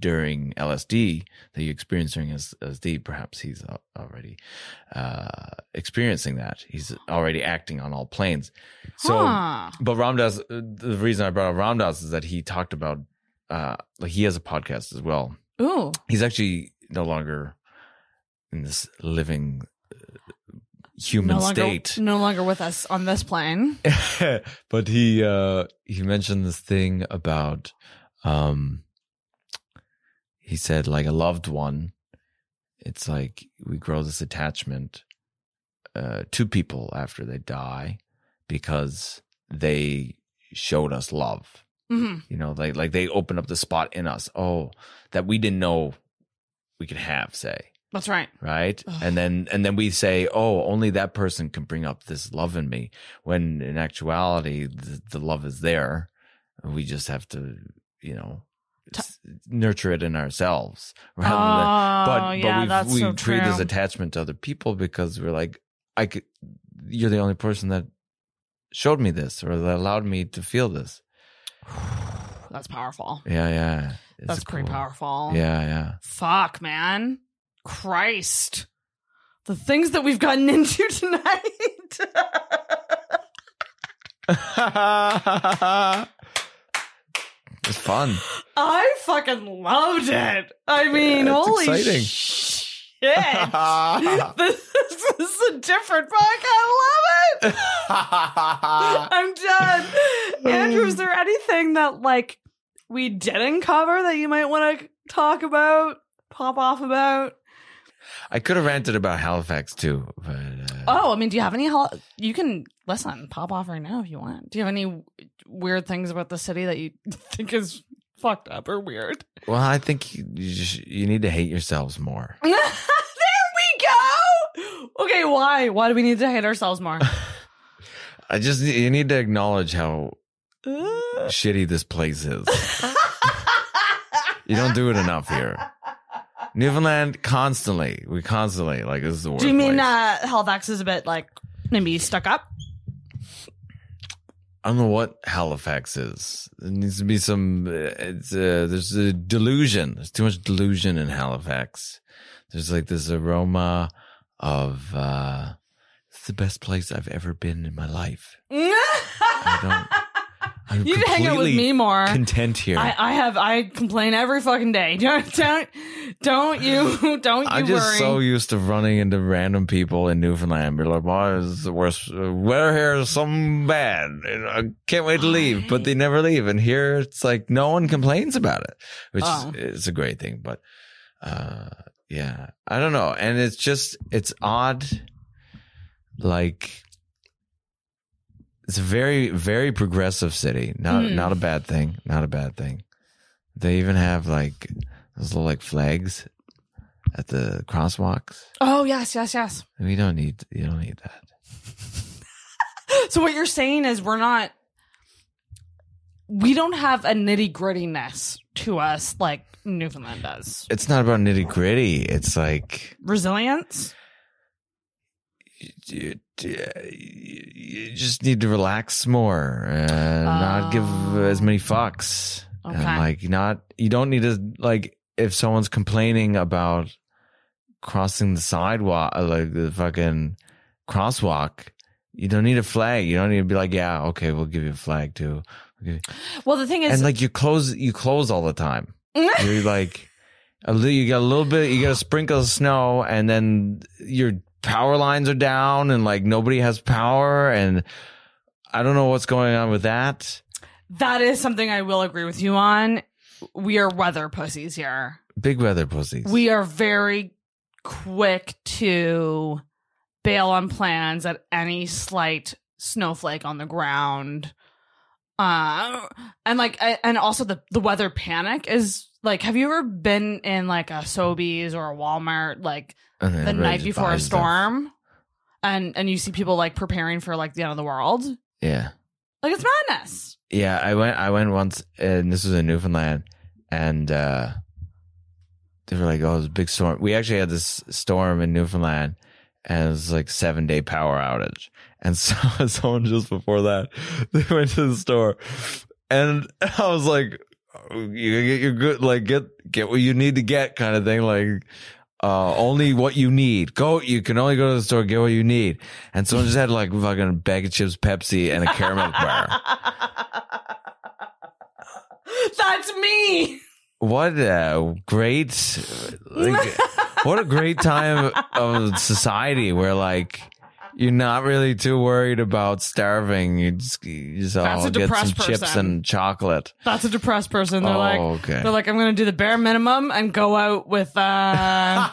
during LSD that you experience during LSD, perhaps he's already uh, experiencing that. He's already acting on all planes. So, Huh. but Ram Dass, uh, the reason I brought up Ram Dass is that he talked about, uh, like he has a podcast as well. ooh He's actually no longer in this living uh, human no longer, state. no longer with us on this plane but he uh he mentioned this thing about um he said like a loved one it's like we grow this attachment uh to people after they die because they showed us love. Hmm you know like like they opened up the spot in us oh that we didn't know we could have say. That's right. Right? Ugh. and then and then we say oh only that person can bring up this love in me when in actuality the, the love is there. We just have to you know T- nurture it in ourselves rather oh than but yeah but that's we so we create true. this attachment to other people because we're like i could you're the only person that showed me this or that allowed me to feel this. That's powerful. Yeah yeah. It's that's pretty cool. powerful. Yeah yeah. Fuck man. Christ. The things that we've gotten into tonight it's fun i fucking loved it i mean Yeah, holy exciting. shit this, this is a different book i love it I'm done. Andrew, is there anything that like we didn't cover that you might want to talk about, pop off about? I could have ranted about Halifax too, but uh, Oh, I mean, do you have any? hel- You can listen, pop off right now if you want. Do you have any weird things about the city that you think is fucked up or weird? well, I think you, you, just, you need to hate yourselves more. there we go. Okay, why? Why do we need to hate ourselves more? I just you need to acknowledge how shitty this place is. You don't do it enough here. Newfoundland constantly, we constantly like this is the worst. do you mean place. uh, Halifax is a bit like maybe stuck up? I don't know what Halifax is. There needs to be some. uh, It's uh, there's a delusion. There's too much delusion in Halifax. There's like this aroma of. uh It's the best place I've ever been in my life. I don't. I'm You hang out with me more. Content here. I, I have I complain every fucking day. Don't don't don't you don't you worry. I'm just worry. so used to running into random people in Newfoundland. and Be like, "Why is the worst weather here is something bad? I can't wait to leave." But they never leave. And here, it's like no one complains about it, which Oh. is, is a great thing. But uh, yeah, I don't know. And it's just it's odd. Like it's a very very progressive city. Not Hmm. not a bad thing. Not a bad thing. They even have like those little like flags at the crosswalks. oh yes yes yes. We don't need you don't need that. So what you're saying is we're not we don't have a nitty grittiness to us like Newfoundland does. It's not about nitty gritty. It's like Resilience. you, you just need to relax more and not give as many fucks. Okay. And like not you don't need to like if someone's complaining about crossing the sidewalk uh, like the fucking crosswalk, you don't need a flag. You don't need to be like, yeah, okay, we'll give you a flag too. We'll give you- Well, the thing is, and like you close you close all the time. You're like a little, you got a little bit you got a sprinkle of snow and then your power lines are down and like nobody has power and I don't know what's going on with that. that is something I will agree with you on. We are weather pussies here. Big weather pussies. We are very quick to bail on plans at any slight snowflake on the ground. Uh, and like, and also the the weather panic is like. Have you ever been in like a Sobeys or a Walmart like the night before a storm, and and you see people like preparing for like the end of the world? Yeah. Like it's madness. Yeah, I went. I went once, and this was in Newfoundland, and uh, they were like, "Oh, it was a big storm." We actually had this storm in Newfoundland, and it was like seven day power outage. And so, someone just before that, they went to the store, and I was like, "You get your good, like get get what you need to get, kind of thing, like." Uh, only what you need. Go, you can only go to the store, get what you need. And someone just had like fucking bag of chips, Pepsi, and a caramel bar. That's me. What a great, like, what a great time of society where like you're not really too worried about starving. You just, you just That's a get some depressed chips person. and chocolate. That's a depressed person. They're Oh, like, okay. they're like, I'm going to do the bare minimum and go out with uh,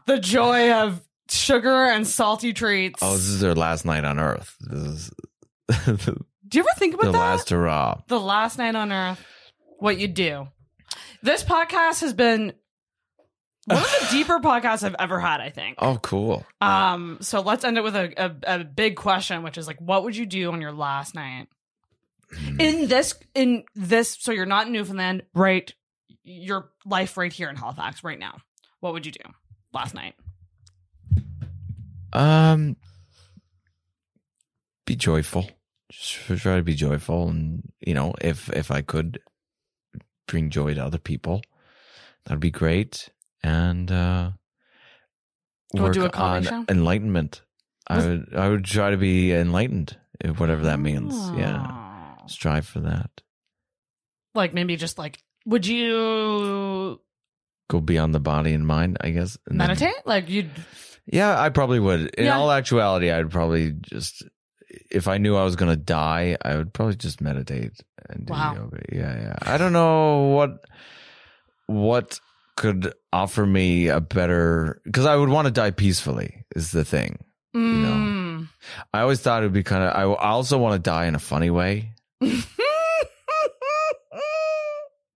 the joy of sugar and salty treats. Oh, this is their last night on Earth. This is do you ever think about that? last hurrah. the last night on Earth. What you do? This podcast has been one of the deeper podcasts I've ever had. I think. Oh, cool. Um. So let's end it with a, a a big question, which is like, what would you do on your last night? Hmm. in this in this so you're not in newfoundland right your life right here in halifax right now what would you do last night Um, be joyful. Just try to be joyful, and you know, if if I could bring joy to other people, that'd be great. And uh, Go work do a comedy on show? enlightenment. I would I would try to be enlightened, if whatever that means. Yeah, Oh. strive for that. like maybe just like would you Go beyond the body and mind, I guess. and then- meditate like you'd Yeah, I probably would. In Yeah. all actuality, I'd probably just if I knew I was gonna die, I would probably just meditate and do Wow. yoga. Yeah, yeah. I don't know what what could offer me a better because I would want to die peacefully. Is the thing. mm. I always thought it would be kind of. I I also want to die in a funny way.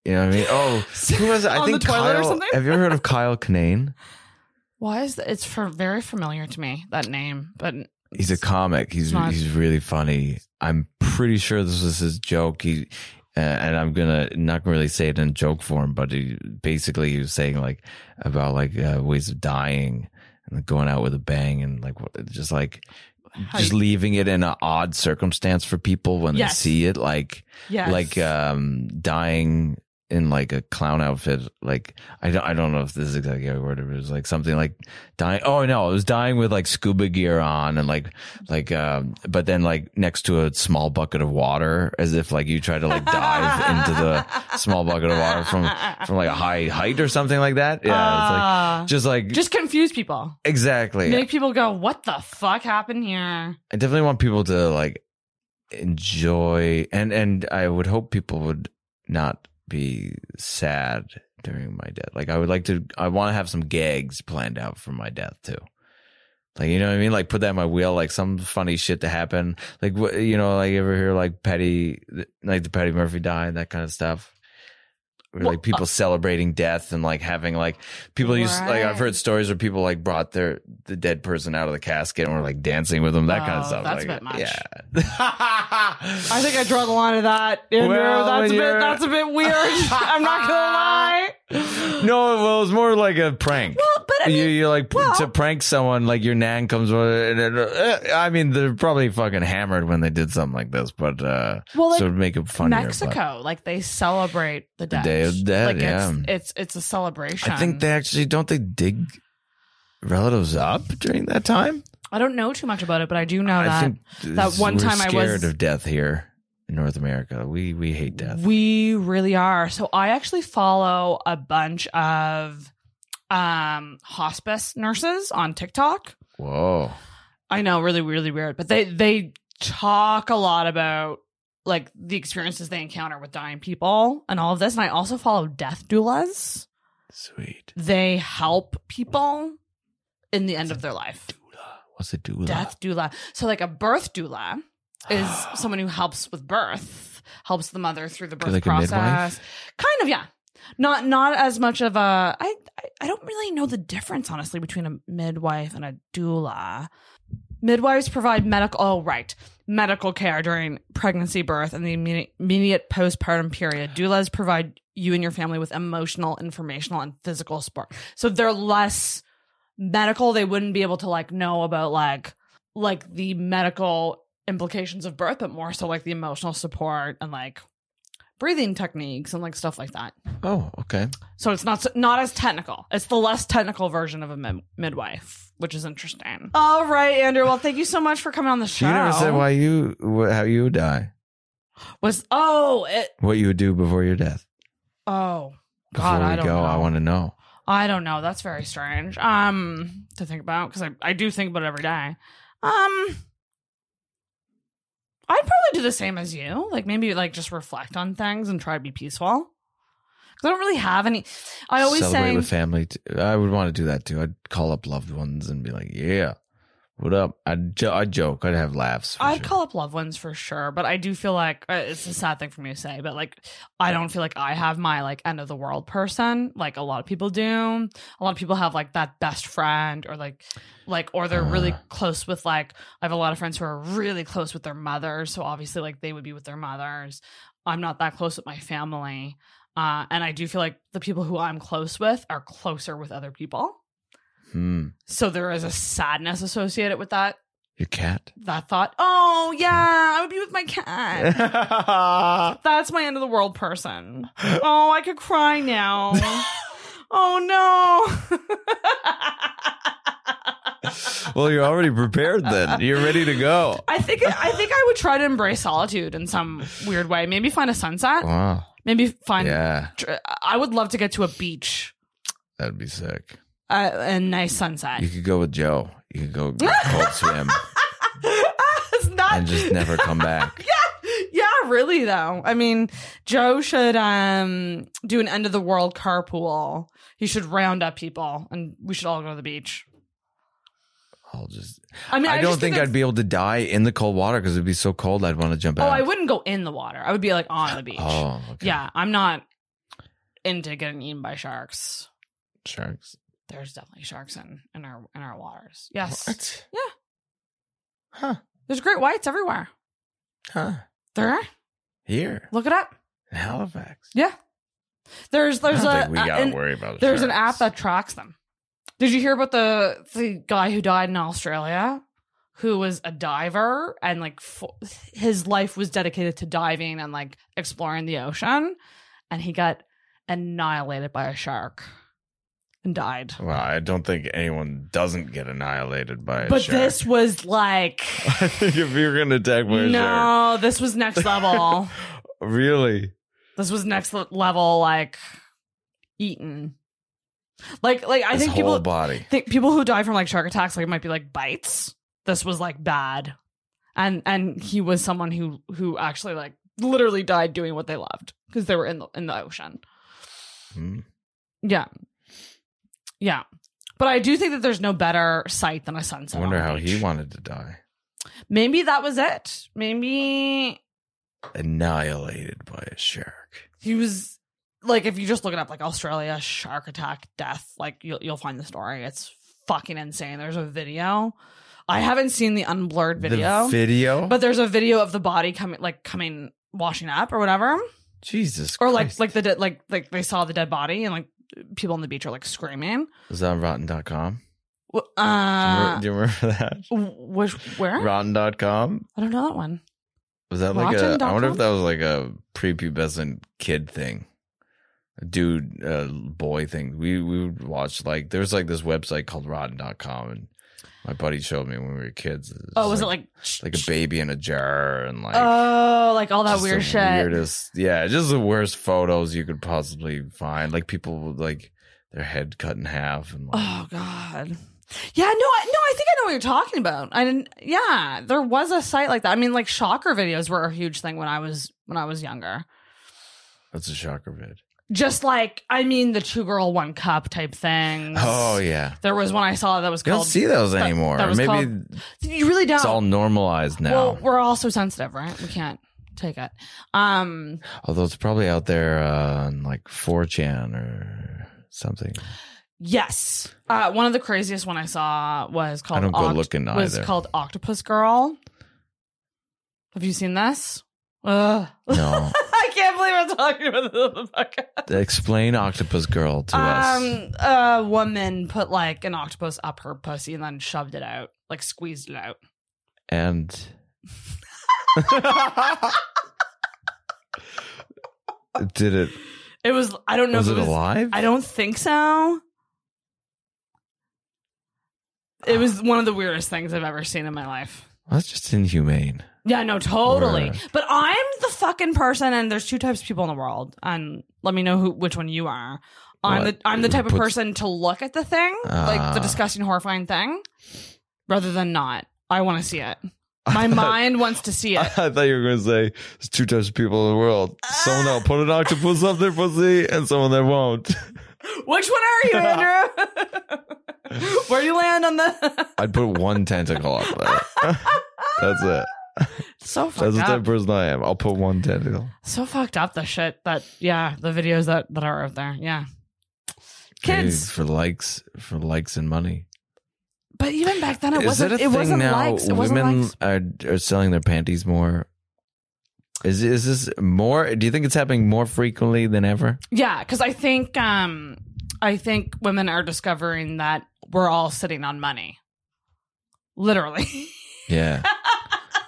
You know what I mean? Oh, who was it? I think Kyle. Have you ever heard of Kyle Kinane? why is that it's for very familiar to me that name but He's a comic. He's not- he's really funny. I'm pretty sure this was his joke. He uh, and I'm gonna not really say it in joke form, but he basically he was saying like about like uh, ways of dying and going out with a bang and like just like How just you- leaving it in an odd circumstance for people when Yes. they see it, like yes. like um dying in like a clown outfit. Like I don't I don't know if this is exactly how word it was like something like dying. Oh no, it was dying with like scuba gear on and like like um but then like next to a small bucket of water as if like you try to like dive into the small bucket of water from from like a high height or something like that. Yeah, it's Ah. like just like just confuse people. exactly. Make people go, "What the fuck happened here?" I definitely want people to like enjoy and and I would hope people would not be sad during my death. Like I would like to I want to have some gags planned out for my death too. Like you know what I mean? Like put that in my wheel, like some funny shit to happen. Like you know, like you ever hear like Petty, like the Petty Murphy die, and that kind of stuff. Well, like people uh, celebrating death and like having like people used like I've heard stories where people like brought their the dead person out of the casket and were like dancing with them, that kind of Oh, stuff. that's a like, bit much. Yeah. I think I draw the line of that. Andrew. Well, that's a bit. you're- That's a bit weird. I'm not gonna lie. no, well, it was more like a prank. Well, I you, mean, you like well- to prank someone, like your nan comes. over And, and, uh, I mean, they're probably fucking hammered when they did something like this, but uh, well, like so to make it funnier. but Mexico, like they celebrate the dead. Day of the Dead, Like yeah. it's, it's it's a celebration. I think they actually don't they dig relatives up during that time. I don't know too much about it, but I do know I that that one time I was scared of death here in North America. We we hate death. We really are. So I actually follow a bunch of um hospice nurses on TikTok. Whoa. I know, really, really weird. But they they talk a lot about like the experiences they encounter with dying people and all of this. And I also follow death doulas. Sweet. They help people in the end of their life. What's a doula? Death doula. So like a birth doula is someone who helps with birth, helps the mother through the birth Like process. Kind of, yeah. Not not as much of a I I don't really know the difference honestly between a midwife and a doula. Midwives provide medical oh right medical care during pregnancy, birth, and the immediate, immediate postpartum period. Doulas provide you and your family with emotional, informational, and physical support. So they're less medical. They wouldn't be able to like know about like like the medical implications of birth, but more so like the emotional support and like breathing techniques and like stuff like that. Oh, okay. So it's not not as technical. It's the less technical version of a mid- midwife, which is interesting. All right, Andrew. Well, thank you so much for coming on the show. You never said why you wh- how you would die. was oh it What you would do before your death. oh Before God we I don't go, know. I want to know. I don't know. That's very strange. Um, to think about because I I do think about it every day. Um, I'd probably do the same as you. Like maybe like just reflect on things and try to be peaceful. Because I don't really have any. I always celebrate say with family. T- I would want to do that too. I'd call up loved ones and be like, "Yeah, what up?" I'd jo- I'd joke. I'd have laughs. for I'd sure. call up loved ones for sure, but I do feel like uh, it's a sad thing for me to say, but like I don't feel like I have my like end of the world person like a lot of people do. A lot of people have like that best friend or like like or they're really Uh. close with like I have a lot of friends who are really close with their mothers, so obviously like they would be with their mothers. I'm not that close with my family. Uh, and I do feel like the people who I'm close with are closer with other people. Hmm. So there is a sadness associated with that Your cat. that thought, oh yeah, I would be with my cat. That's my end of the world person. Oh, I could cry now. oh no. well, you're already prepared. Then you're ready to go. I think I think I would try to embrace solitude in some weird way. Maybe find a sunset. Wow. Maybe find. Yeah, I would love to get to a beach, that'd be sick. Uh, a nice sunset. You could go with Joe. You could go cold swim it's not. and just never come back. yeah, yeah, really though. I mean, Joe should um do an end of the world carpool. He should round up people, and we should all go to the beach. I'll just. I mean, I, I, don't just think I'd be able to die in the cold water because it'd be so cold. I'd want to jump Oh, out. Oh, I wouldn't go in the water. I would be like on the beach. Oh, okay. Yeah, I'm not into getting eaten by sharks. Sharks. There's definitely sharks in in our in our waters. Yes, What? Yeah. Huh. there's great whites everywhere. Huh. There, are. Here look it up. in Halifax. Yeah, there's there's I don't a we gotta an- worry about. there's an app that tracks them. Did you hear about the the guy who died in Australia who was a diver and like fo- his life was dedicated to diving and like exploring the ocean and he got annihilated by a shark and died. Well, I don't think anyone doesn't get annihilated by a But shark. this was like I think if you're gonna attack by a shark, no, this was next level. really, this was next le- level like eaten. Like like I his think whole people body. think people who die from like shark attacks like it might be like bites. This was like bad. And and he was someone who who actually like literally died doing what they loved because they were in the in the ocean. Hmm. Yeah. Yeah. But I do think that there's no better sight than a sunset. I wonder how he wanted to die. Maybe that was it. Maybe Annihilated by a shark. he was like if you just look it up like Australia shark attack death, like you'll you'll find the story. It's fucking insane. There's a video. I haven't seen the unblurred video. The video, But there's a video of the body coming, like coming, washing up or whatever, Jesus, or like Christ. like the dead, like like they saw the dead body and like people on the beach are like screaming. is that on Rotten.com? W- Do you Uh, remember, do you remember that? which where? Rotten.com. I don't know that one. Was that like a? I wonder if that was like a prepubescent kid thing, a dude, uh, boy thing. We we would watch like there's like this website called Rotten.com, and my buddy showed me when we were kids. It Oh, was it like like a baby in a jar and like oh, like all that weird shit? Weirdest, yeah, just the worst photos you could possibly find. Like people with like their head cut in half and like, Oh God. Yeah, no, I, no, I think I know what you're talking about. I didn't. Yeah, there was a site like that. I mean, like shocker videos were a huge thing when I was when I was younger. that's a shocker vid. Just like, I mean, the two girl one cup type things. Oh yeah, There was one I saw that was called. you don't see those that- anymore. that Maybe called- you really don't. it's all normalized now. Well, we're all so sensitive, right? We can't take it. Um, Although it's probably out there uh, on like 4chan or something. yes. Uh, one of the craziest one I saw was called. I don't go looking was called Octopus Girl. Have you seen this? Ugh. No. Can't believe I'm talking about this on the podcast. Explain Octopus Girl to us. Um, a woman put like an octopus up her pussy and then shoved it out, like squeezed it out. And did it? It was. I don't know. Was if it alive? I don't think so. It was one of the weirdest things I've ever seen in my life. That's just inhumane. Yeah, no, totally. But I'm the fucking person, and there's two types of people in the world, and let me know who which one you are. I'm What? the I'm the type of person to look at the thing, like the Ah. disgusting, horrifying thing, rather than not. I want to see it. My mind wants to see it. I thought you were going to say there's two types of people in the world. Someone that'll put an octopus up their pussy and someone that won't. Which one are you, Andrew? Where do you land on the? I'd put one tentacle up there. That's it. So That's fucked the type up. of person I am. I'll put one tentacle. So fucked up. The shit that yeah, the videos that that are out there. Yeah, kids. Maybe for likes, for likes and money. But even back then, it Is wasn't. it wasn't now? likes. It wasn't women likes. are are selling their panties more. Is is this more? Do you think it's happening more frequently than ever? Yeah, because I think um I think women are discovering that we're all sitting on money. Literally. Yeah,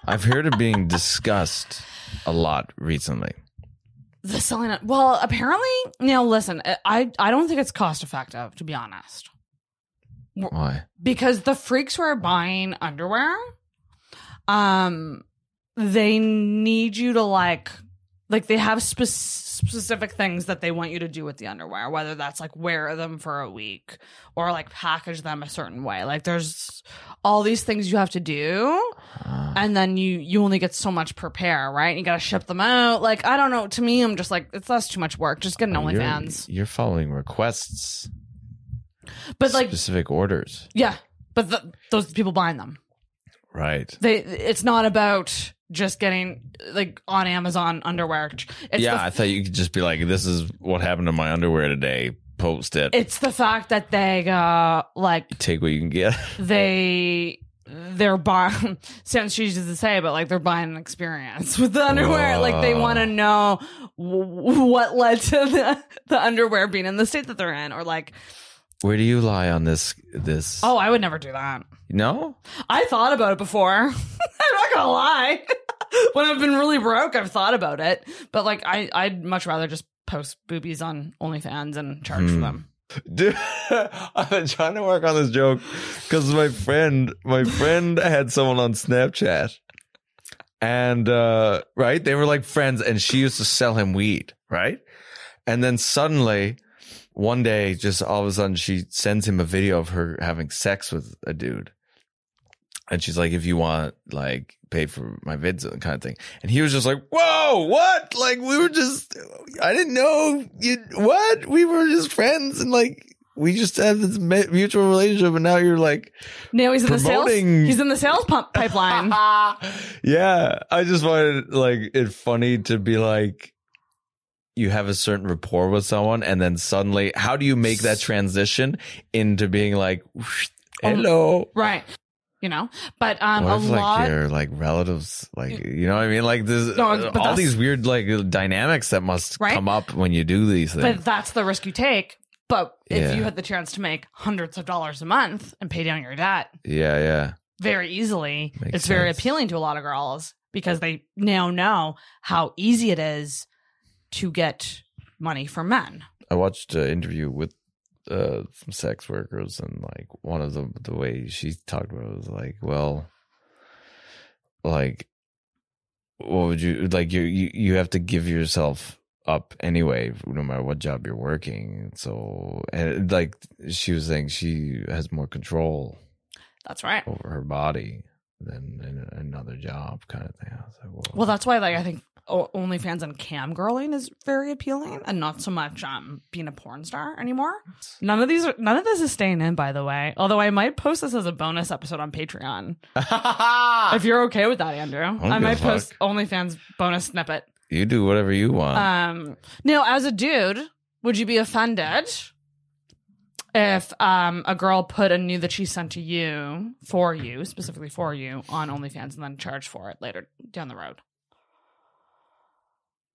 I've heard it being discussed a lot recently. the selling it. Well, apparently, you now listen, I I don't think it's cost effective to be honest. Why? Because the freaks who are buying underwear, um, they need you to like, like they have spe- specific things that they want you to do with the underwear, whether that's like wear them for a week or like package them a certain way. Like there's all these things you have to do, Uh, and then you you only get so much per pair, right? You got to ship them out. Like I don't know. To me, I'm just like it's that's too much work. Just get an you're- OnlyFans. You're, following requests, But like, specific orders, yeah. But the, those people buying them. right? they it's not about just getting like on Amazon underwear. It's yeah, the, I thought you could just be like, "This is what happened to my underwear today." Post it. it's the fact that they go like Take what you can get. they they're buying sounds cheesy to say, but like they're buying an experience with the underwear. Like they want to know w- what led to the the underwear being in the state that they're in, or like Where do you lie on this? This? Oh, I would never do that. no. I thought about it before. I'm not gonna lie. when I've been really broke, I've thought about it. But like, I I'd much rather just post boobies on OnlyFans and charge for Hmm. them. Dude, I've been trying to work on this joke because my friend, my friend had someone on Snapchat, and uh, right, they were like friends, and she used to sell him weed, right, and then suddenly, one day, just all of a sudden, she sends him a video of her having sex with a dude, and she's like, "If you want, like, pay for my vids and kind of thing," and he was just like, "Whoa, what? Like, we were just, I didn't know you. What? We were just friends, and like." We just had this mutual relationship, and now you're like, Now he's in the sales, he's in the sales pump pipeline. yeah. I just wanted like it funny to be like you have a certain rapport with someone and then suddenly how do you make that transition into being like whoosh, hello right. You know, but um, what a if like lot. your like relatives like you know what I mean like this No, all these weird like dynamics that must Right? come up when you do these things But that's the risk you take. But if Yeah. you had the chance to make hundreds of dollars a month and pay down your debt yeah yeah very easily, Makes it's very appealing to a lot of girls because they now know how easy it is to get money from men. I watched an interview with uh, some sex workers, and like one of the the way she talked about it was like, well, like, what would you like? You you you have to give yourself up anyway, no matter what job you're working. So, and like she was saying, she has more control That's right. over her body than in another job, kind of thing. I was like, well, Well, that's why like I think OnlyFans and cam girling is very appealing, and not so much um being a porn star anymore. None of these are none of this is staying in, by the way. Although I might post this as a bonus episode on Patreon if you're okay with that, Andrew. I might post. OnlyFans bonus snippet. you do whatever you want. Um, now, as a dude, would you be offended if um a girl put a nude that she sent to you for you, specifically for you, on OnlyFans and then charged for it later down the road?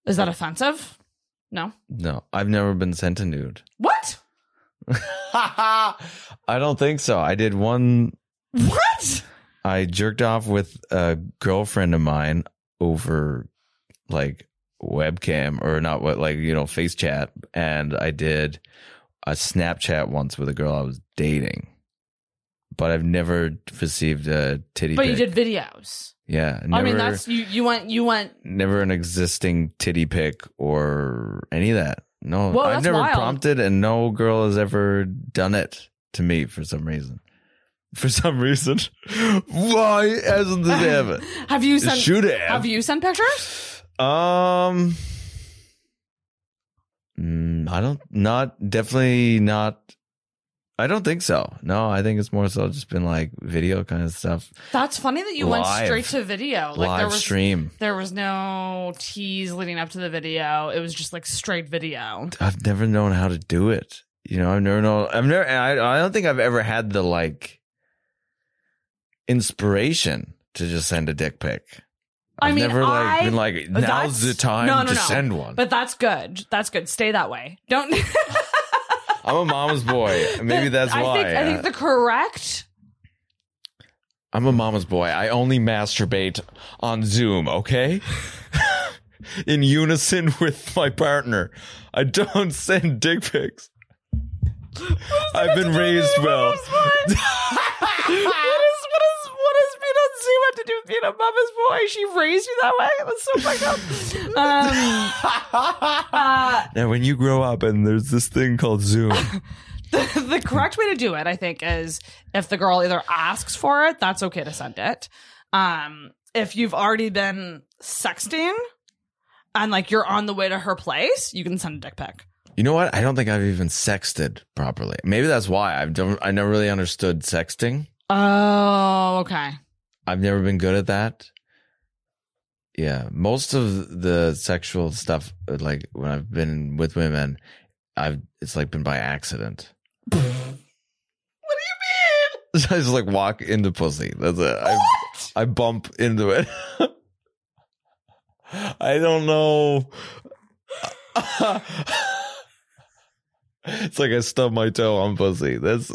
Is that offensive? No. no, I've never been sent a nude. What? I don't think so. I did one. What? I jerked off with a girlfriend of mine over like webcam or not what like you know face chat, and I did a Snapchat once with a girl I was dating, but I've never received a titty. But you did videos. yeah. Never, I mean, that's you. You went. You went. never an existing titty pic or any of that. No, Whoa, I've never wild. prompted, and no girl has ever done it to me for some reason. For some reason, why hasn't this happened? Have you It sent? should have. Have you sent pictures? Um, mm, I don't. Not definitely not. I don't think so. No, I think it's more so just been like video kind of stuff. That's funny that you went straight to video. Like there Live was stream. there was no tease leading up to the video. It was just like straight video. I've never known how to do it. You know, I've never known. I've never. I, I don't think I've ever had the like inspiration to just send a dick pic. I I've mean, never like I- been like now's the time no, no, to no. send one. But that's good. That's good. Stay that way. Don't. I'm a mama's boy. Maybe that's I why. Think, I think the correct. I'm a mama's boy. I only masturbate on Zoom, okay? In unison with my partner. I don't send dick pics. I've been raised well. what is what is what is being on have to do with being a mama's boy? She raised you that way. That's so fucked up. Um, uh, Now, when you grow up and there's this thing called Zoom, the, the correct way to do it, I think, is if the girl either asks for it, that's okay to send it. Um, if you've already been sexting and like you're on the way to her place, you can send a dick pic. you know what? I don't think I've even sexted properly. Maybe that's why I've don't. I never really understood sexting. Oh, okay. I've never been good at that. Yeah, most of the sexual stuff, like when I've been with women, I've it's like been by accident. What do you mean? I just like walk into pussy. That's it. I, I bump into it. I don't know. It's like I stub my toe on pussy. That's.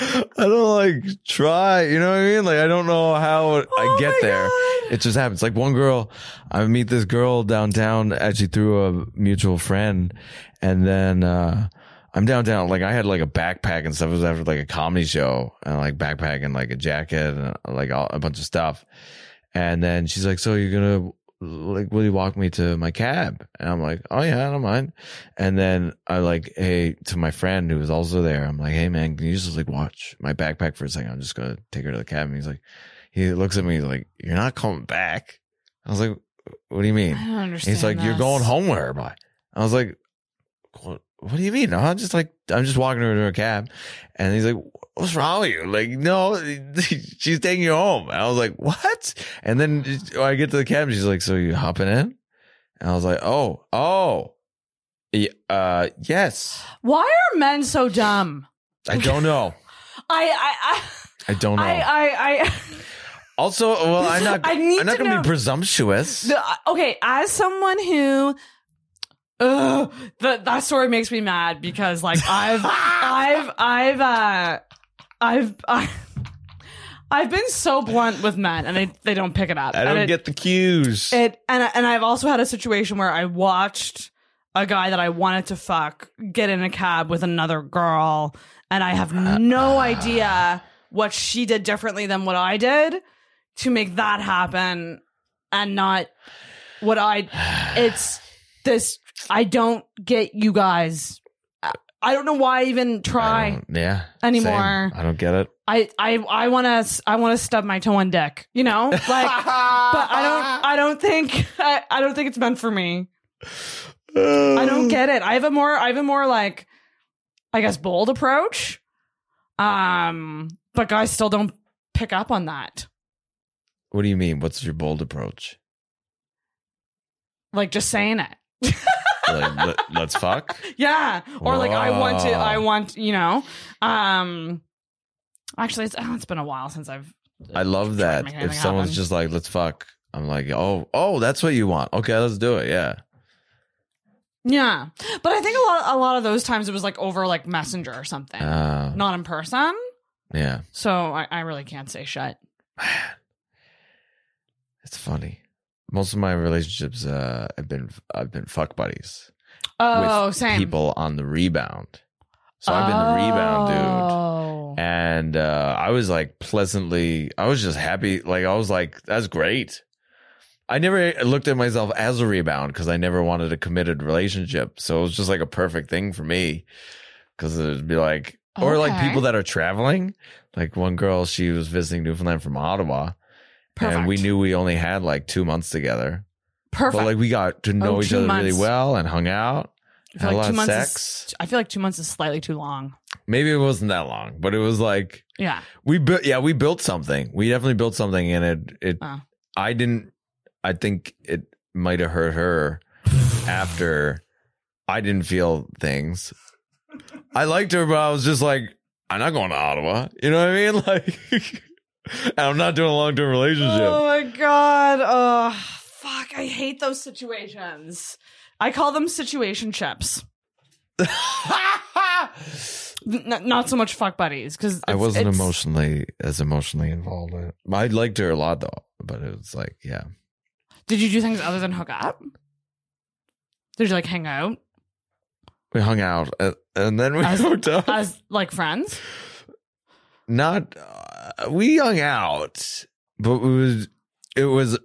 I don't like try. You know what I mean? Like I don't know how I Oh get there. God. It just happens. Like one girl, I meet this girl downtown actually through a mutual friend, and then uh I'm downtown. Like I had like a backpack and stuff. It was after like a comedy show, and like backpack and like a jacket and like all, a bunch of stuff. And then she's like, "So you're gonna like, will you walk me to my cab?" And I'm like, "Oh yeah, I don't mind." And then I like, hey, to my friend who was also there, I'm like, "Hey man, can you just like watch my backpack for a second? I'm just gonna take her to the cab." And he's like, he looks at me he's like, "You're not coming back." I was like, "What do you mean?" I don't understand. He's like, "You're going home with her, boy." I was like, "What? What do you mean?" I'm just like, I'm just walking her to a cab, and he's like, "What's wrong with you?" Like, no, she's taking you home. And I was like, "What?" And then I get to the cab, she's like, "So you hopping in?" And I was like, "Oh, oh, uh, yes." Why are men so dumb? I don't know. I I I don't know. I I I. also, well, I'm not. I need I'm not to going to be presumptuous. The, okay, as someone who, ugh, that that story makes me mad because like I've I've I've uh I've I, I've been so blunt with men and they they don't pick it up. I don't and it, get the cues. it and and I've also had a situation where I watched a guy that I wanted to fuck get in a cab with another girl and I have no idea what she did differently than what I did to make that happen and not what I it's this I don't get you guys I- don't know why I even try yeah. anymore. same. I don't get it. I I I want to I want to stub my toe on deck, you know? Like but I don't I don't think I, I don't think it's meant for me. I don't get it. I have a more I have a more like I guess bold approach. Um but guys still don't pick up on that. What do you mean? What's your bold approach? Like just saying it. Like, let, let's fuck. Yeah. Or like I want to I want, you know. Um actually it's oh, it's been a while since I've I love that. If someone's happen. just like, let's fuck, I'm like, oh, oh, that's what you want. Okay, let's do it. Yeah. Yeah. But I think a lot a lot of those times it was like over like messenger or something. Uh, Not in person. yeah. So I, I really can't say shut. It's funny. Most of my relationships, uh, have been I've been fuck buddies Oh, with same. people on the rebound. So I've been the rebound dude. Oh. and uh, I was like pleasantly. I was just happy. Like I was like, that's great. I never looked at myself as a rebound because I never wanted a committed relationship. So it was just like a perfect thing for me because it'd be like, or like people that are traveling. Like one girl, she was visiting Newfoundland from Ottawa, Perfect. and we knew we only had like two months together. Perfect. But like we got to know Oh, each two other really well and hung out. I feel had a lot two of months sex. Is, I feel like two months is slightly too long. Maybe it wasn't that long, but it was like Yeah. we built. Yeah, we built something. We definitely built something, and it it. Oh. I didn't. I think it might have hurt her after I didn't feel things. I liked her, but I was just like, I'm not going to Ottawa. You know what I mean? Like, and I'm not doing a long term relationship. Oh my god. Oh fuck. I hate those situations. I call them situationships. N- not so much fuck buddies because I wasn't emotionally as emotionally involved. in. I liked her a lot though, but it was like, yeah. Did you do things other than hook up? Did you like hang out We hung out uh, and then we As- hooked up. as like friends? Not uh, we hung out but it was it was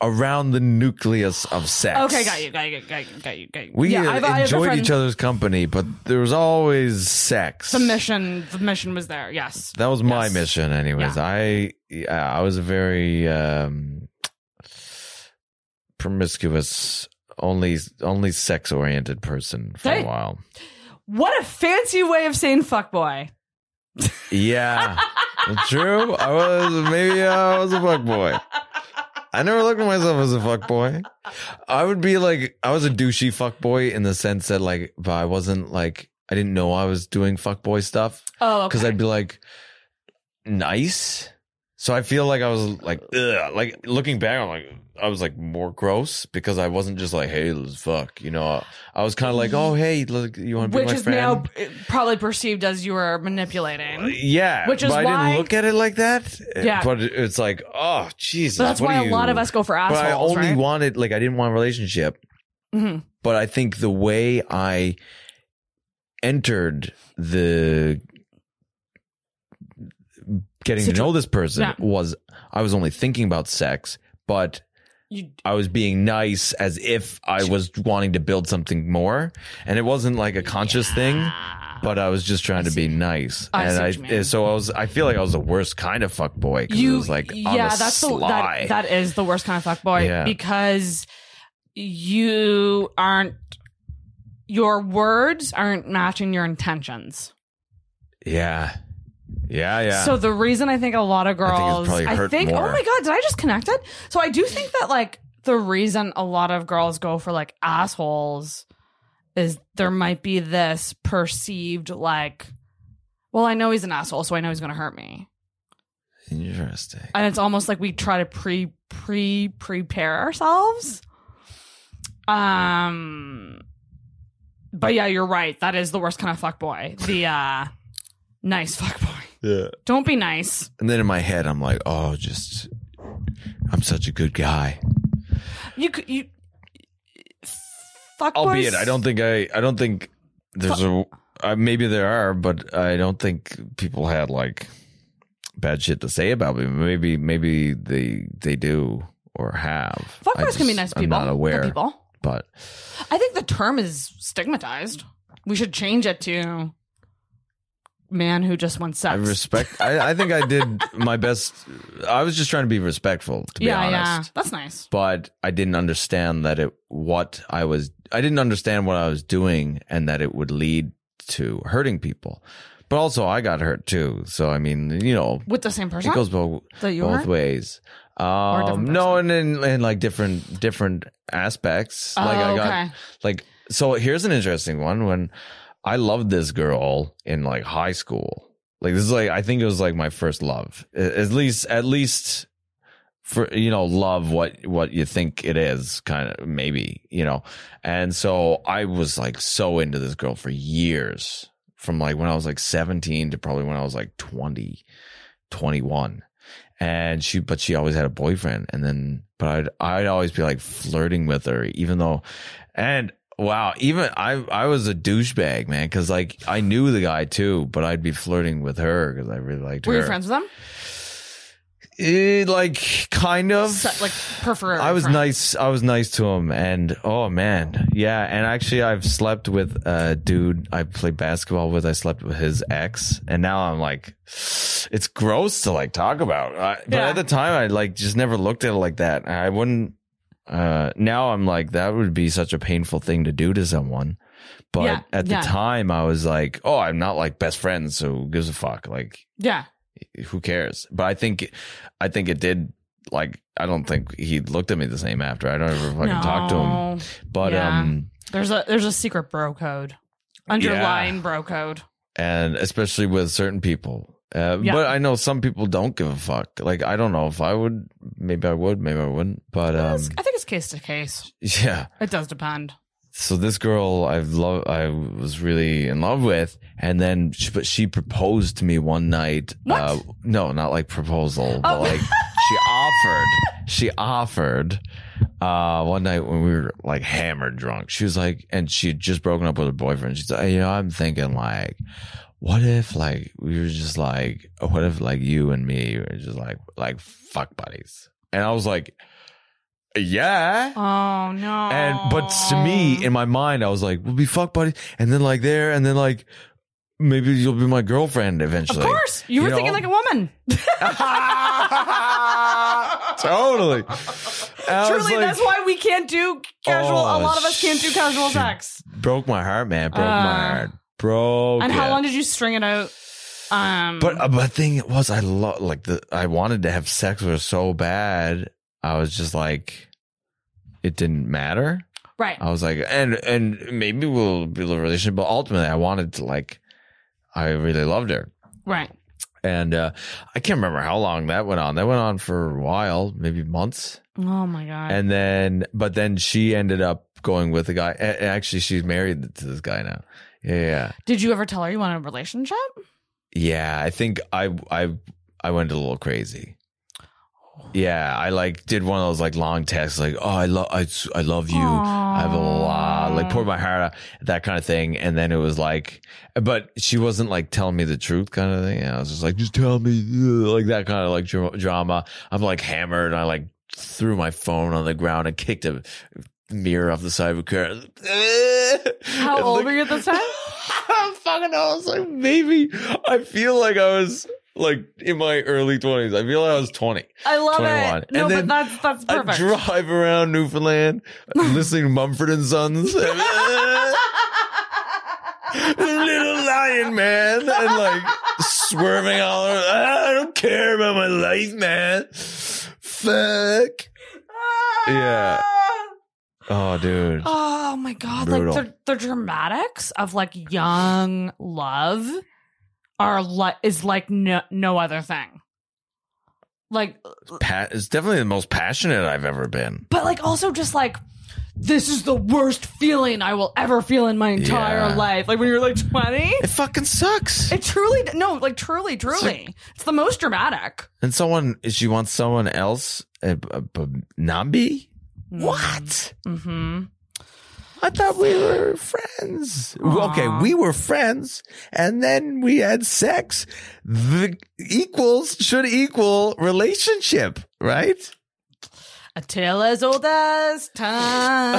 around the nucleus of sex Okay, got you, got you, got you, got you, got you. we yeah, uh, I've- I have a enjoyed each other's company but there was always sex The mission, the mission was there. Yes. that was my Yes. mission anyways Yeah. i yeah, i was a very um promiscuous only only sex oriented person for Hey. a while What a fancy way of saying fuck boy. Yeah. True. I was maybe i was a fuck boy. I never looked at myself as a fuck boy. I would be like, I was a douchey fuck boy in the sense that like, but I wasn't like, I didn't know I was doing fuck boy stuff. Oh, okay. because I'd be like, nice, So I feel like I was like, ugh. like looking back, I'm like, I was like more gross because I wasn't just like, hey, let's fuck. You know, I was kind of like, oh, hey, look, you want to be Which my is now uh, probably perceived as you were manipulating. yeah, Which is but I why- didn't look at it like that. Yeah. but it's like, oh, Jesus. But that's what why a lot you- of us go for assholes. But I assholes, only right? wanted, like, I didn't want a relationship. Mhm. But I think the way I entered the getting to know this person Yeah. was I was only thinking about sex, but You, I was being nice as if I was wanting to build something more. And it wasn't like a conscious thing, but I was just trying to be nice. I and I, so I was, I feel like I was the worst kind of fuck boy. You was like, yeah, the that's the sly. that, that is the worst kind of fuck boy Yeah. because you aren't your words aren't matching your intentions. yeah. Yeah. Yeah. So the reason I think a lot of think girls, I think, more. oh my god, did I just connect it? So I do think that like the reason a lot of girls go for like assholes is there might be this perceived like, well, I know he's an asshole, so I know he's going to hurt me, Interesting. and it's almost like we try to pre pre prepare ourselves. Um, but yeah, you're right. That is the worst kind of fuck boy. The uh, nice fuck boy. Yeah. Don't be nice. And then in my head, I'm like, oh, just, I'm such a good guy. You could you fuck Albeit, I don't think I, I don't think there's a, uh, maybe there are, but I don't think people had like bad shit to say about me. Maybe, maybe they, they do or have. fuck I boys can be nice I'm people. not Good aware, people. but I think the term is stigmatized. We should change it to man who just wants sex. I respect, I, I think I did my best. I was just trying to be respectful, to be yeah, honest. yeah, that's nice. but I didn't understand that it what I was I didn't understand what I was doing and that it would lead to hurting people. But also I got hurt too. So I mean, you know, With the same person it goes both both ways. Um no and in, in like different different aspects. Oh, like I got okay. like so here's an interesting one when I loved this girl in like high school. Like this is like I think it was like my first love. At least at least for you know love what what you think it is kind of maybe you know and so i was like so into this girl for years from like when i was like 17 to probably when i was like 20 21 and she but she always had a boyfriend and then but i'd i'd always be like flirting with her even though and wow even i i was a douchebag man because like i knew the guy too but i'd be flirting with her because i really liked her. Were her you friends with them? Eh, like kind of Se- like prefer. I was friends. nice. I was nice to him, and oh man, yeah. And actually, I've slept with a dude I played basketball with. I slept with his ex, and now I'm like, it's gross to like talk about. I, but Yeah. at the time, I like just never looked at it like that. I wouldn't. Uh, now I'm like, that would be such a painful thing to do to someone. But Yeah, at the yeah. time, I was like, oh, I'm not like best friends, so who gives a fuck? Like, Yeah. who cares? But I think, I think it did. Like, I don't think he looked at me the same after. I don't ever fucking no. talk to him. But Yeah. um, There's a there's a secret bro code, underlying bro code. and especially with certain people. Uh, Yeah. But I know some people don't give a fuck. Like, I don't know if I would. Maybe I would. Maybe I wouldn't. But um, I think it's case to case. yeah. It does depend. So this girl I've love, I was really in love with, and then she, but she proposed to me one night. What? Uh, no, not like proposal, but Oh. like she offered. She offered uh, one night when we were like hammered drunk. She was like, and she had just broken up with her boyfriend. She's like, you know, I'm thinking like, what if like we were just like, what if like you and me were just like like fuck buddies? And I was like, yeah. Oh no. And but to me, in my mind, I was like, "We'll be fuck buddies," and then like there, and then like maybe you'll be my girlfriend eventually. of course, you You were know? thinking like a woman. totally. And I was Truly, like- that's why we can't do casual. a Oh, lot of us can't do casual sex. broke my heart, man. Broke Uh, my heart. Broke. And how long did you string it out? Um, But uh, but the thing was, I love like the I wanted to have sex with her so bad. I was just like, it didn't matter. right, I was like, and and maybe we'll build a relationship, but ultimately, I wanted to like, I really loved her. right. And uh, I can't remember how long that went on. That went on for a while, maybe months. Oh my god. And then, but then she ended up going with a guy. a- Actually, she's married to this guy now. Yeah, yeah, Did you ever tell her you wanted a relationship? yeah. I think I, I, I went a little crazy. Yeah, I like did one of those like long texts, like "Oh, I love, I, I love you." I have a lot," like poured my heart out, that kind of thing. And then it was like, but she wasn't like telling me the truth kind of thing. And I was just like, just tell me, like that kind of like dra- drama. I'm like hammered. And I like threw my phone on the ground and kicked a mirror off the side of a car. How And, old like- were you at this time? I'm fucking know. I was like, maybe. I feel like I was like in my early 20s. I feel like I was 20. I love 21. it. No, And but then that's that's I perfect. drive around Newfoundland listening to Mumford and Sons. Little lion man and like swerving all over. I don't care about my life, man. Fuck. Yeah. Oh, dude. Oh my god! Brutal. Like the the dramatics of like young love are like is like no no other thing. Like, Pa- it's definitely the most passionate I've ever been. but like also just like this is the worst feeling I will ever feel in my entire Yeah. life. Like when you're like twenty, It fucking sucks. it truly no, like truly, truly, it's the most dramatic. and someone, she wants someone else, uh, but not me? What? Mm-hmm. I thought we were friends. Aw. Okay, we were friends, and then we had sex. The equals should equal relationship, right? A tale as old as time.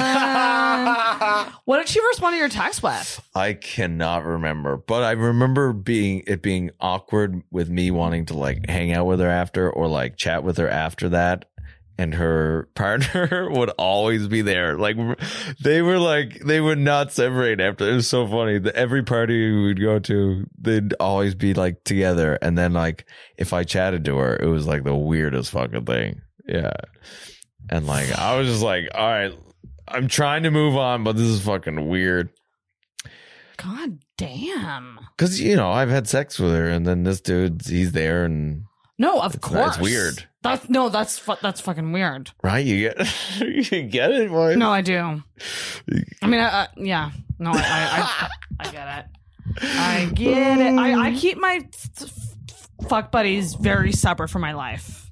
what did she respond to your text with? I cannot remember, but I remember being it being awkward with me wanting to like hang out with her after or like chat with her after that. And her partner would always be there. Like they were like they would not separate after. It was so funny. The, every party we would go to, they'd always be like together. And then like if I chatted to her, it was like the weirdest fucking thing. Yeah. And like I was just like, all right, I'm trying to move on, but this is fucking weird. God damn. Cause you know I've had sex with her, and then this dude he's there, and No, of It's- course. it's weird. That's no, that's fu- that's fucking weird. right, you get you get it, boy. No, I do. I mean, I, I, yeah. No, I, I, I, I get it. I get it. I, I keep my f- f- fuck buddies very separate from my life.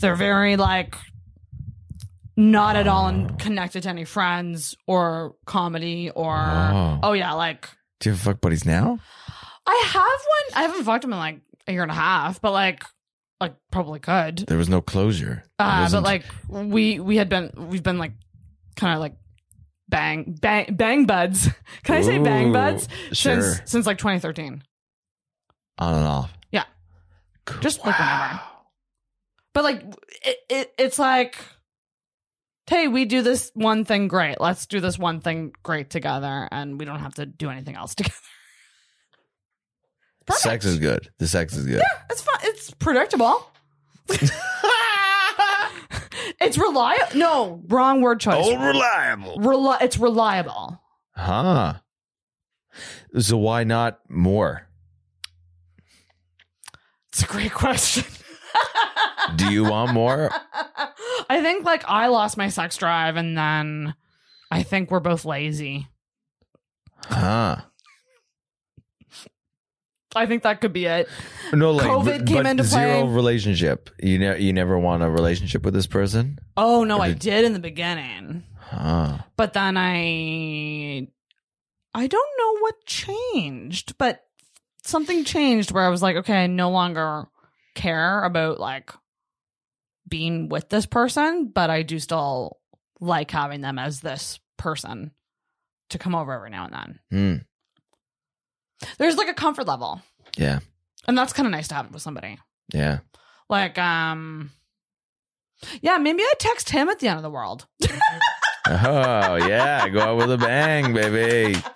They're very like not at all in, connected to any friends or comedy or Oh. oh yeah, like Do you have fuck buddies now? I have one. I haven't fucked him in like a year and a half, but like like probably could. There was no closure. Uh, but like we we had been we've been like kind of like bang bang bang buds. Can I say bang Ooh, buds sure, since since like 2013? on and off. Yeah. Cool. Just like whenever. But like it, it it's like hey, we do this one thing great. Let's do this one thing great together and we don't have to do anything else together. Perfect. Sex is good. The sex is good. Yeah, it's fun. It's predictable. it's reliable. No, wrong word choice. Oh, reliable. Reli- it's reliable. Huh. So why not more? It's a great question. Do you want more? I think like I lost my sex drive and then I think we're both lazy. Huh. I think that could be it. No, like COVID but- came but into zero play. relationship. You ne- you never want a relationship with this person? Oh no, I did- did in the beginning. Huh. But then I I don't know what changed, but something changed where I was like, okay, I no longer care about like being with this person, but I do still like having them as this person to come over every now and then. Hmm. There's like a comfort level. Yeah. And that's kind of nice to have with somebody. Yeah. Like um yeah, maybe I text him at the end of the world. Oh yeah, go out with a bang, baby.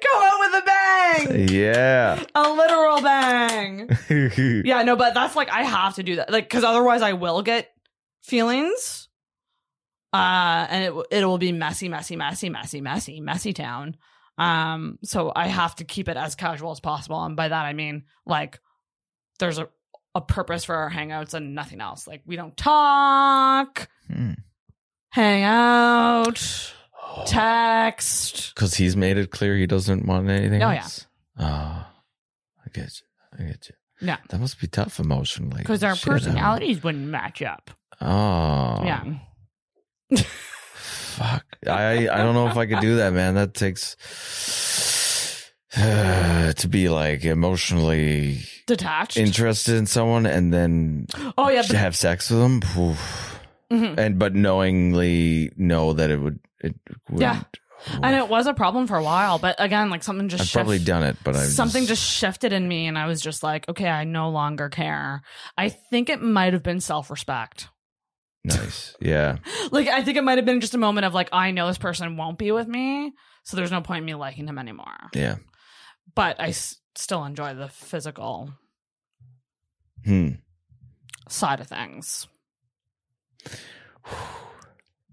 Go out with a bang. Yeah. A literal bang. Yeah, no, but that's like I have to do that, like because otherwise I will get feelings, uh, and it it will be messy, messy, messy, messy, messy, messy town. Um, so I have to keep it as casual as possible. And by that I mean like there's a, a purpose for our hangouts and nothing else. Like we don't talk, Hmm. hang out, text. Because he's made it clear he doesn't want anything Oh, yeah. else. Oh, I get you. I get you. Yeah. That must be tough emotionally. Because our Shit, personalities wouldn't match up. Oh. Yeah. Fuck. I I don't know if I could do that, man. That takes to be like emotionally Detached. interested in someone and then oh yeah. to have sex with them. Mhm. And but knowingly know that it would it would Yeah. And it was a problem for a while, but again, like something just I've probably done it, but I something just shifted in me, and I was just like, okay, I no longer care. I think it might have been self respect. Nice. Yeah. Like I think it might have been just a moment of like, I know this person won't be with me, so there's no point in me liking him anymore. Yeah. But I s- still enjoy the physical Hmm. side of things.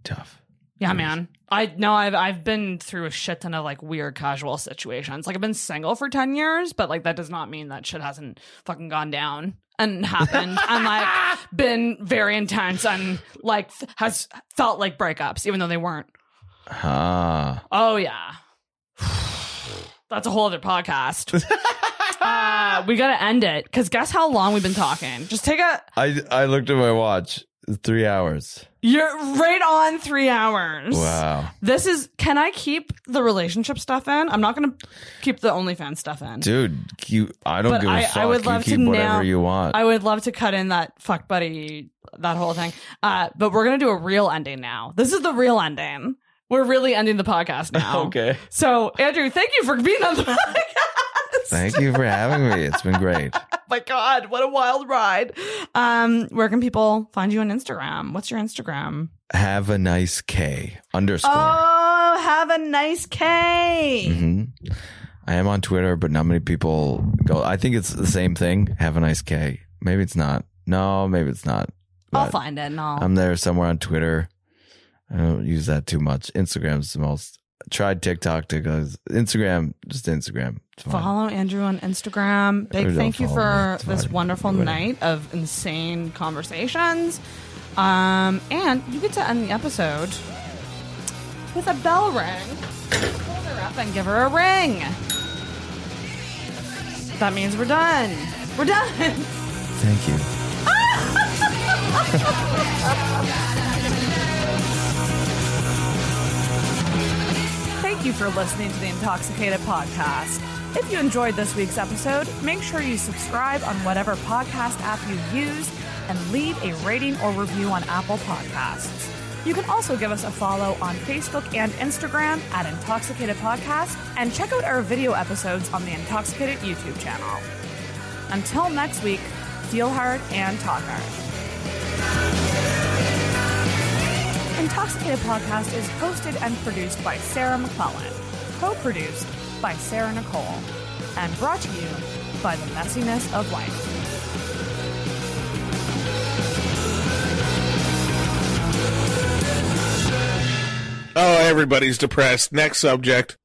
Tough. Yeah, Nice. man. I know I've I've been through a shit ton of like weird casual situations. Like I've been single for ten years, but like that does not mean that shit hasn't fucking gone down and happened and like been very intense and like has felt like breakups, even though they weren't. Ah. Oh yeah. That's a whole other podcast. uh, we gotta end it because guess how long we've been talking? Just take a. I I looked at my watch. Three hours. You're right on three hours. Wow. This is. Can I keep the relationship stuff in? I'm not going to keep the OnlyFans stuff in. Dude, you I don't But give a I- fuck. I would love to whatever now- you want. I would love to cut in that fuck buddy, that whole thing. Uh, but we're going to do a real ending now. This is the real ending. We're really ending the podcast now. okay. So, Andrew, thank you for being on the podcast. Thank you for having me. It's been great. My God, what a wild ride. Um, where can people find you on Instagram? What's your Instagram? Have a nice K underscore. Oh, have a nice K. hmm I am on Twitter, but not many people go. I think it's the same thing. Have a nice K. Maybe it's not. No, maybe it's not. I'll find it and I'll. I'm there somewhere on Twitter. I don't use that too much. Instagram's the most. Tried TikTok because Instagram, just Instagram. Follow Andrew on Instagram. Big thank you for this wonderful Whatever. night of insane conversations. Um, and you get to end the episode with a bell ring. Pull her up and give her a ring. That means we're done. We're done. Thank you. you for listening to the Intoxicated Podcast. If you enjoyed this week's episode, make sure you subscribe on whatever podcast app you use and leave a rating or review on Apple Podcasts. You can also give us a follow on Facebook and Instagram at Intoxicated Podcast and check out our video episodes on the Intoxicated YouTube channel. Until next week, feel hard and talk hard. Intoxicated Podcast is hosted and produced by Sarah McClellan, co produced by Sarah Nicole, and brought to you by the messiness of life. Oh, everybody's depressed. Next subject.